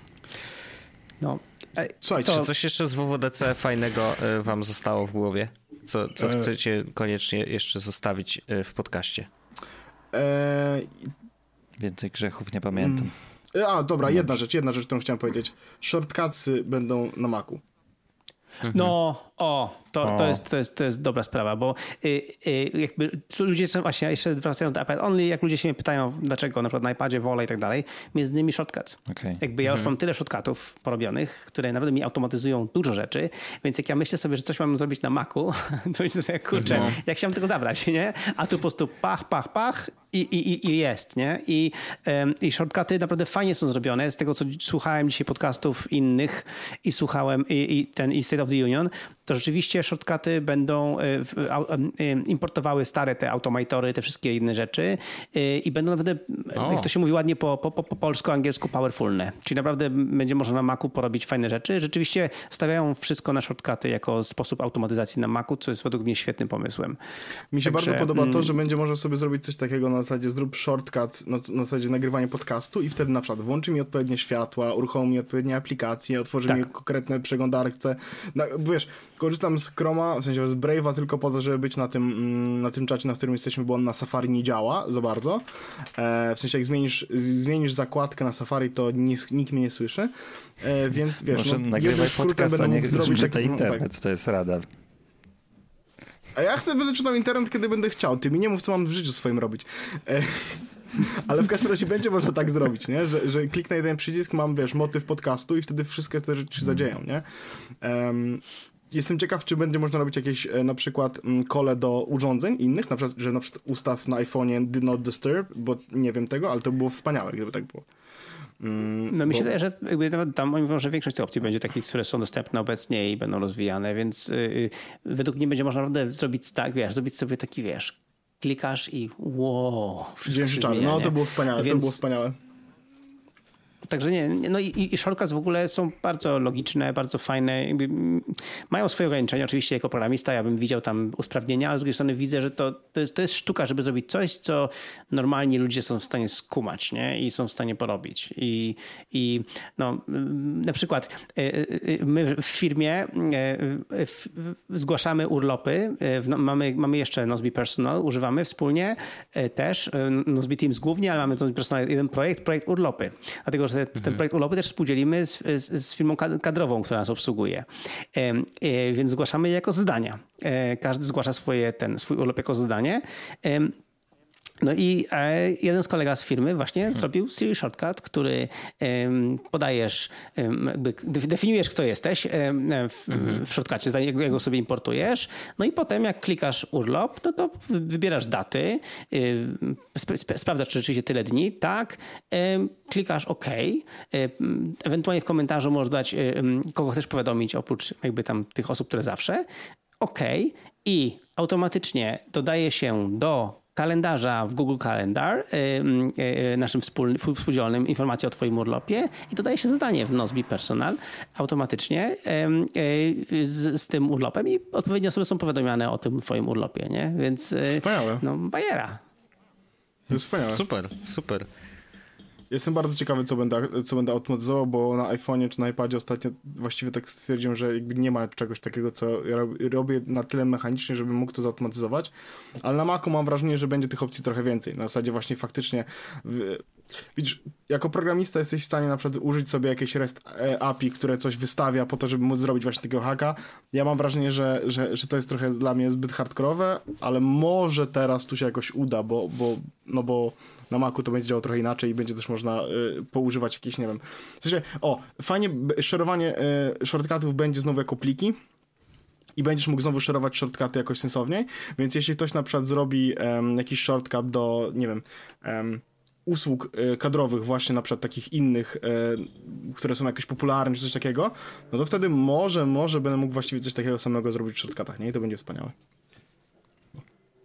no. Słuchajcie, to... czy coś jeszcze z WWDC fajnego y, wam zostało w głowie? Co, co e... chcecie koniecznie jeszcze zostawić y, w podcaście? E... Więcej grzechów nie pamiętam. Mm. A, dobra, jedna rzecz, jedna rzecz, którą chciałem powiedzieć. Shortcutsy będą na Macu. No, o, to, to, jest, to, jest, to jest dobra sprawa, bo y, y, jakby ludzie, właśnie jeszcze wracając do iPad Only, jak ludzie się mnie pytają, dlaczego na przykład na iPadzie wolę i tak dalej, między innymi shortcuts. Okay. Jakby ja już mhm. mam tyle shortcutów porobionych, które nawet mi automatyzują dużo rzeczy, więc jak ja myślę sobie, że coś mam zrobić na Macu, to myślę sobie, kurczę, no. jak chciałem tego zabrać, nie? A tu po prostu pach, pach, pach i, i, i jest, nie? I, I shortcuty naprawdę fajnie są zrobione. Z tego, co słuchałem dzisiaj podcastów innych i słuchałem i, i ten i State of the Union, to rzeczywiście shortcuty będą e, e, importowały stare te automatory, te wszystkie inne rzeczy e, i będą naprawdę, o. jak to się mówi ładnie po, po, po, po polsku, angielsku, powerfulne. Czyli naprawdę będzie można na Macu porobić fajne rzeczy. Rzeczywiście stawiają wszystko na shortcuty jako sposób automatyzacji na Macu, co jest według mnie świetnym pomysłem. Mi się Także, bardzo podoba to, mm, że będzie można sobie zrobić coś takiego na zasadzie zrób shortcut, na, na zasadzie nagrywania podcastu i wtedy na przykład włączy mi odpowiednie światła, uruchomi mi odpowiednie aplikacje, otworzy tak. mi konkretne przeglądarce. No, wiesz, korzystam z Chroma, w sensie z Brave'a tylko po to, żeby być na tym, mm, na tym czacie, na którym jesteśmy, bo on na Safari nie działa za bardzo. E, w sensie jak zmienisz, zmienisz zakładkę na Safari, to nikt, nikt mnie nie słyszy. E, więc wiesz, Może no, nagrywaj podcast, a nie zrobić tak, internet, no, tak. to jest rada. A ja chcę, będę czytał internet, kiedy będę chciał. Ty mi nie mów, co mam w życiu swoim robić. E, ale w każdym razie będzie można tak zrobić, nie? Że, że kliknę jeden przycisk, mam, wiesz, motyw podcastu i wtedy wszystkie te rzeczy się zadzieją, nie? Um, Jestem ciekaw, czy będzie można robić jakieś e, na przykład mm, kole do urządzeń innych, na przykład, że na przykład ustaw na iPhone'ie Do Not Disturb, bo nie wiem tego, ale to było wspaniałe, gdyby tak było. Mm, no mi się wydaje, że jakby nawet tam oni mówią, że większość tych opcji będzie takich, które są dostępne obecnie i będą rozwijane, więc yy, według mnie będzie można naprawdę zrobić tak, wiesz, zrobić sobie taki, wiesz, klikasz i wow, wszystko się zmienia, No to było wspaniałe, więc, to było wspaniałe. Także nie, no i, i shortcuts w ogóle są bardzo logiczne, bardzo fajne. Jakby mają swoje ograniczenia. Oczywiście jako programista ja bym widział tam usprawnienia, ale z drugiej strony widzę, że to, to, jest, to jest sztuka, żeby zrobić coś, co normalni ludzie są w stanie skumać nie? i są w stanie porobić. I, i no, na przykład e, e, my w firmie e, zgłaszamy urlopy. No, mamy, mamy jeszcze Nozbe Personal, używamy wspólnie też. Nozbe Teams głównie, ale mamy Nozbe Personal jeden projekt, projekt urlopy. Dlatego, że ten mhm. projekt urlopy też współdzielimy z, z, z firmą kadrową, która nas obsługuje. E, więc zgłaszamy je jako zadania. E, każdy zgłasza swoje, ten, swój urlop jako zadanie. No i e, jeden z kolega z firmy właśnie hmm. zrobił Siri Shortcut, który podajesz, jakby definiujesz, kto jesteś w, hmm. w go sobie importujesz. No i potem jak klikasz urlop, no to wybierasz daty, sprawdzasz, czy rzeczywiście tyle dni, tak, klikasz OK. Ewentualnie w komentarzu możesz dać, kogo chcesz powiadomić, oprócz jakby tam tych osób, które zawsze. OK. I automatycznie dodaje się do kalendarza w Google Calendar, y, y, naszym współdzielnym, informację o Twoim urlopie i dodaje się zadanie w Nozbe Personal automatycznie y, z, z, tym urlopem i odpowiednie osoby są powiadomione o tym Twoim urlopie, nie? Więc Wspaniałe. no, bajera. Wspaniałe. Super, super. Jestem bardzo ciekawy, co będę, co będę automatyzował, bo na iPhone'ie czy na iPadzie ostatnio właściwie tak stwierdziłem, że jakby nie ma czegoś takiego, co robię na tyle mechanicznie, żebym mógł to zautomatyzować. Ale na Macu mam wrażenie, że będzie tych opcji trochę więcej. Na zasadzie właśnie faktycznie widzisz, jako programista jesteś w stanie na przykład użyć sobie jakieś REST e, API, które coś wystawia po to, żeby móc zrobić właśnie takiego haka. Ja mam wrażenie, że, że, że to jest trochę dla mnie zbyt hardkorowe, ale może teraz tu się jakoś uda, bo, bo, no bo na Macu to będzie działało trochę inaczej i będzie też można y, poużywać jakieś, nie wiem. W sensie, o, fajnie, szerowanie y, shortcutów będzie znowu jako pliki, i będziesz mógł znowu szerować shortcuty jakoś sensowniej, więc jeśli ktoś na przykład zrobi jakiś shortcut do, nie wiem, usług e, kadrowych właśnie na przykład takich innych, e, które są jakieś popularne czy coś takiego, no to wtedy może, może będę mógł właściwie coś takiego samego zrobić w shortcutach, nie? I to będzie wspaniałe.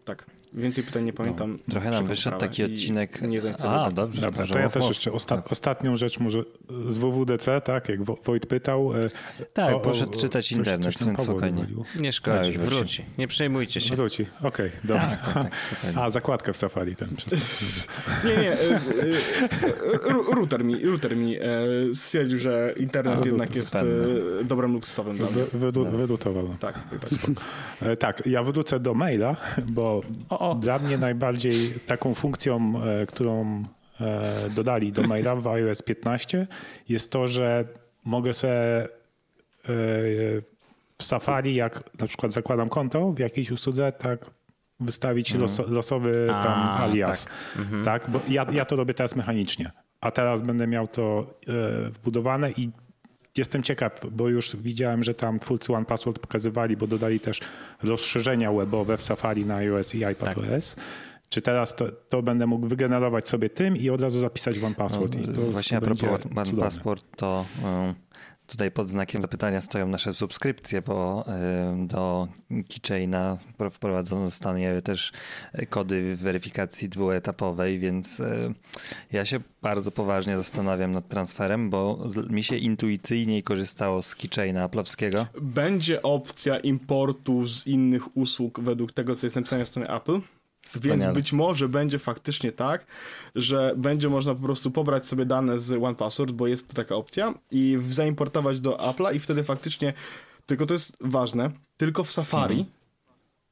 Tak. Więcej pytań nie pamiętam. No, trochę nam wyszedł taki odcinek. Nie A, dobrze. Dobra, to ja też jeszcze osta ostatnią rzecz może z WWDC, tak, jak Wojt pytał. E, tak, o, proszę czytać coś, internet, coś więc spokojnie. Nie szkodzi, tak, wróci. Nie przejmujcie się. Wróci, okej, okay, dobra. Tak, tak, tak, A, zakładkę w Safari ten. nie, nie. E, e, router mi, router mi stwierdził, że internet A, jednak jest dobrem luksusowym. Wy, wy, wyrutował. Tak, tak. tak, ja wrócę do maila, bo o, o. Dla mnie najbardziej taką funkcją, e, którą e, dodali do maila w iOS 15 jest to, że mogę sobie e, w Safari, jak na przykład zakładam konto w jakiejś usłudze, tak wystawić mhm. los, losowy A, tam alias. Tak, mhm. tak? bo ja, ja to robię teraz mechanicznie, a teraz będę miał to wbudowane i jestem ciekaw, bo już widziałem, że tam twórcy OnePassword pokazywali, bo dodali też rozszerzenia webowe w Safari na iOS i iPadOS. Tak. Czy teraz to, to, będę mógł wygenerować sobie tym i od razu zapisać OnePassword? No, I to, właśnie a propos OnePassword, to um, Tutaj pod znakiem zapytania stoją nasze subskrypcje, bo do Keychaina wprowadzone zostanie też kody weryfikacji dwuetapowej, więc ja się bardzo poważnie zastanawiam nad transferem, bo mi się intuicyjniej korzystało z Keychaina aplowskiego. Będzie opcja importu z innych usług według tego, co jest napisane na stronie Apple? Wspaniale. Więc być może będzie faktycznie tak, że będzie można po prostu pobrać sobie dane z OnePassword, bo jest to taka opcja i zaimportować do Apple'a i wtedy faktycznie, tylko to jest ważne, tylko w Safari mhm.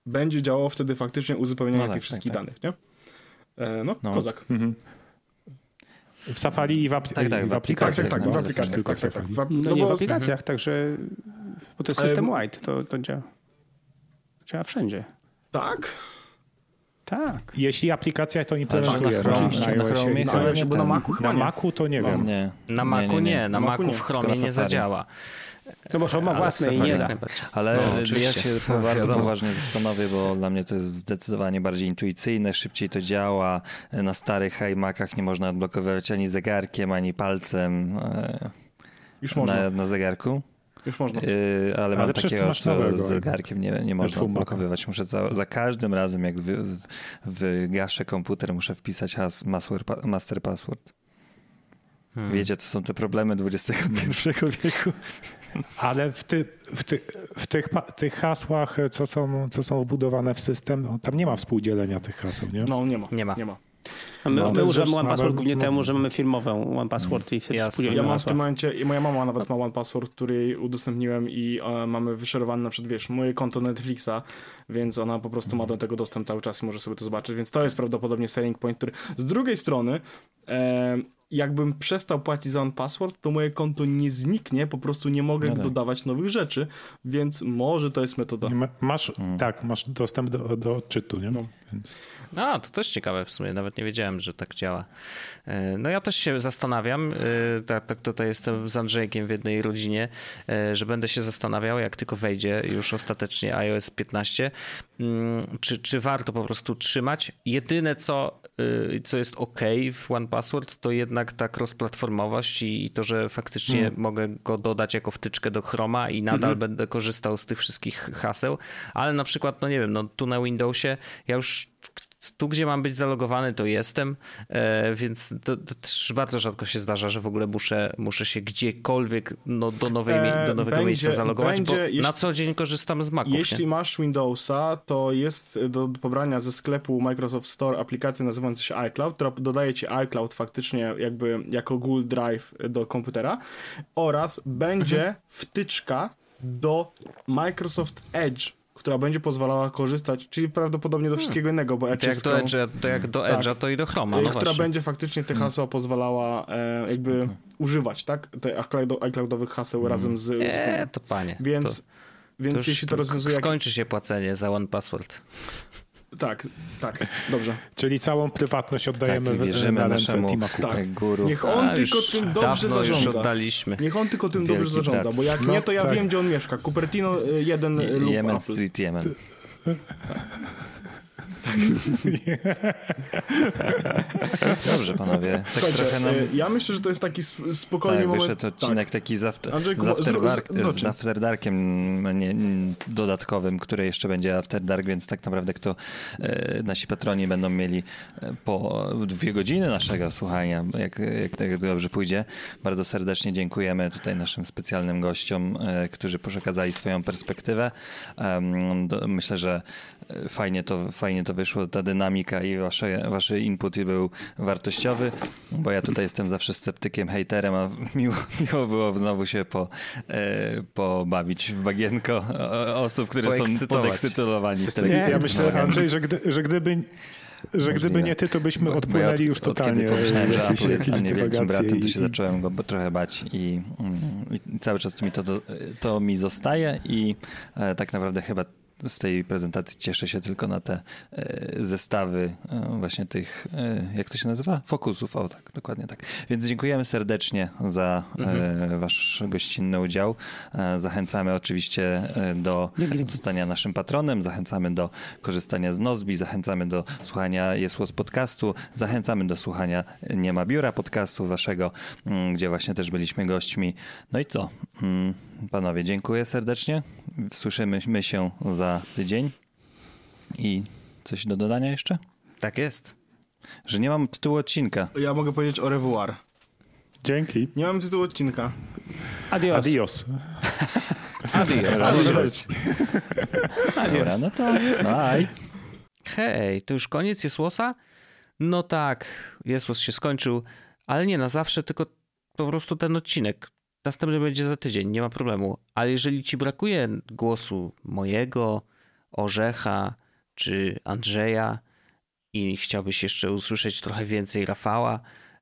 będzie działało wtedy faktycznie uzupełnienie no tak, tych wszystkich tak, tak. danych, nie? E, no, no, kozak. Mhm. W Safari i w, apl tak, tak, w aplikacjach. Tak, tak, w aplikacjach. Tak, tak, tak. No, no nie w aplikacjach, także bo to jest system wide, to, to działa. Działa wszędzie. Tak? Tak. Jeśli aplikacja to implementuje. Na, oczywiście, na Chromie, na, iOSie, bo na Macu chyba Na Macu to nie wiem. Nie. Na Macu nie, nie, nie. na Macu w Chromie nie zadziała. No bo Chrome ma własne i nie da. Ale no, ja się bardzo poważnie zastanowię, bo dla mnie to jest zdecydowanie bardziej intuicyjne, szybciej to działa. Na starych iMacach nie można odblokowywać ani zegarkiem, ani palcem. Już można. Na, na zegarku? Już można. Yy, ale, ale mam takiego, z zegarkiem nie, nie można odblokowywać. Muszę za, za, każdym razem, jak wy, wygaszę komputer, muszę wpisać has, master, master password. Hmm. Wiecie, to są te problemy XXI wieku. Ale w, ty, w, ty, w tych, tych, hasłach, co są, co są wbudowane w system, no, tam nie ma współdzielenia tych haseł, nie? No, nie ma. Nie ma. Nie ma. My, no, my używamy One Password głównie temu, że mamy firmową One Password i wtedy Ja mam w tym momencie, i moja mama nawet ma One Password, który udostępniłem i e, mamy wyszerowane na przykład, wiesz, moje konto Netflixa, więc ona po prostu ma do tego dostęp cały czas i może sobie to zobaczyć, więc to jest prawdopodobnie selling point, który z drugiej strony e, jakbym przestał płacić za on password, to moje konto nie zniknie, po prostu nie mogę no tak. dodawać nowych rzeczy, więc może to jest metoda. Masz, mm. tak, masz dostęp do, do odczytu, nie? No. Więc... A, to też ciekawe w sumie, nawet nie wiedziałem, że tak działa. E, no ja też się zastanawiam, e, tak, tak tutaj jestem z Andrzejkiem w jednej rodzinie, e, że będę się zastanawiał, jak tylko wejdzie już ostatecznie iOS 15, mm, czy, czy warto po prostu trzymać. Jedyne co, co jest ok w One Password, to jednak ta cross-platformowość i to, że faktycznie mm. mogę go dodać jako wtyczkę do Chroma i nadal mm -hmm. będę korzystał z tych wszystkich haseł, ale na przykład, no nie wiem, no tu na Windowsie ja już tu, gdzie mam być zalogowany, to jestem, e, więc to, to, też bardzo rzadko się zdarza, że w ogóle muszę, muszę się gdziekolwiek no, do, nowej, do nowego będzie, miejsca zalogować, będzie, bo jeśli, na co dzień korzystam z Maców. Jeśli nie? masz Windowsa, to jest do pobrania ze sklepu Microsoft Store aplikacja nazywająca się iCloud, która dodaje ci iCloud faktycznie jakby jako Google Drive do komputera oraz będzie mhm. wtyczka do Microsoft Edge która będzie pozwalała korzystać, czyli prawdopodobnie do hmm. wszystkiego innego, bo Edge to jak do Edge'a, to jak do Edge'a, tak, to i do Chroma, no Która właśnie. będzie faktycznie te hmm. hasła pozwalała e, jakby okay. używać, tak? Te iCloudowych haseł hmm. razem z... Eee, to panie. Więc, to, więc to jeśli to rozwiązuje... Skończy się płacenie za One Password. Tak, tak, dobrze. Czyli całą prywatność oddajemy tak, wierzymy na naszemu Tima tak. guru. Niech on A, tylko tym dobrze zarządza. Już oddaliśmy. Niech on tylko tym Wielki dobrze zarządza, brat. bo jak no, nie, to ja tak. wiem, gdzie on mieszka. Cupertino 1 y, lub Yemen Street, Yemen. Tak. Dobrze, panowie. Tak Słuchajcie, nam... Y, ja myślę, że to jest taki spokojny tak, moment. wyszedł odcinek tak. taki z, after, Andrzej, z, after dark, no, z After Darkiem nie, dodatkowym, który jeszcze będzie After Dark, więc tak naprawdę kto e, nasi patroni będą mieli e, po dwie godziny naszego słuchania, jak, jak, jak dobrze pójdzie. Bardzo serdecznie dziękujemy tutaj naszym specjalnym gościom, e, którzy przekazali swoją perspektywę. Do, myślę, że fajnie to, fajnie to wyszło, ta dynamika i wasze, wasz input był wartościowy, bo ja tutaj jestem zawsze sceptykiem, hejterem, a miło, miło było znowu się po, e, pobawić w bagienko osób, które są podekscytowani. Ja, ja myślę, Andrzej, że, gdy, że gdyby że gdyby nie ty, to byśmy bo, odpłynęli bo ja od, już totalnie. Od kiedy pomyślałem, że Apple jest dla mnie wielkim bratem, to się zacząłem go trochę bać i, mm, i cały czas to mi, to, to mi zostaje i e, tak naprawdę chyba z tej prezentacji cieszę się tylko na te e, zestawy e, właśnie tych, e, jak to się nazywa? Fokusów, o tak, dokładnie tak. Więc dziękujemy serdecznie za mhm. wasz gościnny udział. Zachęcamy oczywiście do zostania naszym patronem, zachęcamy do korzystania z Nozbi, zachęcamy do słuchania Jesłos podcastu, zachęcamy do słuchania Nie ma biura podcastu waszego, mm, gdzie właśnie też byliśmy gośćmi. No i co? Panowie, dziękuję serdecznie. Słyszymy się za tydzień. I coś do dodania jeszcze? Tak jest. Że nie mam tytułu odcinka. Ja mogę powiedzieć o revoir. Dzięki. Nie mam tytułu odcinka. Adios. Adios. Adios. Adios. Adios. no to bye. Hej, to już koniec Jesłosa? No tak, Jesłos się skończył, ale nie na zawsze, tylko po prostu ten odcinek. Następny będzie za tydzień, nie ma problemu. Ale jeżeli ci brakuje głosu mojego, Orzecha czy Andrzeja i chciałbyś jeszcze usłyszeć trochę więcej Rafała,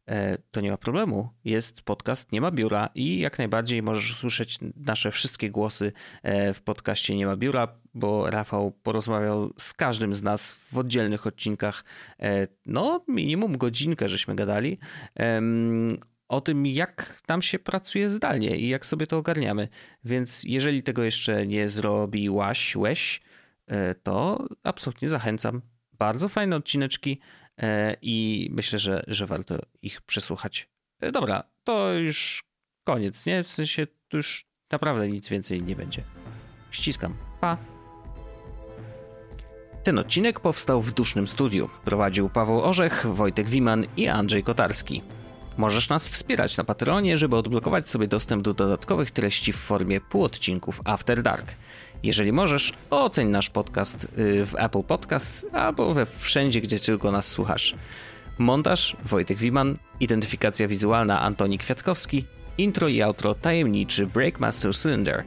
e, to nie ma problemu. Jest podcast Nie ma biura i jak najbardziej możesz usłyszeć nasze wszystkie głosy e, w podcaście Nie ma biura, bo Rafał porozmawiał z każdym z nas w oddzielnych odcinkach. E, no, minimum godzinkę żeśmy gadali o tym, jak nam się pracuje zdalnie i jak sobie to ogarniamy. Więc jeżeli tego jeszcze nie zrobiłaś, łeś, e, to absolutnie zachęcam. Bardzo fajne odcineczki e, i myślę, że, że warto ich przesłuchać. E, dobra, to już koniec, nie? W sensie tu już naprawdę nic więcej nie będzie. Ściskam. Pa! Ten odcinek powstał w dusznym studiu. Prowadził Paweł Orzech, Wojtek Wiman i Andrzej Kotarski. Możesz nas wspierać na Patreonie, żeby odblokować sobie dostęp do dodatkowych treści w formie półodcinków After Dark. Jeżeli możesz, oceń nasz podcast y, w Apple Podcasts albo we wszędzie, gdzie tylko nas słuchasz. Montaż Wojtek Wiman, identyfikacja wizualna Antoni Kwiatkowski, intro i outro tajemniczy Breakmaster Cylinder.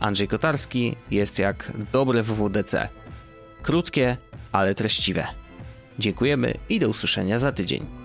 Andrzej Kotarski jest jak dobre WWDC. Krótkie, ale treściwe. Dziękujemy i do usłyszenia za tydzień.